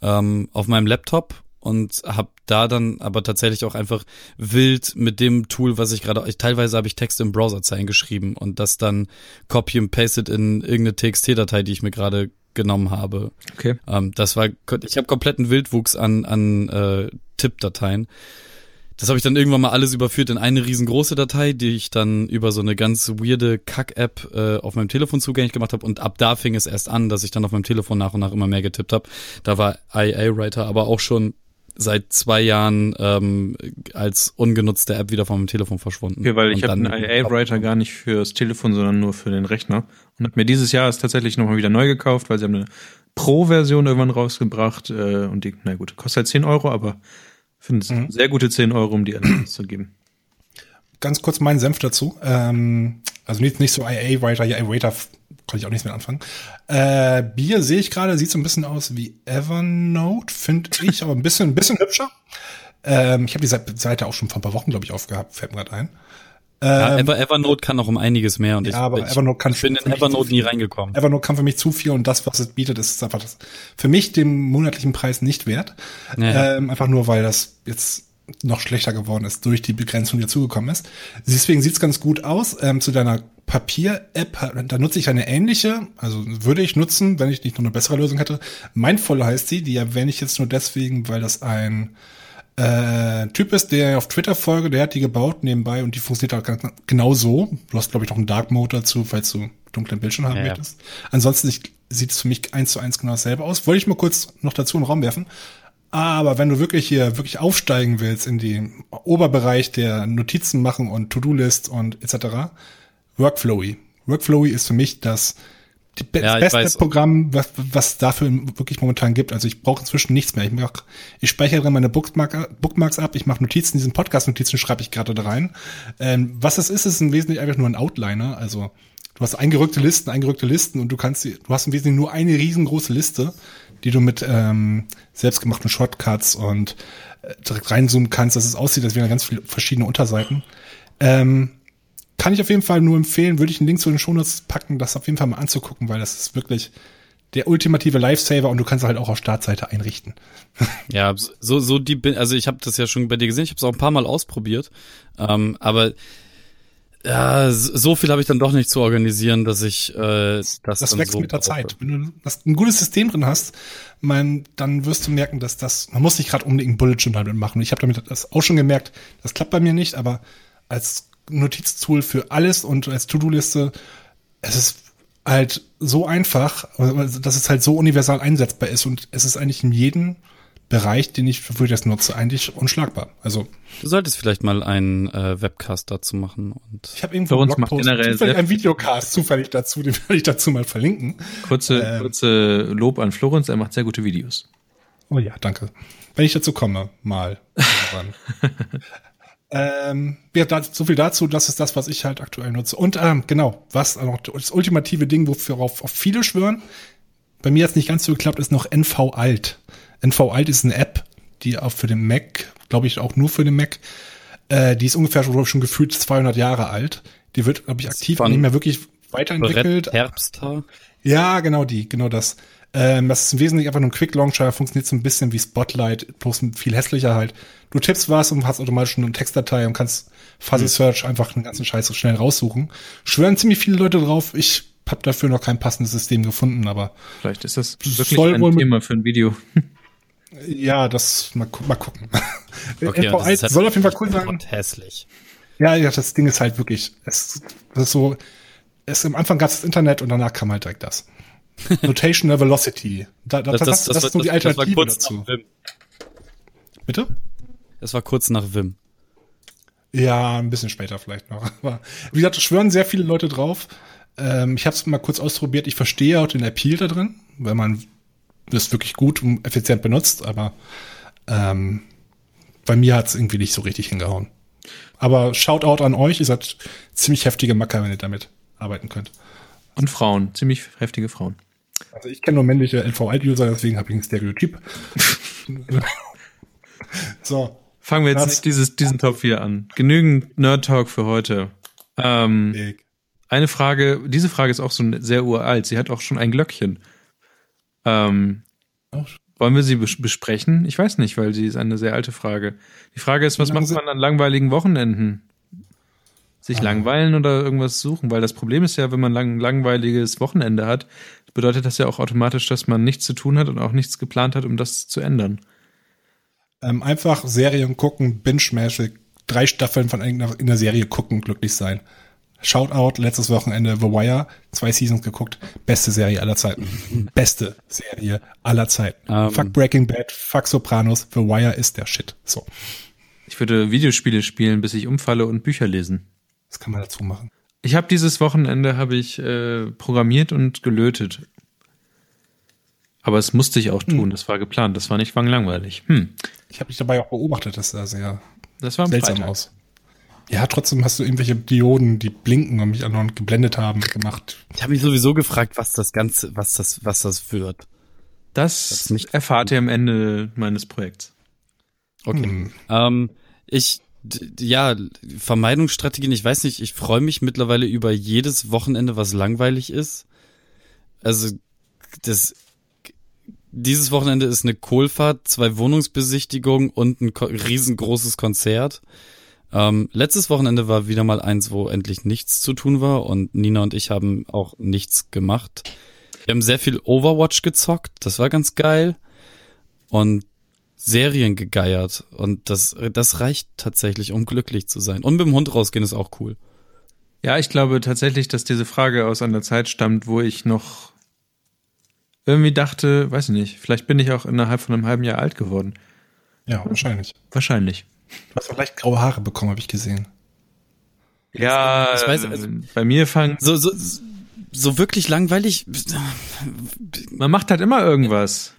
[SPEAKER 4] ähm, auf meinem Laptop und habe da dann aber tatsächlich auch einfach wild mit dem Tool, was ich gerade, teilweise habe ich Texte im Browserzeilen geschrieben und das dann copy and pasted in irgendeine TXT-Datei, die ich mir gerade genommen habe.
[SPEAKER 2] Okay.
[SPEAKER 4] Ähm, das war, ich habe kompletten Wildwuchs an, an äh, Tippdateien. Das habe ich dann irgendwann mal alles überführt in eine riesengroße Datei, die ich dann über so eine ganz weirde Kack-App äh, auf meinem Telefon zugänglich gemacht habe. Und ab da fing es erst an, dass ich dann auf meinem Telefon nach und nach immer mehr getippt habe. Da war IA Writer aber auch schon seit zwei Jahren ähm, als ungenutzte App wieder von meinem Telefon verschwunden.
[SPEAKER 2] Okay, weil ich habe einen IA-Writer gar nicht fürs Telefon, sondern nur für den Rechner. Und habe mir dieses Jahr es tatsächlich nochmal wieder neu gekauft, weil sie haben eine Pro-Version irgendwann rausgebracht. Äh, und die, na gut, kostet halt 10 Euro, aber finde es mhm. sehr gute 10 Euro, um die <clears throat> zu geben.
[SPEAKER 3] Ganz kurz meinen Senf dazu. Ähm, also nicht, nicht so IA-Writer, IA-Writer kann ich auch nichts mehr anfangen. Äh, Bier sehe ich gerade, sieht so ein bisschen aus wie Evernote, finde ich, aber ein bisschen, ein bisschen hübscher. Ähm, ich habe die Seite auch schon vor ein paar Wochen, glaube ich, aufgehabt, fällt mir gerade ein.
[SPEAKER 4] Ähm, ja, Evernote kann noch um einiges mehr und
[SPEAKER 3] ja,
[SPEAKER 4] ich,
[SPEAKER 3] aber ich Evernote kann
[SPEAKER 4] bin in Evernote nie reingekommen.
[SPEAKER 3] Evernote kann für mich zu viel und das, was es bietet, ist einfach das für mich den monatlichen Preis nicht wert. Ja. Ähm, einfach nur, weil das jetzt noch schlechter geworden ist durch die Begrenzung, die dazugekommen ist. Deswegen sieht's ganz gut aus. Ähm, zu deiner Papier-App, da nutze ich eine ähnliche, also würde ich nutzen, wenn ich nicht noch eine bessere Lösung hätte. Mindful heißt sie, die erwähne ich jetzt nur deswegen, weil das ein äh, Typ ist, der auf Twitter folge, der hat die gebaut nebenbei und die funktioniert halt genau so. Du hast, glaube ich, noch einen Dark Mode dazu, falls du dunklen Bildschirm haben ja, möchtest. Ansonsten, ich sieht es für mich eins zu eins genau dasselbe aus. Wollte ich mal kurz noch dazu in den Raum werfen. Aber wenn du wirklich hier wirklich aufsteigen willst in den Oberbereich der Notizen machen und To-Do-List und etc., Workflowy. Workflowy ist für mich das be
[SPEAKER 4] Ja,
[SPEAKER 3] beste
[SPEAKER 4] weiß.
[SPEAKER 3] Programm, was, was dafür wirklich momentan gibt. Also ich brauche inzwischen nichts mehr. Ich, mach, ich speichere meine Bookmark, Bookmarks ab, ich mache Notizen, diesen Podcast-Notizen schreibe ich gerade da rein. Ähm, was das ist, ist im Wesentlichen einfach nur ein Outliner. Also du hast eingerückte Listen, eingerückte Listen und du kannst, du hast im Wesentlichen nur eine riesengroße Liste, die du mit ähm, selbstgemachten Shortcuts und äh, direkt reinzoomen kannst, dass es aussieht, als wären da ganz viele verschiedene Unterseiten. Ähm, kann ich auf jeden Fall nur empfehlen, würde ich einen Link zu den Shownotes packen, das auf jeden Fall mal anzugucken, weil das ist wirklich der ultimative Lifesaver und du kannst halt auch auf Startseite einrichten. <laughs>
[SPEAKER 4] Ja, so, so die, bin- also ich habe das ja schon bei dir gesehen, ich habe es auch ein paar Mal ausprobiert, ähm, aber ja, so viel habe ich dann doch nicht zu organisieren, dass ich äh, das,
[SPEAKER 3] Das wächst
[SPEAKER 4] so
[SPEAKER 3] mit der
[SPEAKER 4] brauche.
[SPEAKER 3] Zeit. Wenn du das ein gutes System drin hast, man, dann wirst du merken, dass das, man muss nicht gerade unbedingt ein Bullet Journal machen. Ich habe damit das auch schon gemerkt, das klappt bei mir nicht, aber als Notiztool für alles und als To-Do-Liste, es ist halt so einfach, dass es halt so universal einsetzbar ist und es ist eigentlich in jedem Bereich, den ich für das nutze, eigentlich unschlagbar. Also
[SPEAKER 4] Du solltest vielleicht mal einen äh, Webcast dazu machen und
[SPEAKER 3] ich habe irgendwo
[SPEAKER 2] Für uns
[SPEAKER 3] einen Blogpost,
[SPEAKER 2] generell
[SPEAKER 3] zufällig einen Videocast zufällig dazu, den werde ich dazu mal verlinken.
[SPEAKER 2] Kurze,
[SPEAKER 3] Ähm.
[SPEAKER 2] kurze Lob an Florenz, er macht sehr gute Videos.
[SPEAKER 3] Oh ja, danke. Wenn ich dazu komme, mal. <laughs> ähm, ja, so viel dazu, das ist das, was ich halt aktuell nutze. Und ähm, genau, was noch das ultimative Ding, worauf auf viele schwören, bei mir hat es nicht ganz so geklappt, ist noch NV Alt. NV Alt ist eine App, die auch für den Mac, glaube ich auch nur für den Mac, äh, die ist ungefähr schon, schon gefühlt 200 Jahre alt. Die wird, glaube ich, aktiv und nicht mehr wirklich weiterentwickelt.
[SPEAKER 4] Herbsthaar.
[SPEAKER 3] Ja, genau die, genau das. Ähm, das ist im Wesentlichen einfach nur ein Quick Launcher, funktioniert so ein bisschen wie Spotlight, bloß viel hässlicher halt. Du tippst was und hast automatisch eine Textdatei und kannst Fuzzy
[SPEAKER 2] Hm.
[SPEAKER 3] Search einfach den ganzen Scheiß so schnell raussuchen. Schwören ziemlich viele Leute drauf. Ich habe dafür noch kein passendes System gefunden, aber
[SPEAKER 2] Vielleicht ist das wirklich
[SPEAKER 3] Soll
[SPEAKER 2] ein Thema für ein Video. <laughs>
[SPEAKER 3] ja, das mal, gu- mal gucken. <laughs>
[SPEAKER 4] Okay, das ist halt
[SPEAKER 3] soll auf jeden Fall cool sein.
[SPEAKER 4] hässlich.
[SPEAKER 3] Ja, ja, das Ding ist halt wirklich, es das ist so, es am Anfang gab es das Internet und danach kam halt direkt das. <laughs> Notational Velocity. Da, da, das, das, das, ist so die Alternative
[SPEAKER 4] war kurz
[SPEAKER 3] dazu.
[SPEAKER 4] nach Vim.
[SPEAKER 3] Bitte?
[SPEAKER 4] Das war kurz nach Vim.
[SPEAKER 3] Ja, ein bisschen später vielleicht noch. <laughs> Aber wie gesagt, es schwören sehr viele Leute drauf. Ähm, ich habe es mal kurz ausprobiert. Ich verstehe auch den Appeal da drin, weil man das wirklich gut und effizient benutzt, aber ähm, bei mir hat es irgendwie nicht so richtig hingehauen. Aber Shoutout an euch, ihr seid ziemlich heftige Macker, wenn ihr damit arbeiten könnt.
[SPEAKER 2] Und Frauen, ziemlich heftige Frauen.
[SPEAKER 3] Also ich kenne nur männliche LV-Alt-User, deswegen habe ich ein Stereotyp. <laughs> so,
[SPEAKER 2] Fangen wir jetzt nicht dieses, diesen Top 4 an. Genügend Nerd-Talk für heute. Ähm, eine Frage, diese Frage ist auch so sehr uralt. Sie hat auch schon ein Glöckchen. Ähm, wollen wir sie bes besprechen? Ich weiß nicht, weil sie ist eine sehr alte Frage. Die Frage ist, was macht man an langweiligen Wochenenden? Sich
[SPEAKER 3] Ah.
[SPEAKER 2] langweilen oder irgendwas suchen? Weil das Problem ist ja, wenn man lang, langweiliges Wochenende hat, bedeutet das ja auch automatisch, dass man nichts zu tun hat und auch nichts geplant hat, um das zu ändern.
[SPEAKER 3] Ähm, einfach Serien gucken, binge-mäßig, drei Staffeln von irgendeiner in der Serie gucken, glücklich sein. Shoutout, letztes Wochenende The Wire, zwei Seasons geguckt, beste Serie aller Zeiten. <laughs> beste Serie aller Zeiten.
[SPEAKER 4] Ähm.
[SPEAKER 3] fuck Breaking Bad, fuck Sopranos, The Wire ist der Shit. So,
[SPEAKER 2] Ich würde Videospiele spielen, bis ich umfalle und Bücher lesen.
[SPEAKER 3] Was kann man dazu machen?
[SPEAKER 2] Ich habe dieses Wochenende habe ich äh, programmiert und gelötet. Aber es musste ich auch tun. Das war geplant. Das war nicht langweilig. Hm.
[SPEAKER 3] Ich habe dich dabei auch beobachtet, das sah sehr
[SPEAKER 2] Das war am
[SPEAKER 3] seltsam
[SPEAKER 2] Freitag.
[SPEAKER 3] aus. Ja, trotzdem hast du irgendwelche Dioden, die blinken und mich andauernd geblendet haben, gemacht.
[SPEAKER 4] Ich habe mich sowieso gefragt, was das Ganze, was das, was das wird.
[SPEAKER 2] Das,
[SPEAKER 4] Das nicht-
[SPEAKER 2] erfahrt ihr am Ende meines Projekts.
[SPEAKER 4] Okay.
[SPEAKER 3] Hm.
[SPEAKER 4] Ähm, ich, ja, Vermeidungsstrategien, ich weiß nicht, ich freue mich mittlerweile über jedes Wochenende, was langweilig ist. Also, das, dieses Wochenende ist eine Kohlfahrt, zwei Wohnungsbesichtigungen und ein riesengroßes Konzert. Ähm, letztes Wochenende war wieder mal eins, wo endlich nichts zu tun war und Nina und ich haben auch nichts gemacht. Wir haben sehr viel Overwatch gezockt, das war ganz geil. Und Serien gegeiert und das, das reicht tatsächlich, um glücklich zu sein. Und mit dem Hund rausgehen ist auch cool.
[SPEAKER 2] Ja, ich glaube tatsächlich, dass diese Frage aus einer Zeit stammt, wo ich noch irgendwie dachte, weiß ich nicht, vielleicht bin ich auch innerhalb von einem halben Jahr alt geworden.
[SPEAKER 3] Ja, wahrscheinlich.
[SPEAKER 2] Wahrscheinlich.
[SPEAKER 3] Du hast vielleicht graue Haare bekommen, habe ich gesehen.
[SPEAKER 2] Ja,
[SPEAKER 4] Ich weiß, also-
[SPEAKER 2] bei mir fangen,
[SPEAKER 4] So, so, so wirklich langweilig.
[SPEAKER 2] man macht halt immer irgendwas.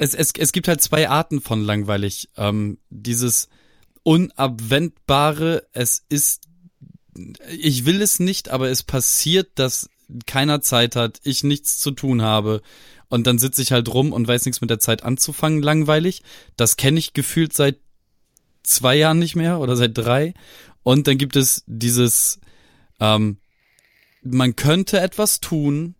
[SPEAKER 4] Es, es, es gibt halt zwei Arten von langweilig. Ähm, dieses unabwendbare, es ist, ich will es nicht, aber es passiert, dass keiner Zeit hat, ich nichts zu tun habe und dann sitze ich halt rum und weiß nichts mit der Zeit anzufangen, langweilig. Das kenne ich gefühlt seit zwei Jahren nicht mehr oder seit drei. Und dann gibt es dieses, ähm, man könnte etwas tun,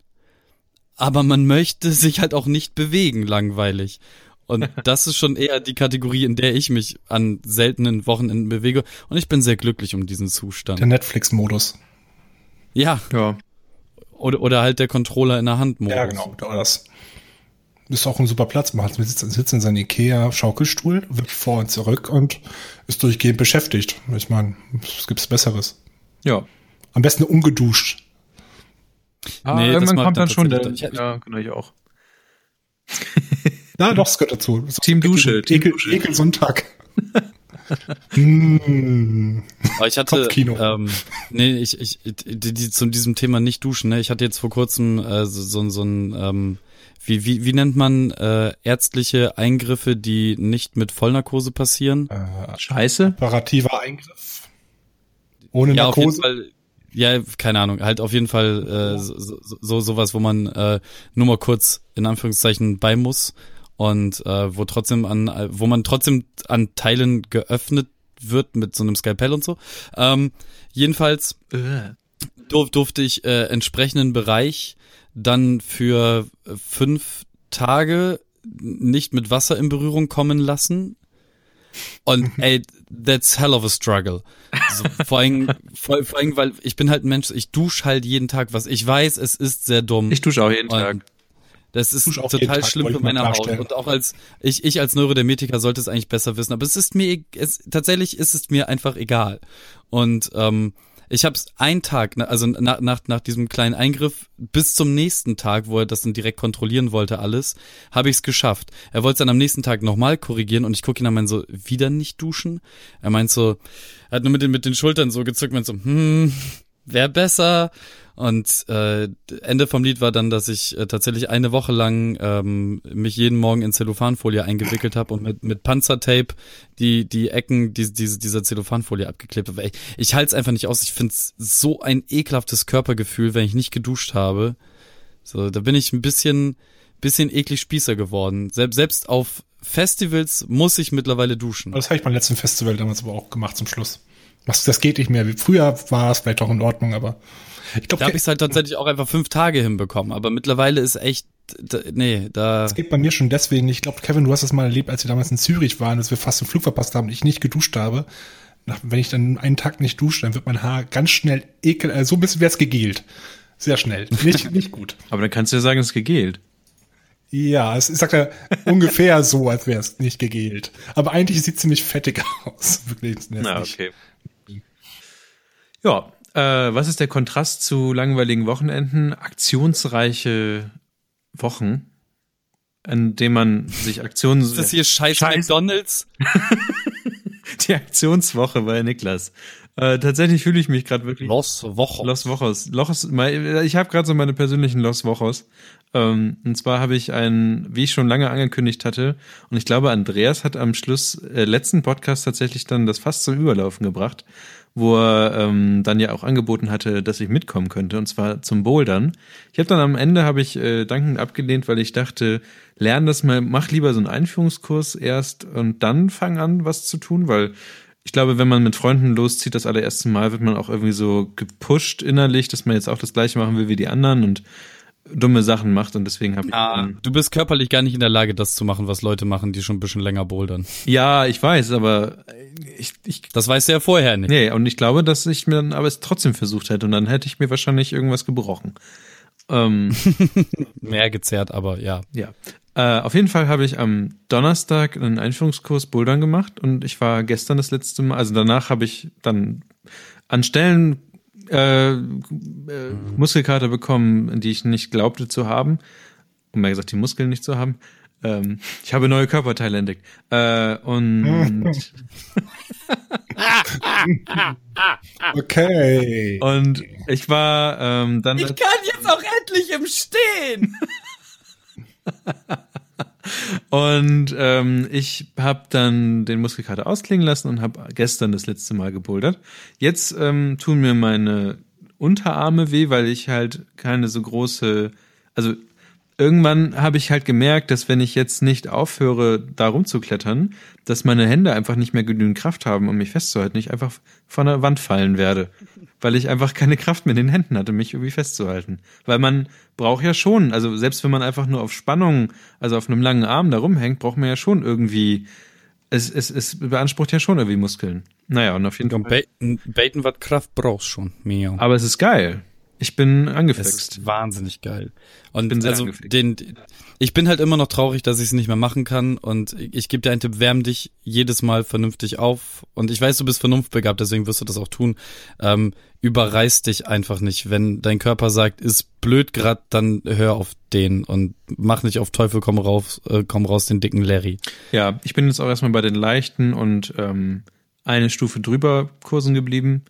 [SPEAKER 4] aber man möchte sich halt auch nicht bewegen, langweilig. Und <laughs> das ist schon eher die Kategorie, in der ich mich an seltenen Wochenenden bewege. Und ich bin sehr glücklich um diesen Zustand.
[SPEAKER 3] Der Netflix-Modus.
[SPEAKER 4] Ja,
[SPEAKER 2] Ja.
[SPEAKER 4] oder, oder halt der Controller in der Hand. -Modus.
[SPEAKER 3] Ja, genau. Oder das ist auch ein super Platz. Man hat- man sitzt, sitzt in seinem Ikea-Schaukelstuhl, wird vor und zurück und ist durchgehend beschäftigt. Ich meine, es gibt's Besseres.
[SPEAKER 2] Ja.
[SPEAKER 3] Am besten ungeduscht.
[SPEAKER 2] Ah,
[SPEAKER 4] Nee, das
[SPEAKER 2] irgendwann kommt dann schon der,
[SPEAKER 4] tatsächlich-
[SPEAKER 2] ja, genau, ich auch.
[SPEAKER 3] Na, doch, es gehört dazu.
[SPEAKER 2] Team Dusche, Team
[SPEAKER 3] Ekel,
[SPEAKER 2] Dusche.
[SPEAKER 3] Ekel Sonntag. mm. <laughs>
[SPEAKER 4] Aber ich hatte, ähm, nee, ich, ich, die, die, zu diesem Thema nicht duschen, ne? Ich hatte jetzt vor kurzem äh, so, so, so ein, ähm, wie, wie, wie nennt man äh, ärztliche Eingriffe, die nicht mit Vollnarkose passieren?
[SPEAKER 3] Äh,
[SPEAKER 2] Scheiße.
[SPEAKER 3] operativer Eingriff. Ohne
[SPEAKER 4] Ja, auf jeden
[SPEAKER 3] Narkose.
[SPEAKER 4] Fall. Ja, keine Ahnung, halt auf jeden Fall äh, so, so, so sowas, wo man äh, nur mal kurz in Anführungszeichen bei muss und äh, wo trotzdem an, äh, wo man trotzdem an Teilen geöffnet wird mit so einem Skalpell und so. Ähm, jedenfalls
[SPEAKER 2] Äh.
[SPEAKER 4] durf, durfte ich äh, entsprechenden Bereich dann für fünf Tage nicht mit Wasser in Berührung kommen lassen. Und <laughs> ey, that's hell of a struggle. So, <laughs> vor, allem, vor, vor allem, weil ich bin halt ein Mensch, ich dusche halt jeden Tag was. Ich weiß, es ist sehr dumm.
[SPEAKER 2] Ich dusche auch jeden Tag.
[SPEAKER 4] Das ist total
[SPEAKER 3] Tag,
[SPEAKER 4] schlimm für meine Haut. Und auch als, ich, ich als Neurodermetiker sollte es eigentlich besser wissen. Aber es ist mir, e- es, tatsächlich ist es mir einfach egal. Und, ähm, ich habe es einen Tag, also nach, nach, nach diesem kleinen Eingriff bis zum nächsten Tag, wo er das dann direkt kontrollieren wollte, alles, habe ich es geschafft. Er wollte es dann am nächsten Tag nochmal korrigieren und ich gucke ihn an, mein so, wieder nicht duschen? Er meint so, er hat nur mit den, mit den Schultern so gezückt, meint so, hm, wäre besser. Und äh, Ende vom Lied war dann, dass ich äh, tatsächlich eine Woche lang ähm, mich jeden Morgen in Zellophanfolie eingewickelt habe und mit, mit Panzertape die die Ecken die, diese, dieser Zellophanfolie abgeklebt habe. Ich, ich halte es einfach nicht aus. Ich finde es so ein ekelhaftes Körpergefühl, wenn ich nicht geduscht habe. So, da bin ich ein bisschen bisschen eklig Spießer geworden. Selbst selbst auf Festivals muss ich mittlerweile duschen.
[SPEAKER 3] Das habe ich beim letzten Festival damals aber auch gemacht zum Schluss. Das, das geht nicht mehr. Früher war es vielleicht auch in Ordnung, aber ich
[SPEAKER 4] Da habe
[SPEAKER 3] glaube,
[SPEAKER 4] ich es halt tatsächlich auch einfach fünf Tage hinbekommen. Aber mittlerweile ist echt, nee, da.
[SPEAKER 3] das geht bei mir schon deswegen. Ich glaube, Kevin, du hast das mal erlebt, als wir damals in Zürich waren, dass wir fast den Flug verpasst haben und ich nicht geduscht habe. Wenn ich dann einen Tag nicht dusche, dann wird mein Haar ganz schnell ekel, äh, so ein bisschen wird's gegelt. Sehr schnell. Nicht, <laughs> nicht gut.
[SPEAKER 2] Aber dann kannst du ja sagen, es ist gegelt.
[SPEAKER 3] Ja, es ist sagt er ungefähr so, als wäre es nicht gegelt. Aber eigentlich sieht ziemlich fettig <laughs> aus. Wirklich.
[SPEAKER 2] Na, okay. Ja, äh, was ist der Kontrast zu langweiligen Wochenenden? Aktionsreiche Wochen, an denen man sich Aktionen...
[SPEAKER 4] Ist das hier scheiß,
[SPEAKER 2] Scheiß-
[SPEAKER 4] McDonalds? <laughs>
[SPEAKER 2] Die Aktionswoche bei Niklas. Äh, tatsächlich fühle ich mich gerade wirklich...
[SPEAKER 4] Los Woche.
[SPEAKER 2] Los Wochos. Mein- ich habe gerade so meine persönlichen Los Wochos. Ähm, und zwar habe ich einen, wie ich schon lange angekündigt hatte, und ich glaube, Andreas hat am Schluss äh, letzten Podcast tatsächlich dann das fast zum Überlaufen gebracht, wo er ähm, dann ja auch angeboten hatte, dass ich mitkommen könnte, und zwar zum Bouldern. Ich habe dann am Ende habe ich äh, dankend abgelehnt, weil ich dachte, lern das mal, mach lieber so einen Einführungskurs erst und dann fang an, was zu tun, weil ich glaube, wenn man mit Freunden loszieht, das allererste Mal, wird man auch irgendwie so gepusht innerlich, dass man jetzt auch das gleiche machen will wie die anderen und dumme Sachen macht und deswegen habe ich
[SPEAKER 4] Ah, du bist körperlich gar nicht in der Lage, das zu machen, was Leute machen, die schon ein bisschen länger bouldern.
[SPEAKER 2] ja, ich weiß, aber ich, ich
[SPEAKER 4] Das weißt du ja vorher nicht.
[SPEAKER 2] nee, und ich glaube, dass ich mir dann aber es trotzdem versucht hätte und dann hätte ich mir wahrscheinlich irgendwas gebrochen. Ähm, <laughs>
[SPEAKER 4] Mehr gezerrt, aber ja.
[SPEAKER 2] Ja. Äh, auf jeden Fall habe ich am Donnerstag einen Einführungskurs Bouldern gemacht und ich war gestern das letzte Mal, also danach habe ich dann an Stellen äh, äh, Muskelkater bekommen, die ich nicht glaubte zu haben. um mehr gesagt die Muskeln nicht zu haben. Ähm, ich habe neue Körperteile entdeckt. Äh, und <laughs>
[SPEAKER 3] Okay.
[SPEAKER 2] und ich war ähm, dann
[SPEAKER 4] Ich kann jetzt auch endlich im Stehen. <laughs>
[SPEAKER 2] und ähm, ich habe dann den Muskelkater ausklingen lassen und habe gestern das letzte Mal gebouldert. Jetzt ähm, tun mir meine Unterarme weh, weil ich halt keine so große, also irgendwann habe ich halt gemerkt, dass wenn ich jetzt nicht aufhöre, da rumzuklettern, dass meine Hände einfach nicht mehr genügend Kraft haben, um mich festzuhalten. Ich einfach von der Wand fallen werde. Weil ich einfach keine Kraft mehr in den Händen hatte, mich irgendwie festzuhalten. Weil man braucht ja schon, also selbst wenn man einfach nur auf Spannung, also auf einem langen Arm da rumhängt, braucht man ja schon irgendwie, es, es, es beansprucht ja schon irgendwie Muskeln. Naja, und auf jeden Fall.
[SPEAKER 4] Baiten, was Kraft brauchst schon. Mio.
[SPEAKER 2] Aber es ist geil. Ich bin angefixt.
[SPEAKER 4] wahnsinnig geil. Und
[SPEAKER 2] bin sehr
[SPEAKER 4] also
[SPEAKER 2] angefixt.
[SPEAKER 4] den, ich bin halt immer noch traurig, dass ich es nicht mehr machen kann. Und ich gebe dir einen Tipp, wärm dich jedes Mal vernünftig auf. Und ich weiß, du bist vernunftbegabt, deswegen wirst du das auch tun. Ähm, überreiß dich einfach nicht. Wenn dein Körper sagt, ist blöd grad, dann hör auf den und mach nicht auf Teufel komm raus, äh, komm raus den dicken Larry.
[SPEAKER 2] Ja, ich bin jetzt auch erstmal bei den leichten und ähm, eine Stufe drüber Kursen geblieben.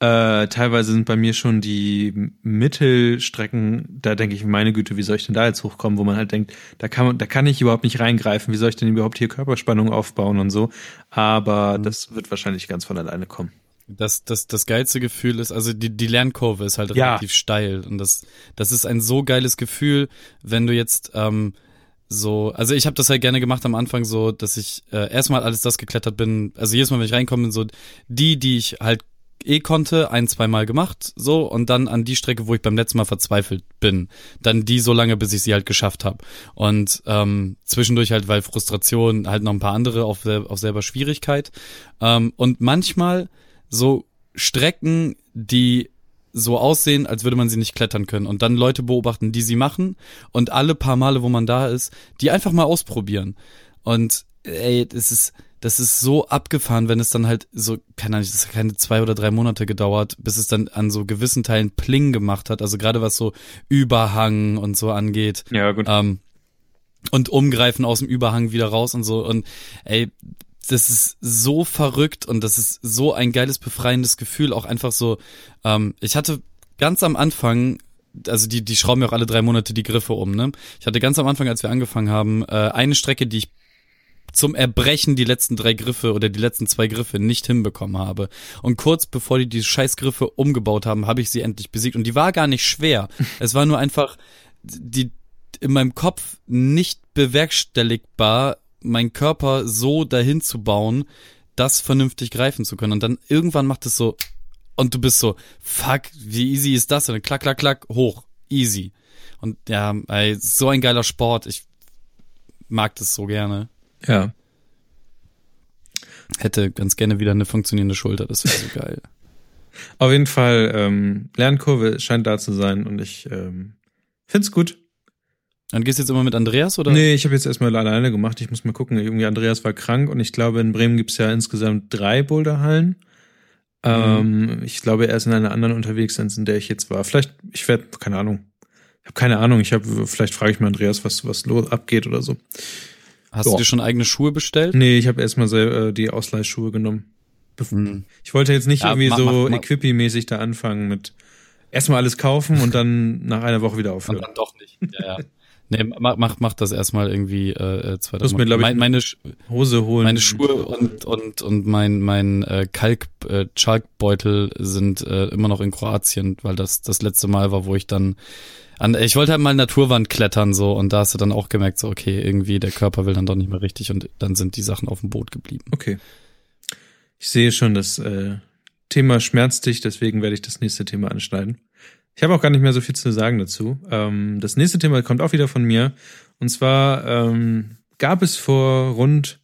[SPEAKER 2] Äh, teilweise sind bei mir schon die Mittelstrecken, da denke ich, meine Güte, wie soll ich denn da jetzt hochkommen, wo man halt denkt, da kann man, da kann ich überhaupt nicht reingreifen, wie soll ich denn überhaupt hier Körperspannung aufbauen und so. Aber das wird wahrscheinlich ganz von alleine kommen.
[SPEAKER 4] Das, das, das geilste Gefühl ist, also die, die Lernkurve ist halt
[SPEAKER 2] Ja.
[SPEAKER 4] relativ steil und das, das ist ein so geiles Gefühl, wenn du jetzt ähm, so, also ich habe das halt gerne gemacht am Anfang so, dass ich äh, erstmal alles das geklettert bin, also jedes Mal, wenn ich reinkomme, so die, die ich halt eh konnte, ein, zweimal gemacht, so, und dann an die Strecke, wo ich beim letzten Mal verzweifelt bin. Dann die so lange, bis ich sie halt geschafft habe. Und ähm, zwischendurch halt, weil Frustration, halt noch ein paar andere auf, auf selber Schwierigkeit. Ähm, und manchmal so Strecken, die so aussehen, als würde man sie nicht klettern können und dann Leute beobachten, die sie machen und alle paar Male, wo man da ist, die einfach mal ausprobieren. Und ey, das ist das ist so abgefahren, wenn es dann halt so, keine Ahnung, das hat keine zwei oder drei Monate gedauert, bis es dann an so gewissen Teilen Pling gemacht hat. Also gerade was so Überhang und so angeht.
[SPEAKER 2] Ja, gut.
[SPEAKER 4] Ähm, und umgreifen aus dem Überhang wieder raus und so. Und ey, das ist so verrückt und das ist so ein geiles, befreiendes Gefühl. Auch einfach so, ähm, ich hatte ganz am Anfang, also die, die schrauben ja auch alle drei Monate die Griffe um, ne? Ich hatte ganz am Anfang, als wir angefangen haben, äh, eine Strecke, die ich zum Erbrechen die letzten drei Griffe oder die letzten zwei Griffe nicht hinbekommen habe. Und kurz bevor die die Scheißgriffe umgebaut haben, habe ich sie endlich besiegt. Und die war gar nicht schwer. <laughs> es war nur einfach die in meinem Kopf nicht bewerkstelligbar, meinen Körper so dahin zu bauen, das vernünftig greifen zu können. Und dann irgendwann macht es so, und du bist so, fuck, wie easy ist das? Und dann klack, klack, klack, hoch, easy. Und ja, ey, so ein geiler Sport. Ich mag das so gerne.
[SPEAKER 2] Ja.
[SPEAKER 4] Hätte ganz gerne wieder eine funktionierende Schulter, das wäre so <laughs> geil.
[SPEAKER 2] Auf jeden Fall, ähm, Lernkurve scheint da zu sein und ich ähm, find's gut.
[SPEAKER 4] Dann gehst du jetzt immer mit Andreas oder?
[SPEAKER 2] Nee, ich habe jetzt erstmal alleine gemacht. Ich muss mal gucken. Irgendwie Andreas war krank und ich glaube, in Bremen gibt's ja insgesamt drei Boulderhallen. Ähm, ich glaube, er ist in einer anderen unterwegs, als in der ich jetzt war. Vielleicht, ich werde, keine Ahnung. Ich habe keine Ahnung. Ich habe, vielleicht frage ich mal Andreas, was was los abgeht oder so.
[SPEAKER 4] Hast
[SPEAKER 2] Ja.
[SPEAKER 4] du dir schon eigene Schuhe bestellt?
[SPEAKER 2] Nee, ich habe erstmal äh, die Ausleihschuhe genommen.
[SPEAKER 4] Hm.
[SPEAKER 2] Ich wollte jetzt nicht
[SPEAKER 4] Ja,
[SPEAKER 2] irgendwie
[SPEAKER 4] mach-
[SPEAKER 2] so. Equipi-mäßig da anfangen mit erstmal alles kaufen und dann nach einer Woche wieder
[SPEAKER 4] Und
[SPEAKER 2] aufhören.
[SPEAKER 4] dann doch nicht. Ja, ja. <laughs> Nee, mach, mach, mach das erstmal irgendwie äh, äh, zwei, drei
[SPEAKER 2] ich,
[SPEAKER 4] Meine, meine, Sch-
[SPEAKER 2] Hose holen.
[SPEAKER 4] meine Schuhe und, und, und mein, mein äh, Kalk, äh, Chalkbeutel sind äh, immer noch in Kroatien, weil das das letzte Mal war, wo ich dann an, ich wollte halt mal Naturwand klettern so und da hast du dann auch gemerkt, so okay, irgendwie der Körper will dann doch nicht mehr richtig und dann sind die Sachen auf dem Boot geblieben.
[SPEAKER 2] Okay. Ich sehe schon, das äh, Thema schmerzt dich, deswegen werde ich das nächste Thema anschneiden. Ich habe auch gar nicht mehr so viel zu sagen dazu. Ähm, das nächste Thema kommt auch wieder von mir. Und zwar ähm, gab es vor rund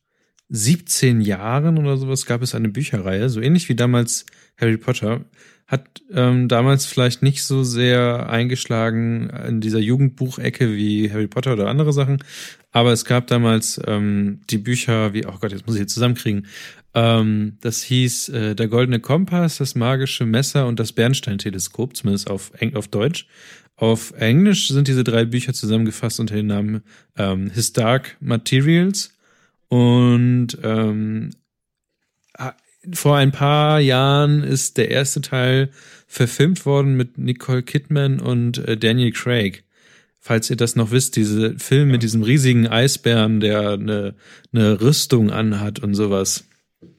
[SPEAKER 2] 17 Jahren oder sowas, gab es eine Bücherreihe, so ähnlich wie damals Harry Potter. Hat ähm, damals vielleicht nicht so sehr eingeschlagen in dieser Jugendbuchecke wie Harry Potter oder andere Sachen. Aber es gab damals ähm, die Bücher wie, oh Gott, jetzt muss ich jetzt zusammenkriegen. Ähm, das hieß äh, Der Goldene Kompass, das magische Messer und das Bernstein-Teleskop, zumindest auf, Eng- auf Deutsch. auf Englisch sind diese drei Bücher zusammengefasst unter dem Namen ähm, His Dark Materials. Und ähm, vor ein paar Jahren ist der erste Teil verfilmt worden mit Nicole Kidman und äh, Daniel Craig. Falls ihr das noch wisst, diese Film mit diesem riesigen Eisbären, der eine, eine Rüstung anhat und sowas.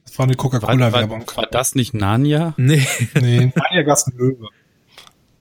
[SPEAKER 3] Das war eine Coca-Cola-Werbung.
[SPEAKER 4] war, war das nicht Narnia?
[SPEAKER 2] Nee, <laughs>
[SPEAKER 3] Nee, Anja Gassen Löwe.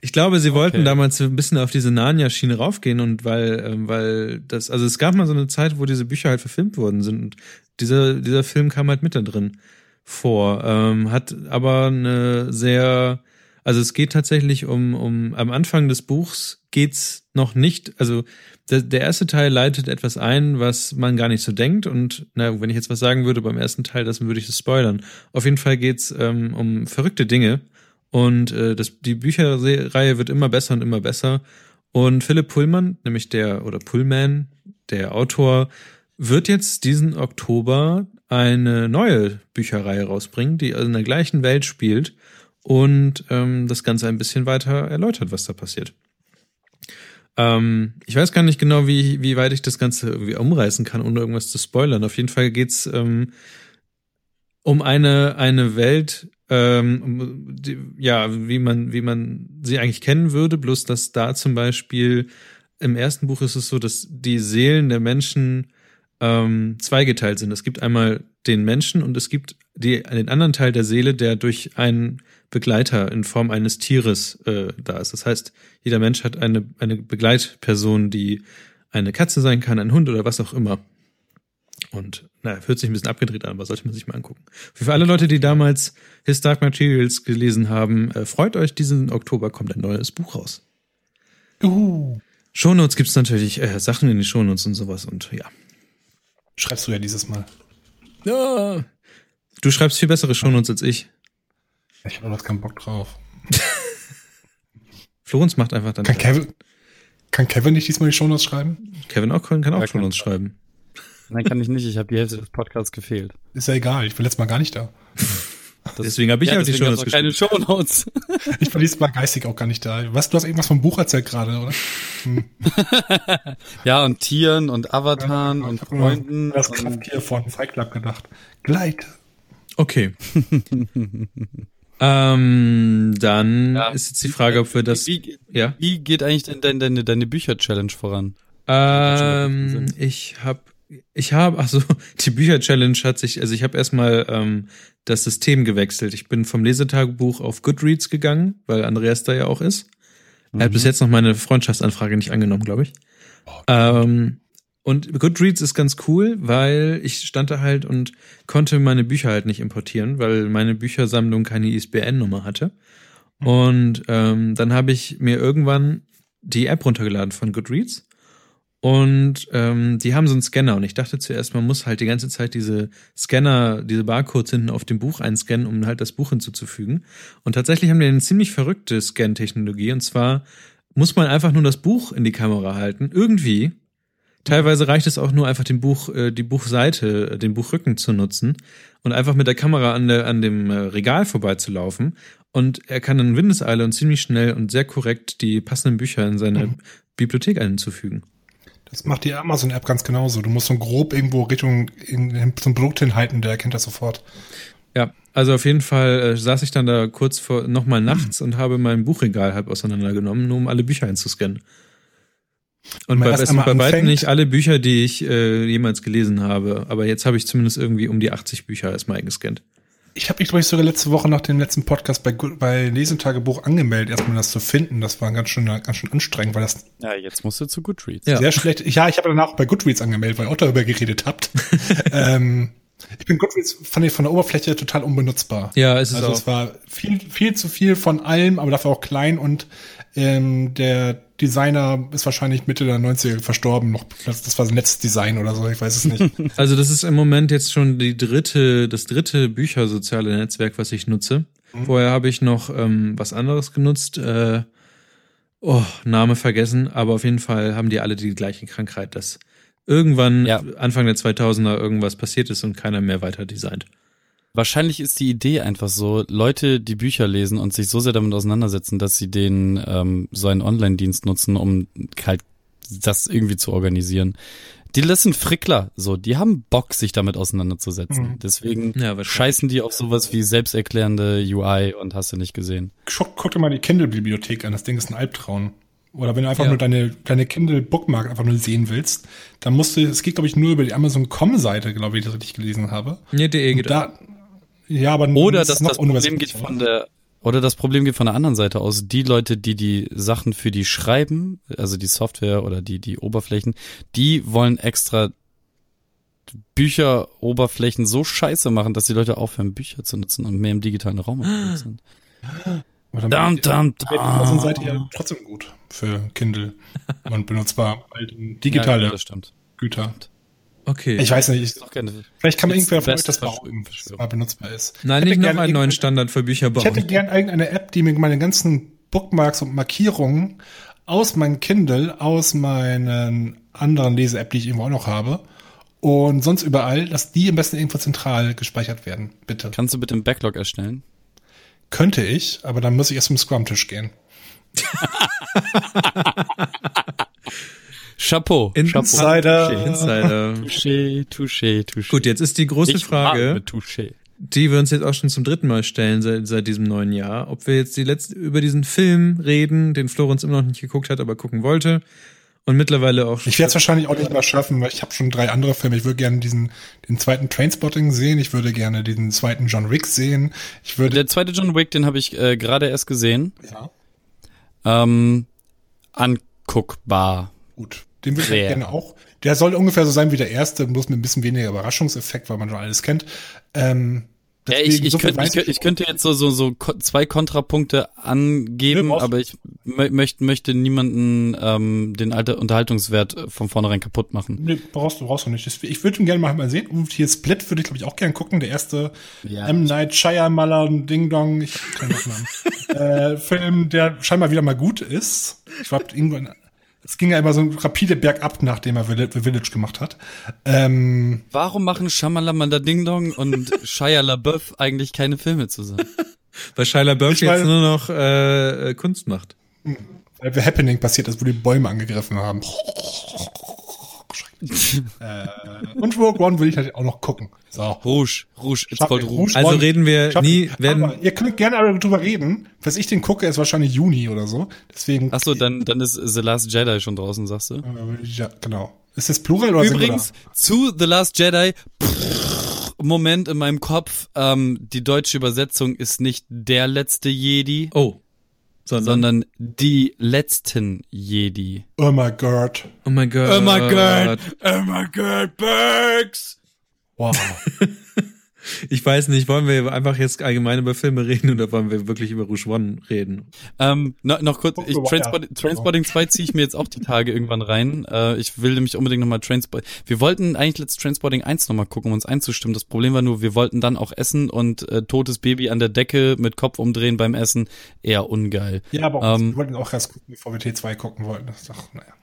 [SPEAKER 2] ich glaube, sie wollten
[SPEAKER 4] Okay.
[SPEAKER 2] damals so ein bisschen auf diese Narnia-Schiene raufgehen und weil, ähm, weil das, also es gab mal so eine Zeit, wo diese Bücher halt verfilmt worden sind und dieser, dieser Film kam halt mit da drin vor, ähm, hat aber eine sehr, also es geht tatsächlich um, um, am Anfang des Buchs geht's noch nicht, also der, der erste Teil leitet etwas ein, was man gar nicht so denkt und na, wenn ich jetzt was sagen würde beim ersten Teil, das würde ich das spoilern. Auf jeden Fall geht's ähm, um verrückte Dinge und äh, das, die Bücherreihe wird immer besser und immer besser und Philipp Pullman, nämlich der, oder Pullman, der Autor, wird jetzt diesen Oktober eine neue Bücherreihe rausbringen, die also in der gleichen Welt spielt und ähm, das Ganze ein bisschen weiter erläutert, was da passiert. Ähm, ich weiß gar nicht genau, wie, wie weit ich das Ganze irgendwie umreißen kann, ohne irgendwas zu spoilern. Auf jeden Fall geht's ähm, um eine, eine Welt, ähm, die, ja, wie man, wie man sie eigentlich kennen würde, bloß dass da zum Beispiel im ersten Buch ist es so, dass die Seelen der Menschen ähm, zweigeteilt sind. Es gibt einmal den Menschen und es gibt die, den anderen Teil der Seele, der durch einen Begleiter in Form eines Tieres äh, da ist. Das heißt, jeder Mensch hat eine, eine Begleitperson, die eine Katze sein kann, ein Hund oder was auch immer. Und naja, hört sich ein bisschen abgedreht an, aber sollte man sich mal angucken. Für alle Leute, die damals His Dark Materials gelesen haben, äh, freut euch, diesen Oktober kommt ein neues Buch raus.
[SPEAKER 3] Uh,
[SPEAKER 2] Shownotes gibt's natürlich äh, Sachen in die Shownotes und sowas und ja.
[SPEAKER 3] Schreibst du ja dieses Mal.
[SPEAKER 2] ja. Du schreibst viel bessere Shownotes als ich.
[SPEAKER 3] Ich habe noch keinen Bock drauf. <laughs>
[SPEAKER 2] Florenz macht einfach dann.
[SPEAKER 3] Kann Kevin, kann Kevin nicht diesmal die Shownotes schreiben?
[SPEAKER 2] Kevin auch kann, kann auch
[SPEAKER 4] Ja,
[SPEAKER 2] Shownotes schreiben.
[SPEAKER 4] Nein, kann ich nicht. Ich habe die Hälfte des Podcasts gefehlt.
[SPEAKER 3] Ist ja egal, ich war letztes Mal gar nicht da.
[SPEAKER 4] Das,
[SPEAKER 2] Deswegen habe ich
[SPEAKER 4] ja,
[SPEAKER 2] halt die Shownotes
[SPEAKER 4] auch keine Shownotes.
[SPEAKER 3] Ich war dieses Mal geistig auch gar nicht da. Was, du hast irgendwas vom Buch erzählt gerade, oder? <laughs>
[SPEAKER 4] ja, und Tieren und Avataren
[SPEAKER 3] Ich
[SPEAKER 4] und Freunden.
[SPEAKER 3] Das
[SPEAKER 4] und,
[SPEAKER 3] Krafttier von Fight Club gedacht. Gleit.
[SPEAKER 2] Okay. <laughs> ähm, dann
[SPEAKER 4] Ja.
[SPEAKER 2] ist jetzt die Frage, ob wir das.
[SPEAKER 4] wie,
[SPEAKER 2] Ja.
[SPEAKER 4] wie geht eigentlich denn deine, deine, deine Bücher-Challenge voran?
[SPEAKER 2] Ähm, ich habe, ich habe, also <laughs> die Bücher-Challenge hat sich, also ich habe erstmal ähm, das System gewechselt. Ich bin vom Lesetagebuch auf Goodreads gegangen, weil Andreas da ja auch ist. Er hat bis jetzt noch meine Freundschaftsanfrage nicht angenommen, glaube ich. Ähm, und Goodreads ist ganz cool, weil ich stand da halt und konnte meine Bücher halt nicht importieren, weil meine Büchersammlung keine ISBN-Nummer hatte. Und ähm, dann habe ich mir irgendwann die App runtergeladen von Goodreads. Und ähm, die haben so einen Scanner und ich dachte zuerst, man muss halt die ganze Zeit diese Scanner, diese Barcodes hinten auf dem Buch einscannen, um halt das Buch hinzuzufügen. Und tatsächlich haben die eine ziemlich verrückte Scan-Technologie. Und zwar muss man einfach nur das Buch in die Kamera halten, irgendwie. Teilweise reicht es auch nur einfach den Buch, äh, die Buchseite, äh, den Buchrücken zu nutzen und einfach mit der Kamera an, der, an dem äh, Regal vorbeizulaufen. Und er kann in Windeseile und ziemlich schnell und sehr korrekt die passenden Bücher in seine Bibliothek einzufügen.
[SPEAKER 3] Das macht die Amazon-App ganz genauso. Du musst so grob irgendwo Richtung in, zum Produkt hinhalten, der erkennt das sofort.
[SPEAKER 2] Ja, also auf jeden Fall äh, saß ich dann da kurz vor nochmal nachts und habe mein Buchregal halb auseinandergenommen, nur um alle Bücher einzuscannen. Und bei,
[SPEAKER 3] einmal
[SPEAKER 2] bei weitem nicht alle Bücher, die ich äh, jemals gelesen habe, aber jetzt habe ich zumindest irgendwie um die 80 Bücher erstmal eingescannt.
[SPEAKER 3] Ich habe mich, glaube ich, sogar letzte Woche nach dem letzten Podcast bei, bei Lesentagebuch angemeldet, erstmal das zu finden. Das war ganz schön, ganz schön anstrengend, weil das
[SPEAKER 4] Ja, jetzt musst du zu Goodreads.
[SPEAKER 2] Ja.
[SPEAKER 3] sehr schlecht. Ja, ich habe danach auch bei Goodreads angemeldet, weil ihr auch darüber geredet habt. <laughs> ähm, ich bin Goodreads fand ich von der Oberfläche total unbenutzbar.
[SPEAKER 2] Ja, es ist
[SPEAKER 3] Also
[SPEAKER 2] auch.
[SPEAKER 3] es war viel, viel zu viel von allem, aber dafür auch klein und ähm, der Designer ist wahrscheinlich Mitte der 90er verstorben. Noch, das, das war sein letztes Design oder so, ich weiß es nicht. <laughs>
[SPEAKER 2] Also das ist im Moment jetzt schon die dritte, das dritte Büchersoziale Netzwerk, was ich nutze. Vorher habe ich noch ähm, was anderes genutzt. Äh, oh, Name vergessen, aber auf jeden Fall haben die alle die gleiche Krankheit, dass irgendwann
[SPEAKER 4] Ja.
[SPEAKER 2] Anfang der 2000er irgendwas passiert ist und keiner mehr weiter designt.
[SPEAKER 4] Wahrscheinlich ist die Idee einfach so, Leute, die Bücher lesen und sich so sehr damit auseinandersetzen, dass sie den ähm, so einen Online-Dienst nutzen, um halt das irgendwie zu organisieren. Die das sind Frickler, so, die haben Bock, sich damit auseinanderzusetzen.
[SPEAKER 3] Mhm.
[SPEAKER 4] Deswegen
[SPEAKER 2] Ja,
[SPEAKER 4] scheißen die auf sowas wie selbsterklärende UI und hast du nicht gesehen.
[SPEAKER 3] Guck, guck dir mal die Kindle-Bibliothek an. Das Ding ist ein Albtraum. Oder wenn du einfach
[SPEAKER 2] Ja.
[SPEAKER 3] nur deine, deine Kindle-Bookmark einfach nur sehen willst, dann musst du, es geht, glaube ich, nur über die Amazon.com-Seite, glaube ich, das richtig gelesen habe.
[SPEAKER 2] Nee, DE
[SPEAKER 3] Und
[SPEAKER 2] geht
[SPEAKER 3] da, ja, aber
[SPEAKER 4] Oder
[SPEAKER 3] das
[SPEAKER 4] dass das Problem geht von der oder das Problem geht von der anderen Seite aus. Die Leute, die die Sachen für die schreiben, also die Software oder die die Oberflächen, die wollen extra Bücheroberflächen so scheiße machen, dass die Leute aufhören, Bücher zu nutzen und mehr im digitalen Raum sind.
[SPEAKER 3] Dann
[SPEAKER 4] dum,
[SPEAKER 3] wäre die Amazon-Seite
[SPEAKER 4] dum.
[SPEAKER 3] ja trotzdem gut für Kindle und benutzbar halt
[SPEAKER 4] Ja,
[SPEAKER 3] digitale
[SPEAKER 4] das stimmt.
[SPEAKER 2] Okay.
[SPEAKER 3] Ich weiß nicht, ich, vielleicht kann man irgendwer von euch das bauen, dass es mal benutzbar ist.
[SPEAKER 2] Nein,
[SPEAKER 3] Ich
[SPEAKER 2] nicht
[SPEAKER 3] hätte
[SPEAKER 2] noch
[SPEAKER 3] gerne
[SPEAKER 2] einen neuen Standard für Bücher
[SPEAKER 3] Ich hätte
[SPEAKER 2] bauen.
[SPEAKER 3] gern irgendeine App, die mir meine ganzen Bookmarks und Markierungen aus meinem Kindle, aus meinen anderen Lese-App, die ich irgendwo auch noch habe, und sonst überall, dass die am besten irgendwo zentral gespeichert werden. Bitte.
[SPEAKER 4] Kannst du bitte einen Backlog erstellen?
[SPEAKER 3] Könnte ich, aber dann muss ich erst zum Scrum-Tisch gehen. <laughs> <laughs>
[SPEAKER 4] Chapeau. Chapeau.
[SPEAKER 3] Insider.
[SPEAKER 2] Insider.
[SPEAKER 4] Touché, touché, touché.
[SPEAKER 2] Gut, jetzt ist die große
[SPEAKER 4] Ich
[SPEAKER 2] Frage,
[SPEAKER 4] Touché.
[SPEAKER 2] die wir uns jetzt auch schon zum dritten Mal stellen seit, seit diesem neuen Jahr, ob wir jetzt die letzte, über diesen Film reden, den Florenz immer noch nicht geguckt hat, aber gucken wollte. Und mittlerweile auch
[SPEAKER 3] Ich werde es wahrscheinlich auch nicht mehr schaffen, weil ich habe schon drei andere Filme. Ich würde gerne diesen den zweiten Trainspotting sehen. Ich würde gerne den zweiten John Wick sehen. Ich würde
[SPEAKER 4] Der zweite John Wick, den habe ich äh, gerade erst gesehen.
[SPEAKER 3] ja
[SPEAKER 4] Ähm, anguckbar.
[SPEAKER 3] gut. Den würde ich
[SPEAKER 4] Sehr.
[SPEAKER 3] gerne auch. Der soll ungefähr so sein wie der erste, bloß mit ein bisschen weniger Überraschungseffekt, weil man schon alles kennt. Ähm,
[SPEAKER 4] Ja, ich, ich,
[SPEAKER 3] so
[SPEAKER 4] könnte, ich, ich könnte jetzt so, so, so zwei Kontrapunkte
[SPEAKER 3] Nö,
[SPEAKER 4] angeben,
[SPEAKER 3] du
[SPEAKER 4] aber ich mö möchte, möchte niemanden ähm, den alten Unterhaltungswert äh, von vornherein kaputt machen.
[SPEAKER 3] Nee, brauchst du, brauchst du nicht. Das- Ich würde ihn gerne mal, mal sehen. Und hier Split würde ich, glaube ich, auch gerne gucken. Der erste
[SPEAKER 4] Ja.
[SPEAKER 3] M. Night Shyamalan Ding Dong, ich kann nicht Namen. <laughs> äh, Film, der scheinbar wieder mal gut ist. Ich glaube, irgendwann, es ging ja immer so rapide bergab, nachdem er The Village gemacht hat. Ähm,
[SPEAKER 4] Warum machen Shamalamanda Ding Dong und <laughs> Shia LaBeouf eigentlich keine Filme zusammen?
[SPEAKER 2] weil Shia LaBeouf
[SPEAKER 3] Ich
[SPEAKER 2] jetzt nur noch äh, äh, Kunst macht.
[SPEAKER 3] weil The Happening passiert ist, wo die Bäume angegriffen haben. <laughs> äh, und Rogue One will ich natürlich auch noch gucken. So.
[SPEAKER 4] Rouge, Rouge, it's called Rouge.
[SPEAKER 2] Also
[SPEAKER 3] One.
[SPEAKER 2] reden wir
[SPEAKER 3] Schaff-
[SPEAKER 2] nie, werden,
[SPEAKER 3] Aber ihr könnt gerne aber drüber reden. Was ich den gucke, ist wahrscheinlich Juni oder so. Deswegen,
[SPEAKER 4] Ach so, dann, dann ist The Last Jedi schon draußen, sagst du?
[SPEAKER 3] ja, genau. Ist das Plural oder
[SPEAKER 4] Übrigens, zu The Last Jedi, Moment in meinem Kopf, ähm, die deutsche Übersetzung ist nicht der letzte Jedi,
[SPEAKER 2] oh, sondern,
[SPEAKER 4] sondern die letzten Jedi.
[SPEAKER 3] Singular? Oh my God.
[SPEAKER 2] oh mein Gott.
[SPEAKER 4] Oh my God, oh my God, Bugs!
[SPEAKER 3] Wow. <laughs>
[SPEAKER 2] Ich weiß nicht, wollen wir einfach jetzt allgemein über Filme reden oder wollen wir wirklich über Rouge One reden?
[SPEAKER 4] Ähm, no, noch kurz, ich. Transport, Transporting 2 ziehe ich mir jetzt auch die Tage irgendwann rein. Äh, ich will nämlich unbedingt nochmal Transport. Wir wollten eigentlich letzt Transporting 1 nochmal gucken, um uns einzustimmen. Das Problem war nur, wir wollten dann auch essen und äh, totes Baby an der Decke mit Kopf umdrehen beim Essen. Eher ungeil.
[SPEAKER 3] Ja, aber
[SPEAKER 4] Ähm,
[SPEAKER 3] wir wollten auch erst gucken, bevor wir T2 gucken wollten. Das ist doch, naja.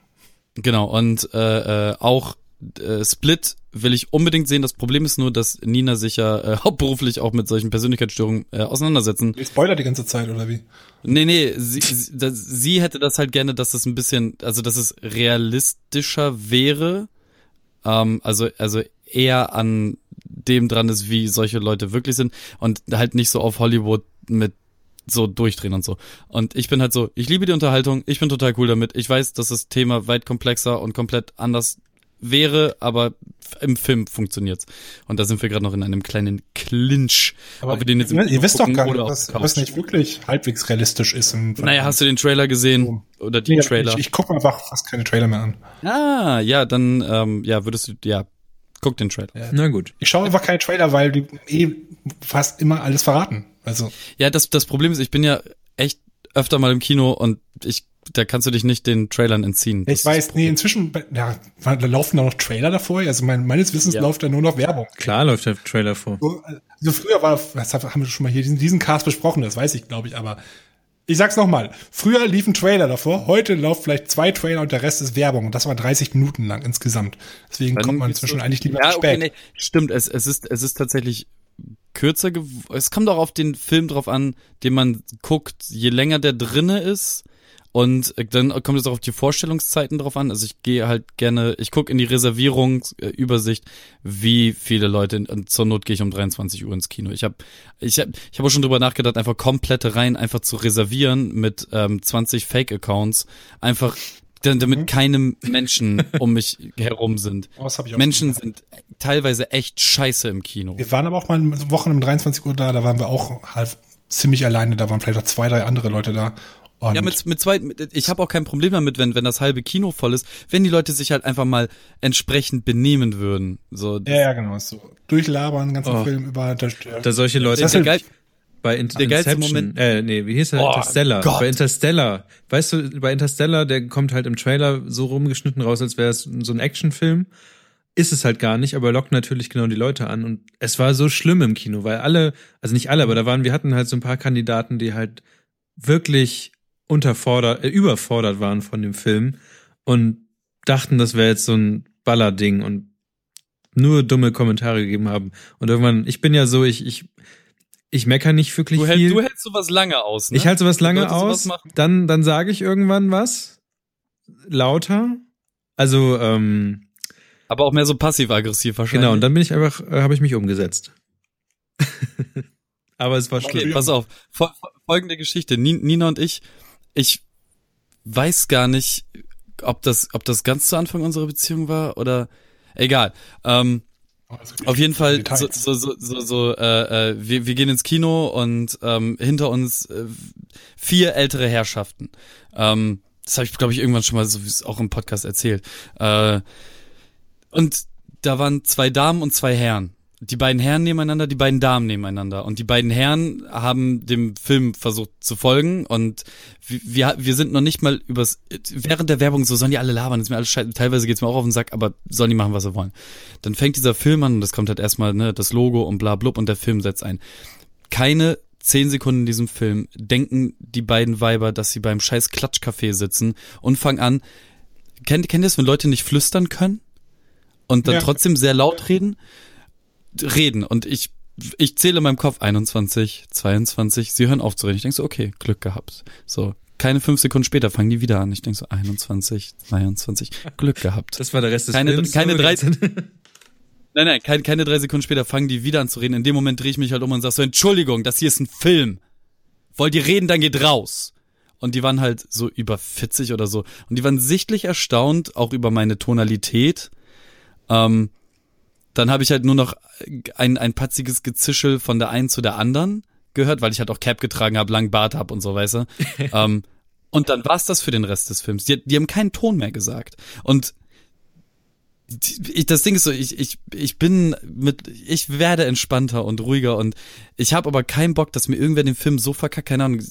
[SPEAKER 4] Genau, und äh, äh, auch äh, Split will ich unbedingt sehen. Das Problem ist nur, dass Nina sich ja äh, <laughs> hauptberuflich auch mit solchen Persönlichkeitsstörungen äh, auseinandersetzen.
[SPEAKER 3] Die Spoiler die ganze Zeit, oder wie?
[SPEAKER 4] Nee, nee, sie, sie, das, sie hätte das halt gerne, dass es ein bisschen, also dass es realistischer wäre. Ähm, also, also eher an dem dran ist, wie solche Leute wirklich sind und halt nicht so auf Hollywood mit so durchdrehen und so. Und ich bin halt so, ich liebe die Unterhaltung, ich bin total cool damit. Ich weiß, dass das Thema weit komplexer und komplett anders wäre, aber im Film funktioniert's. Und da sind wir gerade noch in einem kleinen Clinch. ob wir den jetzt im
[SPEAKER 3] ihr
[SPEAKER 4] Kino
[SPEAKER 3] wisst doch gar nicht, was, was nicht wirklich halbwegs realistisch ist. Im
[SPEAKER 4] Naja, hast du den Trailer gesehen? Oder die
[SPEAKER 3] Nee,
[SPEAKER 4] Trailer?
[SPEAKER 3] Ich, ich gucke einfach fast keine Trailer mehr an.
[SPEAKER 4] ah, ja, dann, ähm, ja, würdest du, ja, guck den Trailer. Ja,
[SPEAKER 2] Na gut.
[SPEAKER 3] Ich schaue einfach keine Trailer, weil die eh fast immer alles verraten. Also,
[SPEAKER 4] das, das Problem ist, ich bin ja echt öfter mal im Kino und ich, da kannst du dich nicht den Trailern entziehen.
[SPEAKER 3] ich weiß, nee, inzwischen, ja, da laufen da noch Trailer davor. Also mein, meines Wissens
[SPEAKER 4] Ja.
[SPEAKER 3] läuft da nur noch Werbung.
[SPEAKER 2] Klar läuft der Trailer vor.
[SPEAKER 3] So, also früher war, das haben wir schon mal hier diesen, diesen Cast besprochen, das weiß ich, glaube ich, aber ich sag's nochmal. Früher lief ein Trailer davor, heute laufen vielleicht zwei Trailer und der Rest ist Werbung. Und das war 30 Minuten lang insgesamt. Deswegen
[SPEAKER 4] Dann
[SPEAKER 3] kommt man inzwischen
[SPEAKER 4] los.
[SPEAKER 3] eigentlich lieber
[SPEAKER 4] ja,
[SPEAKER 3] zu spät.
[SPEAKER 4] okay, nee, stimmt, es, es ist, es ist tatsächlich kürzer gew Es kommt auch auf den Film drauf an, den man guckt. Je länger der drinne ist, und dann kommt es auch auf die Vorstellungszeiten drauf an. Also ich gehe halt gerne, ich gucke in die Reservierungsübersicht, wie viele Leute, und zur Not gehe ich um 23 Uhr ins Kino. Ich habe ich hab, ich hab auch schon drüber nachgedacht, einfach komplette Reihen einfach zu reservieren mit ähm, 20 Fake-Accounts. Einfach damit mhm. keine Menschen um mich herum sind.
[SPEAKER 3] Oh, das hab ich auch
[SPEAKER 4] Menschen sind teilweise echt scheiße im Kino.
[SPEAKER 3] Wir waren aber auch mal Wochen um 23 Uhr da, da waren wir auch halb ziemlich alleine, da waren vielleicht auch zwei, drei andere Leute da
[SPEAKER 4] und ja, mit, mit zwei, mit, ich habe auch kein Problem damit, wenn, wenn das halbe Kino voll ist, wenn die Leute sich halt einfach mal entsprechend benehmen würden. So,
[SPEAKER 3] ja, ja, genau. So durchlabern, den ganzen oh. Film über.
[SPEAKER 2] Da, da solche Leute.
[SPEAKER 4] Das ist geil,
[SPEAKER 2] bei Inter der geilste Moment. Äh, nee, wie hieß der? Oh, Interstellar. Gott. Bei Interstellar. Weißt du, bei Interstellar, der kommt halt im Trailer so rumgeschnitten raus, als wäre es so ein Actionfilm. Ist es halt gar nicht, aber lockt natürlich genau die Leute an. Und es war so schlimm im Kino, weil alle, also nicht alle, aber da waren, wir hatten halt so ein paar Kandidaten, die halt wirklich unterfordert, äh, überfordert waren von dem Film und dachten, das wäre jetzt so ein Ballerding und nur dumme Kommentare gegeben haben. Und irgendwann, ich bin ja so, ich, ich, ich mecker nicht wirklich
[SPEAKER 4] du
[SPEAKER 2] hält, viel.
[SPEAKER 4] Du hältst sowas lange aus, ne?
[SPEAKER 2] Ich halte sowas lange aus. Sowas dann, dann sage ich irgendwann was. Lauter. Also, ähm.
[SPEAKER 4] Aber auch mehr so passiv-aggressiv wahrscheinlich.
[SPEAKER 2] Genau, und dann bin ich einfach, äh, habe ich mich umgesetzt. <laughs> Aber es war
[SPEAKER 4] okay,
[SPEAKER 2] schlimm.
[SPEAKER 4] Pass auf. Folgende Geschichte. Nina und ich ich weiß gar nicht, ob das, ob das ganz zu Anfang unserer Beziehung war oder egal. Ähm, oh, auf jeden Fall so, so, so, so, so äh, äh, wir, wir gehen ins Kino und ähm, hinter uns äh, vier ältere Herrschaften. Ähm, das habe ich, glaube ich, irgendwann schon mal so wie auch im Podcast erzählt. Äh, und da waren zwei Damen und zwei Herren die beiden Herren nebeneinander, die beiden Damen nebeneinander. Und die beiden Herren haben dem Film versucht zu folgen und wir, wir sind noch nicht mal übers, während der Werbung so, sollen die alle labern, ist mir alles scheiße, teilweise geht's mir auch auf den Sack, aber sollen die machen, was sie wollen. Dann fängt dieser Film an und das kommt halt erstmal, ne, das Logo und bla blub und der Film setzt ein. Keine zehn Sekunden in diesem Film denken die beiden Weiber, dass sie beim scheiß Klatschcafé sitzen und fangen an, kennt, kennt ihr das, wenn Leute nicht flüstern können? Und dann ja. trotzdem sehr laut reden? Reden und ich ich zähle in meinem Kopf 21, 22, sie hören auf zu reden. Ich denke so, okay, Glück gehabt. So, keine fünf Sekunden später fangen die wieder an. Ich denke so, 21, 22, Glück gehabt.
[SPEAKER 2] Das war der Rest des
[SPEAKER 4] keine,
[SPEAKER 2] Films.
[SPEAKER 4] Keine drei, <laughs> nein, nein, keine, keine drei Sekunden später fangen die wieder an zu reden. In dem Moment drehe ich mich halt um und sage so, Entschuldigung, das hier ist ein Film. Wollt ihr reden, dann geht raus. Und die waren halt so über 40 oder so. Und die waren sichtlich erstaunt, auch über meine Tonalität. Ähm, dann habe ich halt nur noch ein, ein patziges Gezischel von der einen zu der anderen gehört, weil ich halt auch Cap getragen habe, lang Bart hab und so, weißt du. <laughs> ähm, und dann war's das für den Rest des Films. Die, die haben keinen Ton mehr gesagt. Und ich, das Ding ist so, ich, ich, ich bin mit, ich werde entspannter und ruhiger und ich habe aber keinen Bock, dass mir irgendwer den Film so verkackt, keine Ahnung,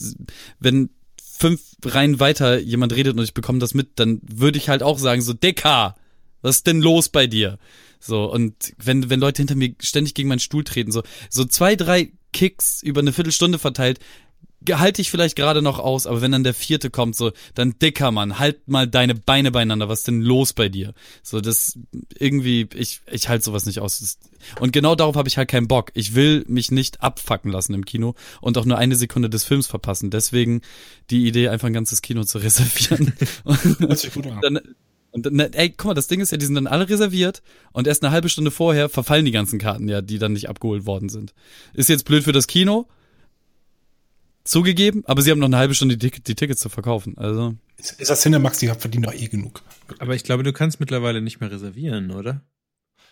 [SPEAKER 4] wenn fünf Reihen weiter jemand redet und ich bekomme das mit, dann würde ich halt auch sagen, so, Dicker, was ist denn los bei dir? So, und wenn, wenn Leute hinter mir ständig gegen meinen Stuhl treten, so, so zwei, drei Kicks über eine Viertelstunde verteilt, halte ich vielleicht gerade noch aus, aber wenn dann der vierte kommt, so, dann dicker Mann, halt mal deine Beine beieinander, was ist denn los bei dir? So, das irgendwie, ich, ich halte sowas nicht aus. Und genau darauf habe ich halt keinen Bock. Ich will mich nicht abfacken lassen im Kino und auch nur eine Sekunde des Films verpassen. Deswegen die Idee, einfach ein ganzes Kino zu <laughs> reservieren. dann, und dann, ey, guck mal, das Ding ist ja, die sind dann alle reserviert und erst eine halbe Stunde vorher verfallen die ganzen Karten ja, die dann nicht abgeholt worden sind. Ist jetzt blöd für das Kino, zugegeben, aber sie haben noch eine halbe Stunde die, die Tickets zu verkaufen. Also
[SPEAKER 3] ist, ist das Cinemax, die verdienen doch eh genug.
[SPEAKER 2] Aber ich glaube, du kannst mittlerweile nicht mehr reservieren, oder?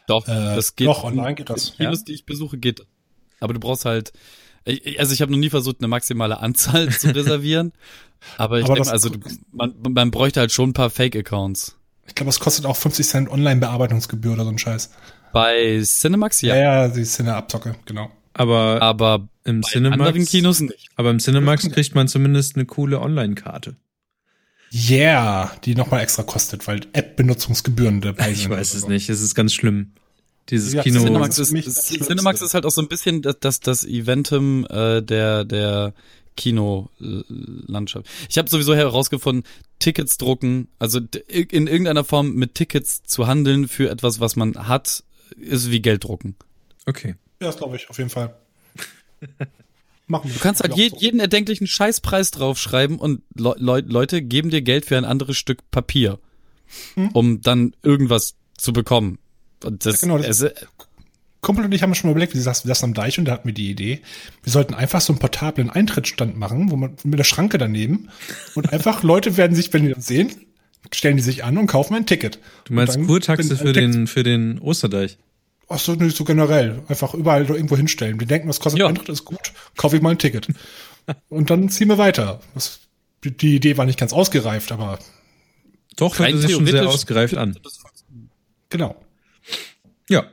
[SPEAKER 4] Doch, äh, das geht.
[SPEAKER 3] Doch, online geht das.
[SPEAKER 4] Kinos, ja? die ich besuche, geht. Aber du brauchst halt, also ich habe noch nie versucht, eine maximale Anzahl <laughs> zu reservieren. aber ich denke, also man, man bräuchte halt schon ein paar Fake-Accounts.
[SPEAKER 3] Ich glaube, es kostet auch 50 Cent Online-Bearbeitungsgebühr oder so ein Scheiß.
[SPEAKER 4] Bei Cinemax, ja.
[SPEAKER 3] Ja, ja, die Cine-Abzocke, genau.
[SPEAKER 2] Aber,
[SPEAKER 4] aber
[SPEAKER 2] im Cinemax,
[SPEAKER 4] anderen Kinos nicht.
[SPEAKER 2] Aber im Cinemax kriegt man zumindest eine coole Online-Karte.
[SPEAKER 3] Yeah, die nochmal extra kostet, weil App-Benutzungsgebühren dabei
[SPEAKER 2] sind. Ich weiß es so. nicht, es ist ganz schlimm. Dieses
[SPEAKER 4] ja,
[SPEAKER 2] Kino.
[SPEAKER 4] Cinemax ist, ist, Cinemax ist halt auch so ein bisschen das, das, das Eventum äh, der, der Kinolandschaft. Ich habe sowieso herausgefunden, Tickets drucken, also in irgendeiner Form mit Tickets zu handeln für etwas, was man hat, ist wie Geld drucken.
[SPEAKER 2] Okay.
[SPEAKER 3] Ja, das glaube ich, auf jeden Fall. <laughs> Machen wir.
[SPEAKER 4] Du kannst halt je, jeden erdenklichen Scheißpreis draufschreiben und Le Le Leute geben dir Geld für ein anderes Stück Papier, um dann irgendwas zu bekommen. Und das,
[SPEAKER 3] Ja, genau, das-
[SPEAKER 4] es,
[SPEAKER 3] Kumpel und ich haben schon mal überlegt, wir saßen, wir am Deich und da hatten wir die Idee, wir sollten einfach so einen portablen Eintrittsstand machen, wo man mit der Schranke daneben und einfach <laughs> Leute werden sich, wenn die das sehen, stellen die sich an und kaufen ein Ticket.
[SPEAKER 2] Du meinst Kurtaxe für den, für den Osterdeich?
[SPEAKER 3] Ach so, nee, so generell. Einfach überall irgendwo hinstellen. Die denken, was kostet
[SPEAKER 4] Ja.
[SPEAKER 3] Eintritt, ist gut, kaufe ich mal ein Ticket. <laughs> und dann ziehen wir weiter. Das, die, Idee war nicht ganz ausgereift, aber
[SPEAKER 2] Doch, hört sich schon sehr ausgereift an.
[SPEAKER 3] genau.
[SPEAKER 2] Ja.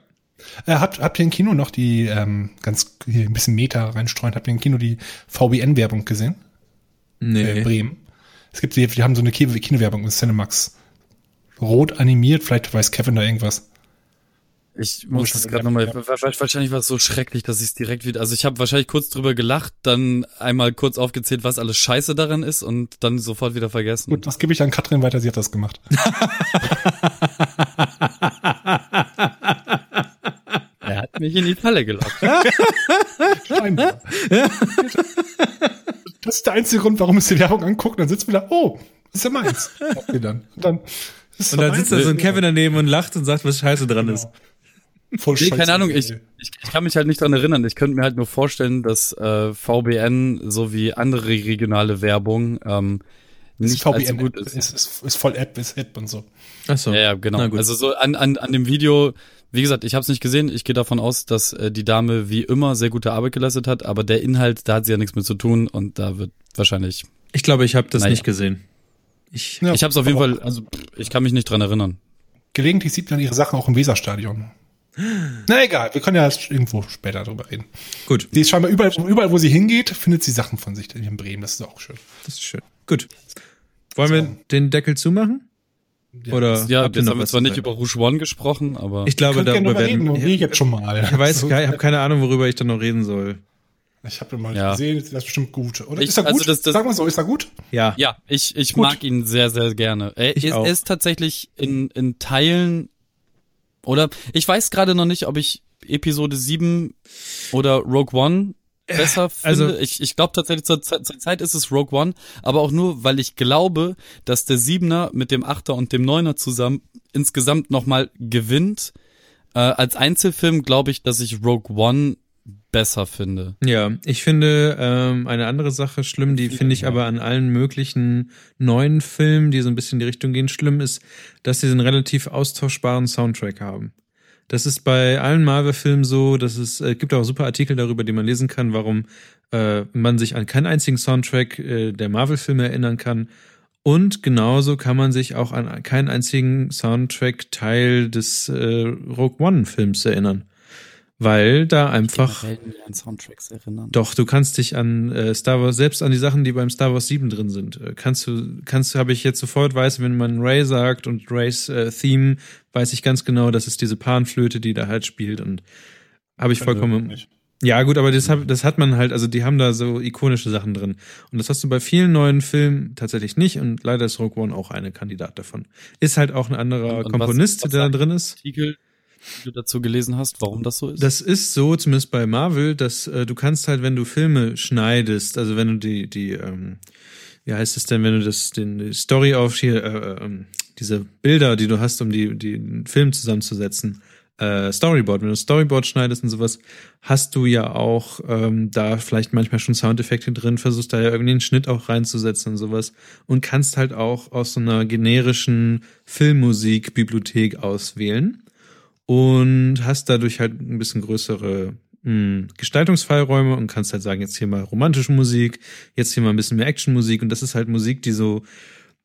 [SPEAKER 3] Äh, habt, habt ihr im Kino noch die, ähm, ganz hier ein bisschen Meta reinstreuen, habt ihr im Kino die VBN-Werbung gesehen?
[SPEAKER 2] Nee.
[SPEAKER 3] Äh, Bremen. Es gibt, die, die haben so eine Ki- Kinowerbung in Cinemax. Rot animiert, vielleicht weiß Kevin da irgendwas.
[SPEAKER 4] ich muss das gerade nochmal, wa- wa- wahrscheinlich war es so schrecklich, dass ich es direkt wieder, also ich habe wahrscheinlich kurz drüber gelacht, dann einmal kurz aufgezählt, was alles scheiße daran ist und dann sofort wieder vergessen.
[SPEAKER 3] Gut, das gebe ich an Katrin weiter, sie hat das gemacht. <laughs>
[SPEAKER 4] Er hat mich in die Falle gelockt.
[SPEAKER 3] Scheinbar. Das ist der einzige Grund, warum es die Werbung anguckt. Dann sitzt man da, oh, das ist ja meins. Dann. Und dann, ist
[SPEAKER 2] Und dann sitzt da so ein Kevin daneben und lacht und sagt, was scheiße dran ist.
[SPEAKER 3] Voll
[SPEAKER 4] Nee,
[SPEAKER 3] scheiße.
[SPEAKER 4] keine Ahnung, ich, ich, ich kann mich halt nicht dran erinnern. Ich könnte mir halt nur vorstellen, dass äh, VBN sowie andere regionale Werbung ähm, nicht allzu
[SPEAKER 3] VBN
[SPEAKER 4] gut
[SPEAKER 3] ist.
[SPEAKER 4] ist.
[SPEAKER 3] Ist, ist, voll App, ist App und so.
[SPEAKER 2] Ach so.
[SPEAKER 4] Ja, ja, genau. Also so an, an, an dem Video, wie gesagt, ich habe es nicht gesehen. Ich gehe davon aus, dass äh, die Dame wie immer sehr gute Arbeit geleistet hat, aber der Inhalt, da hat sie ja nichts mit zu tun und da wird wahrscheinlich.
[SPEAKER 2] ich glaube, ich habe das
[SPEAKER 4] Naja.
[SPEAKER 2] nicht gesehen. Ich,
[SPEAKER 3] Ja,
[SPEAKER 4] ich habe es auf jeden Fall, also ich kann mich nicht dran erinnern.
[SPEAKER 3] Gelegentlich sieht man ihre Sachen auch im Weserstadion. Na egal, wir können ja erst irgendwo später drüber reden.
[SPEAKER 2] gut,
[SPEAKER 3] Die ist scheinbar überall, überall, wo sie hingeht, findet sie Sachen von sich in Bremen. Das ist auch schön.
[SPEAKER 2] das ist schön. Gut. Wollen wir den Deckel zumachen? Oder
[SPEAKER 4] Ja,
[SPEAKER 2] habt ihr
[SPEAKER 4] jetzt
[SPEAKER 2] noch
[SPEAKER 4] haben wir zwar nicht über Rouge One gesprochen, aber
[SPEAKER 2] Ich glaube, darüber
[SPEAKER 3] reden,
[SPEAKER 2] werden.
[SPEAKER 3] und wir jetzt schon mal.
[SPEAKER 2] Ich weiß, <laughs> ich habe keine Ahnung, worüber ich dann noch reden soll.
[SPEAKER 3] Ich habe mal
[SPEAKER 4] Ja.
[SPEAKER 3] gesehen, das ist bestimmt gut. Oder
[SPEAKER 4] Ich-
[SPEAKER 3] ist er gut?
[SPEAKER 4] also das- das-
[SPEAKER 3] Sagen wir so, ist er gut?
[SPEAKER 2] Ja.
[SPEAKER 4] ja, ich, ich
[SPEAKER 3] Gut.
[SPEAKER 4] mag ihn sehr, sehr gerne. Er
[SPEAKER 2] Ich
[SPEAKER 4] ist,
[SPEAKER 2] auch.
[SPEAKER 4] er ist tatsächlich in, in Teilen oder ich weiß gerade noch nicht, ob ich Episode 7 oder Rogue One besser <laughs> finde.
[SPEAKER 2] also-
[SPEAKER 4] ich ich glaube tatsächlich zur, zur Zeit ist es Rogue One, aber auch nur, weil ich glaube, dass der Siebener mit dem Achter und dem Neuner zusammen insgesamt nochmal gewinnt. Äh, als Einzelfilm glaube ich, dass ich Rogue One besser finde.
[SPEAKER 2] Ja, ich finde ähm, eine andere Sache schlimm, die finde ich aber an allen möglichen neuen Filmen, die so ein bisschen in die Richtung gehen, schlimm ist, dass sie einen relativ austauschbaren Soundtrack haben. Das ist bei allen Marvel-Filmen so, dass es äh, gibt auch super Artikel darüber, die man lesen kann, warum äh, man sich an keinen einzigen Soundtrack äh, der Marvel-Filme erinnern kann. Und genauso kann man sich auch an keinen einzigen Soundtrack-Teil des äh, Rogue One-Films erinnern. Weil da einfach
[SPEAKER 4] an Soundtracks erinnern.
[SPEAKER 2] doch, du kannst dich an äh, Star Wars, selbst an die Sachen, die beim Star Wars 7 drin sind, äh, kannst du, kannst du, habe ich jetzt sofort weiß, wenn man Ray sagt und Rays äh, Theme, weiß ich ganz genau, das ist diese Panflöte, die da halt spielt und habe ich vollkommen. Ja, gut, aber das, hab, das hat man halt, also die haben da so ikonische Sachen drin. Und das hast du bei vielen neuen Filmen tatsächlich nicht und leider ist Rogue One auch eine Kandidat davon. Ist halt auch ein anderer
[SPEAKER 4] Und- und
[SPEAKER 2] Komponist,
[SPEAKER 4] was- was
[SPEAKER 2] der da drin ist.
[SPEAKER 4] Artikel, du dazu gelesen hast, warum das so ist?
[SPEAKER 2] Das ist so, zumindest bei Marvel, dass äh, du kannst halt, wenn du Filme schneidest, also wenn du die, die, ähm, wie heißt es denn, wenn du das, den die Story auf hier, äh, ähm, diese Bilder, die du hast, um die, die den Film zusammenzusetzen, äh, Storyboard, wenn du Storyboard schneidest und sowas, hast du ja auch ähm, da vielleicht manchmal schon Soundeffekte drin, versuchst da ja irgendwie einen Schnitt auch reinzusetzen und sowas und kannst halt auch aus so einer generischen Filmmusikbibliothek auswählen und hast dadurch halt ein bisschen größere mh, Gestaltungsfreiräume und kannst halt sagen, jetzt hier mal romantische Musik, jetzt hier mal ein bisschen mehr Actionmusik und das ist halt Musik, die so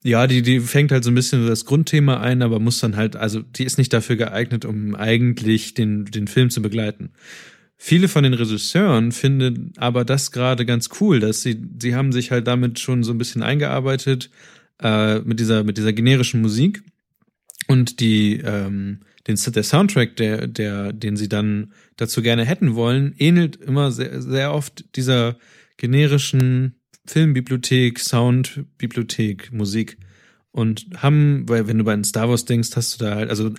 [SPEAKER 2] ja, die, die fängt halt so ein bisschen das Grundthema ein, aber muss dann halt, also die ist nicht dafür geeignet, um eigentlich den, den Film zu begleiten. Viele von den Regisseuren finden aber das gerade ganz cool, dass sie, sie haben sich halt damit schon so ein bisschen eingearbeitet, äh, mit dieser, mit dieser generischen Musik und die, ähm, den, der Soundtrack, der, der, den sie dann dazu gerne hätten wollen, ähnelt immer sehr, sehr oft dieser generischen Filmbibliothek, Soundbibliothek, Musik. Und haben, weil wenn du bei den Star Wars denkst, hast du da halt, also,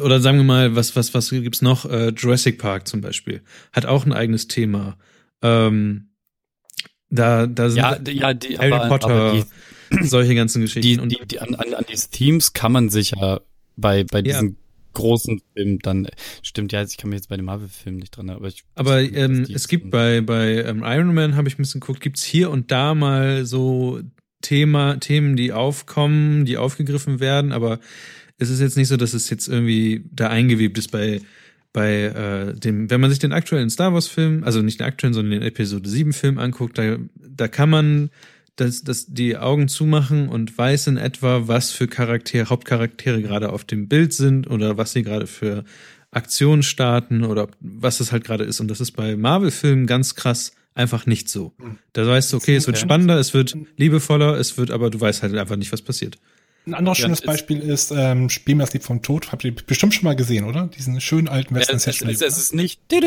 [SPEAKER 2] oder sagen wir mal, was, was, was gibt's noch? Äh, Jurassic Park zum Beispiel. Hat auch ein eigenes Thema. Ähm, da, da sind
[SPEAKER 4] Ja, ja, die,
[SPEAKER 2] Harry
[SPEAKER 4] aber,
[SPEAKER 2] Potter,
[SPEAKER 4] aber
[SPEAKER 2] solche ganzen
[SPEAKER 4] die,
[SPEAKER 2] Geschichten.
[SPEAKER 4] die, die, die an, an, an die Themes kann man sich ja bei, bei
[SPEAKER 2] Ja.
[SPEAKER 4] Großen Filmen dann, stimmt, ja, ich kann mich jetzt bei den Marvel-Filmen nicht dran, aber ich.
[SPEAKER 2] Aber
[SPEAKER 4] ich-
[SPEAKER 2] ähm, es gibt bei, bei ähm, Iron Man, habe ich ein bisschen geguckt, gibt's hier und da mal so Thema, Themen, die aufkommen, die aufgegriffen werden, aber es ist jetzt nicht so, dass es jetzt irgendwie da eingewebt ist bei, bei äh, dem, wenn man sich den aktuellen Star Wars-Film, also nicht den aktuellen, sondern den Episode 7-Film anguckt, da, da kann man das, das die Augen zumachen und weiß in etwa, was für Charaktere, Hauptcharaktere gerade auf dem Bild sind oder was sie gerade für Aktionen starten oder was es halt gerade ist. Und das ist bei Marvel-Filmen ganz krass einfach nicht so. Da weißt du, okay, es wird spannender, es wird liebevoller, es wird, aber du weißt halt einfach nicht, was passiert.
[SPEAKER 3] Ein anderes
[SPEAKER 4] Ja,
[SPEAKER 3] schönes
[SPEAKER 4] es-
[SPEAKER 3] Beispiel ist ähm, Spiel mir das Lied vom Tod. Habt ihr bestimmt schon mal gesehen, oder? Diesen schönen alten
[SPEAKER 4] Ja,
[SPEAKER 3] Western
[SPEAKER 4] es, es, es, es ist nicht.
[SPEAKER 3] Nee,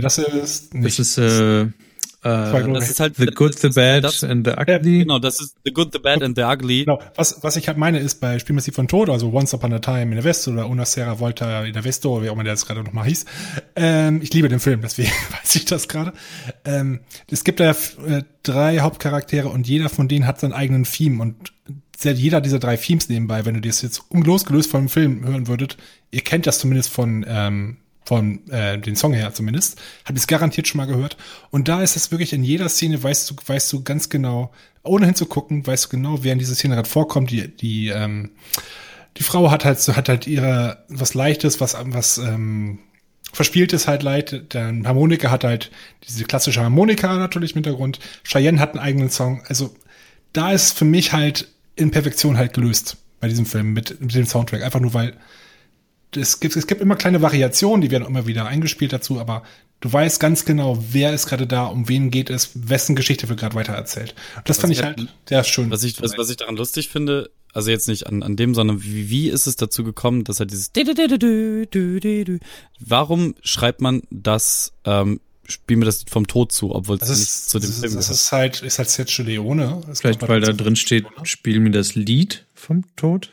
[SPEAKER 3] das ist nicht.
[SPEAKER 2] Das ist äh, äh,
[SPEAKER 4] Das ist halt
[SPEAKER 2] The Good, the
[SPEAKER 4] das-
[SPEAKER 2] Bad
[SPEAKER 4] das-
[SPEAKER 2] and the Ugly.
[SPEAKER 4] Genau, das ist The Good, the Bad and the Ugly.
[SPEAKER 3] Genau, was, was ich halt meine ist bei Spiel mir das Lied vom Tod, also Once Upon a Time in the West oder Una Sera Volta in der Vesto, wie auch immer der jetzt gerade noch mal hieß. Ähm, ich liebe den Film, deswegen <laughs> weiß ich das gerade. Ähm, es gibt da äh, drei Hauptcharaktere und jeder von denen hat seinen eigenen Theme und jeder dieser drei Themes nebenbei, wenn du das jetzt losgelöst vom Film hören würdet, ihr kennt das zumindest von ähm, von äh, den Song her zumindest, habt ihr es garantiert schon mal gehört. Und da ist es wirklich in jeder Szene, weißt du, weißt du ganz genau, ohne hinzugucken, weißt du genau, wer in dieser Szene gerade vorkommt. Die, die, ähm, die Frau hat halt hat halt ihre was Leichtes, was was ähm, verspieltes halt leicht. Der Harmonika hat halt diese klassische Harmonika natürlich im Hintergrund. Cheyenne hat einen eigenen Song. Also da ist für mich halt in Perfektion halt gelöst bei diesem Film mit, mit dem Soundtrack. Einfach nur weil es gibt, es gibt immer kleine Variationen, die werden immer wieder eingespielt dazu, aber du weißt ganz genau, wer ist gerade da, um wen geht es, wessen Geschichte wird gerade weitererzählt. Und das fand
[SPEAKER 4] ich halt-
[SPEAKER 3] halt, ist schön.
[SPEAKER 4] Was ich, was, was ich daran lustig finde, also jetzt nicht an, an dem, sondern wie, wie ist es dazu gekommen, dass er dieses Warum schreibt man das, ähm, spiel mir das vom Tod zu, obwohl es
[SPEAKER 3] das
[SPEAKER 4] nicht
[SPEAKER 3] ist,
[SPEAKER 4] zu dem Film
[SPEAKER 3] ist, das
[SPEAKER 4] gehört?
[SPEAKER 3] ist halt, ist halt Sergio Leone. Das
[SPEAKER 2] Vielleicht, weil da
[SPEAKER 3] halt
[SPEAKER 2] drin steht, spiel mir das Lied vom Tod.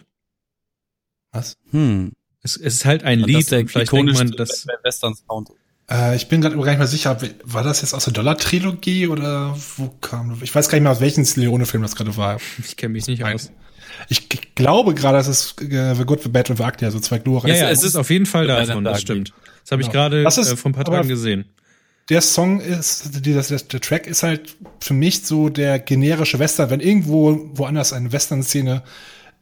[SPEAKER 3] Was?
[SPEAKER 4] Hm.
[SPEAKER 2] Es, es ist halt ein
[SPEAKER 4] Und das
[SPEAKER 2] Lied
[SPEAKER 4] ist der
[SPEAKER 2] vielleicht denkt man, dass
[SPEAKER 4] Western Sound.
[SPEAKER 3] Äh, ich bin gerade gar nicht mehr sicher, war das jetzt aus der Dollar-Trilogie oder wo kam Ich weiß gar nicht mehr, aus welchem Leone-Film das gerade war.
[SPEAKER 2] ich kenne mich nicht aus.
[SPEAKER 3] Ich glaube gerade, dass es äh, The Good, The Bad und The Ugly, also zwei glorreiche.
[SPEAKER 2] Ja, ja,
[SPEAKER 4] es ist
[SPEAKER 2] ist auf jeden Fall davon, das stimmt. Das habe ich
[SPEAKER 3] Genau.
[SPEAKER 2] gerade
[SPEAKER 3] Das ist-
[SPEAKER 2] äh, vor ein paar Tagen gesehen.
[SPEAKER 3] der Song ist, die, das, das, der Track ist halt für mich so der generische Western. Wenn irgendwo woanders eine Western-Szene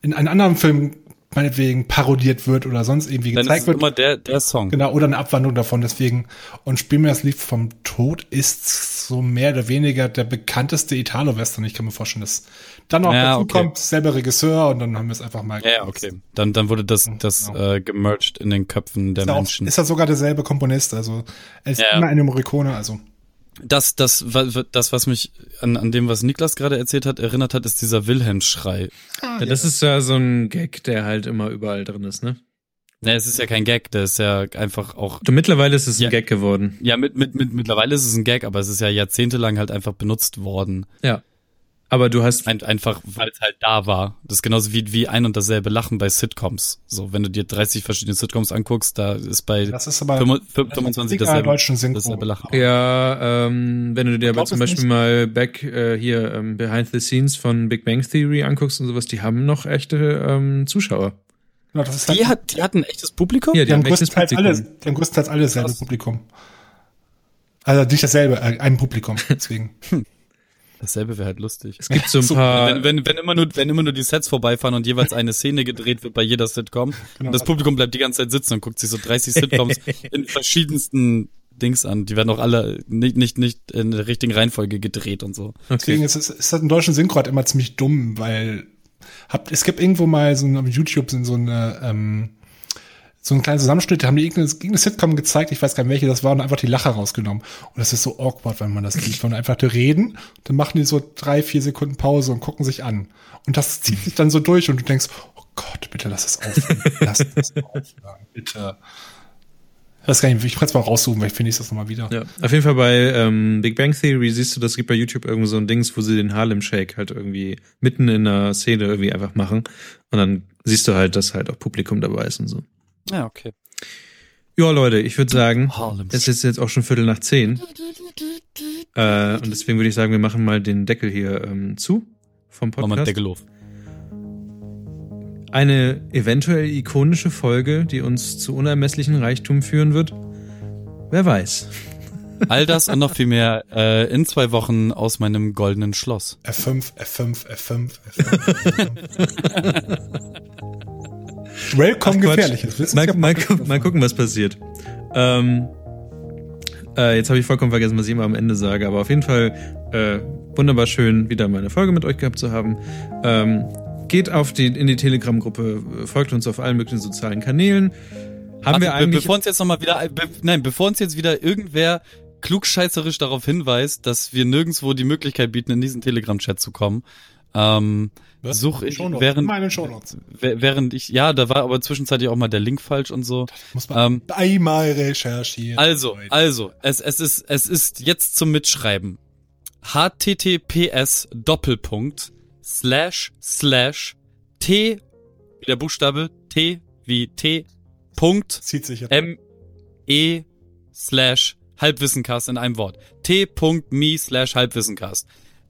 [SPEAKER 3] in einem anderen Film meinetwegen parodiert wird oder sonst irgendwie
[SPEAKER 4] Dann ist
[SPEAKER 3] gezeigt
[SPEAKER 4] es
[SPEAKER 3] wird,
[SPEAKER 4] immer der, der Song.
[SPEAKER 3] genau, oder eine Abwandlung davon. Deswegen, und Spiel mir das Lied vom Tod ist so mehr oder weniger der bekannteste Italo-Western. Ich kann mir vorstellen, dass dann noch
[SPEAKER 4] Ja,
[SPEAKER 3] dazu
[SPEAKER 4] okay.
[SPEAKER 3] kommt, selber Regisseur und dann haben wir es einfach mal.
[SPEAKER 4] Ja, ja, okay. Dann, dann wurde das, das
[SPEAKER 3] Genau.
[SPEAKER 4] äh, gemerged in den Köpfen der
[SPEAKER 3] Ist, auch,
[SPEAKER 4] Menschen.
[SPEAKER 3] ist ja sogar derselbe Komponist, also er ist
[SPEAKER 4] Ja.
[SPEAKER 3] immer eine Morricone, also
[SPEAKER 4] Das, das, das, was mich an, an dem, was Niklas gerade erzählt hat, erinnert hat, ist dieser Wilhelm-Schrei.
[SPEAKER 2] Ja, das ist ja so ein Gag, der halt immer überall drin ist, ne?
[SPEAKER 4] Ne, es ist ja kein Gag, der ist ja einfach auch.
[SPEAKER 2] Und mittlerweile ist es ein
[SPEAKER 4] Ja.
[SPEAKER 2] Gag geworden.
[SPEAKER 4] Ja, mit, mit, mit, mittlerweile ist es ein Gag, aber es ist ja jahrzehntelang halt einfach benutzt worden.
[SPEAKER 2] Ja. Aber du hast
[SPEAKER 4] Ein, einfach, weil es halt da war. Das ist genauso wie, wie ein und dasselbe Lachen bei Sitcoms. So, wenn du dir 30 verschiedene Sitcoms anguckst, da ist bei
[SPEAKER 3] das ist aber
[SPEAKER 4] 25
[SPEAKER 3] Liga
[SPEAKER 4] dasselbe,
[SPEAKER 3] deutschen Synchro.
[SPEAKER 4] dasselbe Lachen.
[SPEAKER 2] Ja, ähm, wenn du dir aber
[SPEAKER 3] glaub,
[SPEAKER 2] zum Beispiel
[SPEAKER 3] nicht-
[SPEAKER 2] mal Back äh, hier ähm, Behind the Scenes von Big Bang Theory anguckst und sowas, die haben noch echte ähm, Zuschauer.
[SPEAKER 3] Genau, das ist halt,
[SPEAKER 4] Die, hat, die hatten ein echtes Publikum?
[SPEAKER 2] Ja,
[SPEAKER 3] die haben
[SPEAKER 2] haben echtes
[SPEAKER 3] größtenteils
[SPEAKER 2] Publikum.
[SPEAKER 3] alle, die haben größtenteils alle dasselbe. Publikum. Also nicht dasselbe, äh, ein Publikum, <laughs> deswegen.
[SPEAKER 4] Dasselbe wäre halt lustig.
[SPEAKER 2] Es gibt so ein <laughs>
[SPEAKER 3] So,
[SPEAKER 2] paar.
[SPEAKER 4] wenn, wenn, wenn, immer nur, wenn immer nur die Sets vorbeifahren und jeweils eine Szene gedreht wird bei jeder Sitcom und <laughs> das Publikum bleibt die ganze Zeit sitzen und guckt sich so 30 Sitcoms <laughs> in verschiedensten Dings an. Die werden auch alle nicht, nicht, nicht in der richtigen Reihenfolge gedreht und so.
[SPEAKER 3] Deswegen
[SPEAKER 2] okay.
[SPEAKER 3] ist es ist das im deutschen Synchro immer ziemlich dumm, weil habt, es gibt irgendwo mal so ein, auf YouTube sind so eine, ähm, so einen kleinen Zusammenschnitt, da haben die irgendeine, irgendeine Sitcom gezeigt, ich weiß gar nicht welche das war, und einfach die Lacher rausgenommen. Und das ist so awkward, wenn man das sieht, wenn einfach reden, dann machen die so drei, vier Sekunden Pause und gucken sich an. Und das zieht sich dann so durch und du denkst, oh Gott, bitte lass es aufhören. <laughs> Lass das aufhören, bitte. Ich weiß gar nicht, ich kann es mal raussuchen, vielleicht finde ich das nochmal wieder.
[SPEAKER 2] Ja, auf jeden Fall bei ähm, Big Bang Theory siehst du, das gibt bei YouTube irgendwo so ein Dings, wo sie den Harlem Shake halt irgendwie mitten in der Szene irgendwie einfach machen. Und dann siehst du halt, dass halt auch Publikum dabei ist und so.
[SPEAKER 4] Ja, okay.
[SPEAKER 2] Ja, Leute, ich würde sagen, es ist jetzt auch schon Viertel nach zehn. Äh, und deswegen würde ich sagen, wir machen mal den Deckel hier ähm, zu vom
[SPEAKER 4] Mach mal
[SPEAKER 2] Podcast.
[SPEAKER 4] Deckel auf.
[SPEAKER 2] Eine eventuell ikonische Folge, die uns zu unermesslichen Reichtum führen wird. Wer weiß. <laughs>
[SPEAKER 4] All das und noch viel mehr äh, in zwei Wochen aus meinem goldenen Schloss.
[SPEAKER 3] F5, F5, F5, F5. Welcome
[SPEAKER 2] Ach,
[SPEAKER 3] gefährliches.
[SPEAKER 2] Mal, mal, mal gucken, was passiert. Ähm, äh, jetzt habe ich vollkommen vergessen, was ich immer am Ende sage, aber auf jeden Fall äh, wunderbar schön, wieder mal eine Folge mit euch gehabt zu haben. Ähm, geht auf die, in die Telegram-Gruppe, äh, folgt uns auf allen möglichen sozialen Kanälen. Haben
[SPEAKER 4] Warte,
[SPEAKER 2] wir eigentlich.
[SPEAKER 4] bevor uns jetzt noch mal wieder, be nein, bevor uns jetzt wieder irgendwer klugscheißerisch darauf hinweist, dass wir nirgendwo die Möglichkeit bieten, in diesen Telegram-Chat zu kommen, ähm,
[SPEAKER 3] Was?
[SPEAKER 4] such ich,
[SPEAKER 3] Shownotes.
[SPEAKER 4] während,
[SPEAKER 3] Meine Shownotes.
[SPEAKER 4] während ich, ja, da war aber zwischenzeitlich auch mal der Link falsch und so.
[SPEAKER 3] Muss man
[SPEAKER 4] Ähm,
[SPEAKER 3] einmal recherchieren.
[SPEAKER 4] Also,
[SPEAKER 3] Leute.
[SPEAKER 4] also, es, es ist, es ist jetzt zum Mitschreiben. https Doppelpunkt slash slash t wie der Buchstabe t wie t Punkt
[SPEAKER 3] Zieht sich jetzt.
[SPEAKER 4] m e slash Halbwissencast in einem Wort. t.me slash Halbwissencast.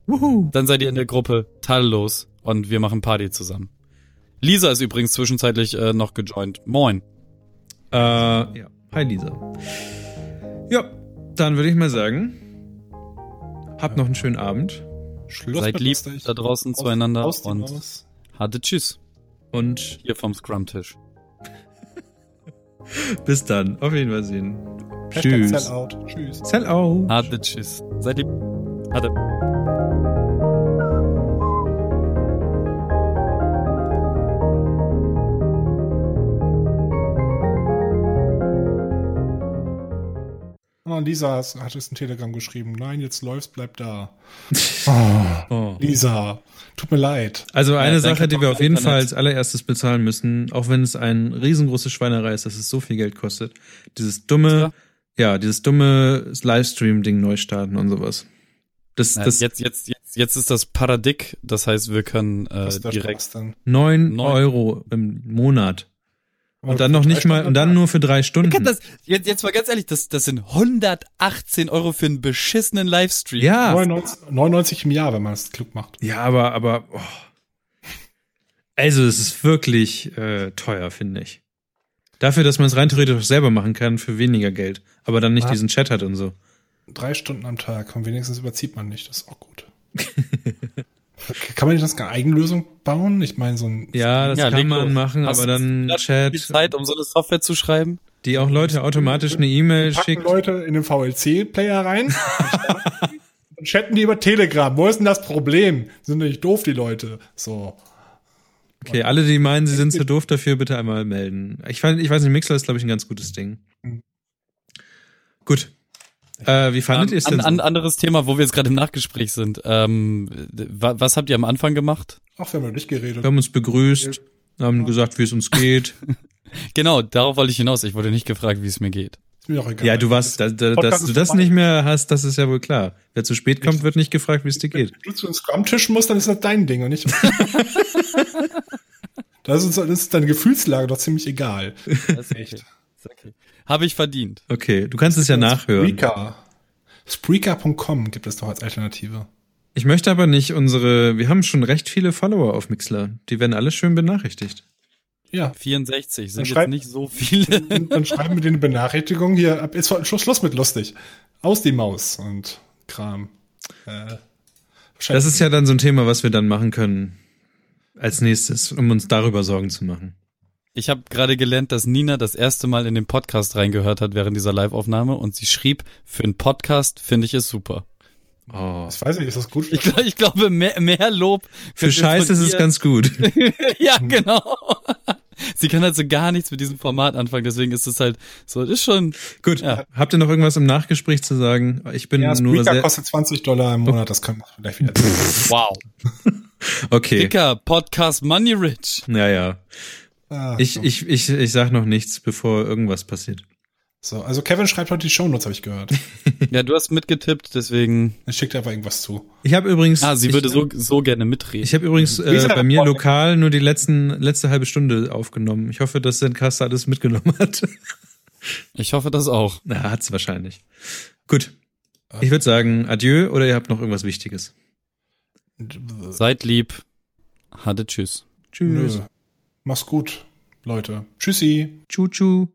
[SPEAKER 2] Wuhu.
[SPEAKER 4] Dann seid ihr in der Gruppe tadellos und wir machen Party zusammen. Lisa ist übrigens zwischenzeitlich äh, noch gejoint. Moin.
[SPEAKER 2] Äh, ja. Hi Lisa. Ja, dann würde ich mal sagen, habt noch einen schönen Abend
[SPEAKER 3] Schluss
[SPEAKER 4] Seid lieb da draußen
[SPEAKER 3] Aus-
[SPEAKER 4] zueinander
[SPEAKER 3] aus
[SPEAKER 4] und
[SPEAKER 3] Maus.
[SPEAKER 4] hatte Tschüss.
[SPEAKER 2] und
[SPEAKER 4] Hier vom Scrum-Tisch. <laughs>
[SPEAKER 2] bis dann. Auf jeden Fall sehen. Tschüss.
[SPEAKER 3] Sellout. Tschüss.
[SPEAKER 2] Sell out.
[SPEAKER 4] Hatte Tschüss. Seid lieb. Hatte.
[SPEAKER 3] Oh, Lisa hat es in Telegram geschrieben. Nein, jetzt läuft's, bleib da. <laughs>
[SPEAKER 2] Oh.
[SPEAKER 3] Lisa, tut mir leid.
[SPEAKER 2] Also eine
[SPEAKER 4] Ja,
[SPEAKER 2] Sache, die wir auf jeden
[SPEAKER 4] Internet.
[SPEAKER 2] Fall als allererstes bezahlen müssen, auch wenn es ein riesengroße Schweinerei ist, dass es so viel Geld kostet. Dieses dumme, ja, dieses dumme Livestream-Ding neu starten und sowas. Das,
[SPEAKER 4] Na,
[SPEAKER 2] das
[SPEAKER 4] jetzt, jetzt, jetzt, jetzt ist das Paradig, das heißt, wir können äh, direkt.
[SPEAKER 3] Spaß denn?
[SPEAKER 2] neun
[SPEAKER 4] Neun.
[SPEAKER 2] Euro im Monat. Und dann noch nicht mal, und dann nur für drei Stunden.
[SPEAKER 4] Kann das, jetzt, jetzt mal ganz ehrlich, das, das sind 118 Euro für einen beschissenen Livestream.
[SPEAKER 2] Ja,
[SPEAKER 3] 99, 99 im Jahr, wenn man es klug macht.
[SPEAKER 2] ja, aber, aber, oh. also es ist wirklich äh, teuer, finde ich. Dafür, dass man es rein theoretisch auch selber machen kann für weniger Geld, aber dann nicht
[SPEAKER 3] Ah.
[SPEAKER 2] diesen Chat hat und so.
[SPEAKER 3] Drei Stunden am Tag und wenigstens überzieht man nicht. Das ist auch gut. <laughs> Kann man nicht das eine Eigenlösung bauen? Ich meine, so ein
[SPEAKER 2] Ja, das
[SPEAKER 4] Ja,
[SPEAKER 2] kann
[SPEAKER 4] leg
[SPEAKER 2] man machen,
[SPEAKER 4] Hast
[SPEAKER 2] aber dann
[SPEAKER 4] die
[SPEAKER 2] Chat,
[SPEAKER 4] Zeit, um so eine Software zu schreiben?
[SPEAKER 2] die auch Leute automatisch eine E-Mail schickt.
[SPEAKER 3] Leute in den VLC-Player rein <laughs> und chatten die über Telegram. Wo ist denn das Problem? Sind doch nicht doof, die Leute. So.
[SPEAKER 2] Okay, alle, die meinen, sie sind zu doof dafür, bitte einmal melden. Ich, fand, ich weiß nicht, Mixer ist, glaube ich, ein ganz gutes Ding.
[SPEAKER 3] Mhm.
[SPEAKER 2] Gut. Äh, wie fandet ihr es denn?
[SPEAKER 4] an,
[SPEAKER 2] so?
[SPEAKER 4] anderes Thema, wo wir jetzt gerade im Nachgespräch sind. Ähm, wa- was habt ihr am Anfang gemacht?
[SPEAKER 3] Auch wir haben über dich geredet.
[SPEAKER 2] Wir haben uns begrüßt, haben gesagt, wie es uns geht. <laughs>
[SPEAKER 4] Genau, darauf wollte ich hinaus. Ich wurde nicht gefragt, wie es mir geht.
[SPEAKER 3] Ist mir auch egal.
[SPEAKER 2] ja, du warst, da, da, dass du das nicht mehr hast, das ist ja wohl klar. Wer zu spät kommt, wird nicht gefragt, wie es dir geht.
[SPEAKER 3] Wenn du zu einem Scrum-Tisch musst, dann ist das dein Ding und nicht. <laughs> das, ist, das ist deine Gefühlslage doch ziemlich egal.
[SPEAKER 4] Das ist. Ist okay. Habe ich verdient.
[SPEAKER 2] Okay, du kannst es ja nachhören.
[SPEAKER 3] Spreaker. Spreaker.com gibt es doch als Alternative.
[SPEAKER 2] Ich möchte aber nicht unsere, wir haben schon recht viele Follower auf Mixler. Die werden alle schön benachrichtigt.
[SPEAKER 3] Ja.
[SPEAKER 4] 64 sind jetzt nicht so viele.
[SPEAKER 3] Dann schreiben wir den Benachrichtigung hier ab. Ist Schluss, Schluss mit lustig. Aus die Maus und Kram. Äh,
[SPEAKER 2] Das ist ja dann so ein Thema, was wir dann machen können als nächstes, um uns darüber Sorgen zu machen.
[SPEAKER 4] Ich habe gerade gelernt, dass Nina das erste Mal in den Podcast reingehört hat während dieser Live-Aufnahme und sie schrieb, für einen Podcast finde ich es super.
[SPEAKER 2] Oh.
[SPEAKER 3] Ich weiß nicht, ist das gut?
[SPEAKER 4] Ich, glaub- ich glaube, mehr, mehr Lob.
[SPEAKER 2] Für Scheiße ist es ganz gut. <laughs>
[SPEAKER 4] ja, genau. Sie kann also gar nichts mit diesem Format anfangen, deswegen ist es halt so, das ist schon,
[SPEAKER 2] Gut.
[SPEAKER 4] Ja.
[SPEAKER 2] Habt ihr noch irgendwas im Nachgespräch zu sagen? Ich bin
[SPEAKER 3] Ja,
[SPEAKER 2] nur
[SPEAKER 3] Spreaker
[SPEAKER 2] sehr.
[SPEAKER 3] kostet 20 Dollar im Monat, das können wir vielleicht wieder.
[SPEAKER 4] wow. <laughs>
[SPEAKER 2] Okay.
[SPEAKER 4] Dicker, Podcast Money Rich.
[SPEAKER 2] Ja, ja.
[SPEAKER 3] Ah,
[SPEAKER 2] Ich,
[SPEAKER 3] so.
[SPEAKER 2] ich, ich, ich sag noch nichts, bevor irgendwas passiert.
[SPEAKER 3] so, also Kevin schreibt heute die Shownotes, habe ich gehört. <laughs>
[SPEAKER 4] Ja, du hast mitgetippt, deswegen.
[SPEAKER 3] Er schickt einfach irgendwas zu.
[SPEAKER 2] Ich habe übrigens.
[SPEAKER 4] Ah, sie
[SPEAKER 2] ich,
[SPEAKER 4] würde so, so gerne mitreden.
[SPEAKER 2] Ich habe übrigens äh, bei mir lokal nur die letzten letzte halbe Stunde aufgenommen. Ich hoffe, dass Zencaster alles mitgenommen hat. <laughs>
[SPEAKER 4] Ich hoffe das auch.
[SPEAKER 2] Na, hat's wahrscheinlich. Gut. Ich würde sagen, adieu oder ihr habt noch irgendwas Wichtiges.
[SPEAKER 4] Seid lieb. Hatte tschüss.
[SPEAKER 2] Tschüss.
[SPEAKER 3] Nö. Mach's gut, Leute. Tschüssi.
[SPEAKER 2] Tschu, tschu.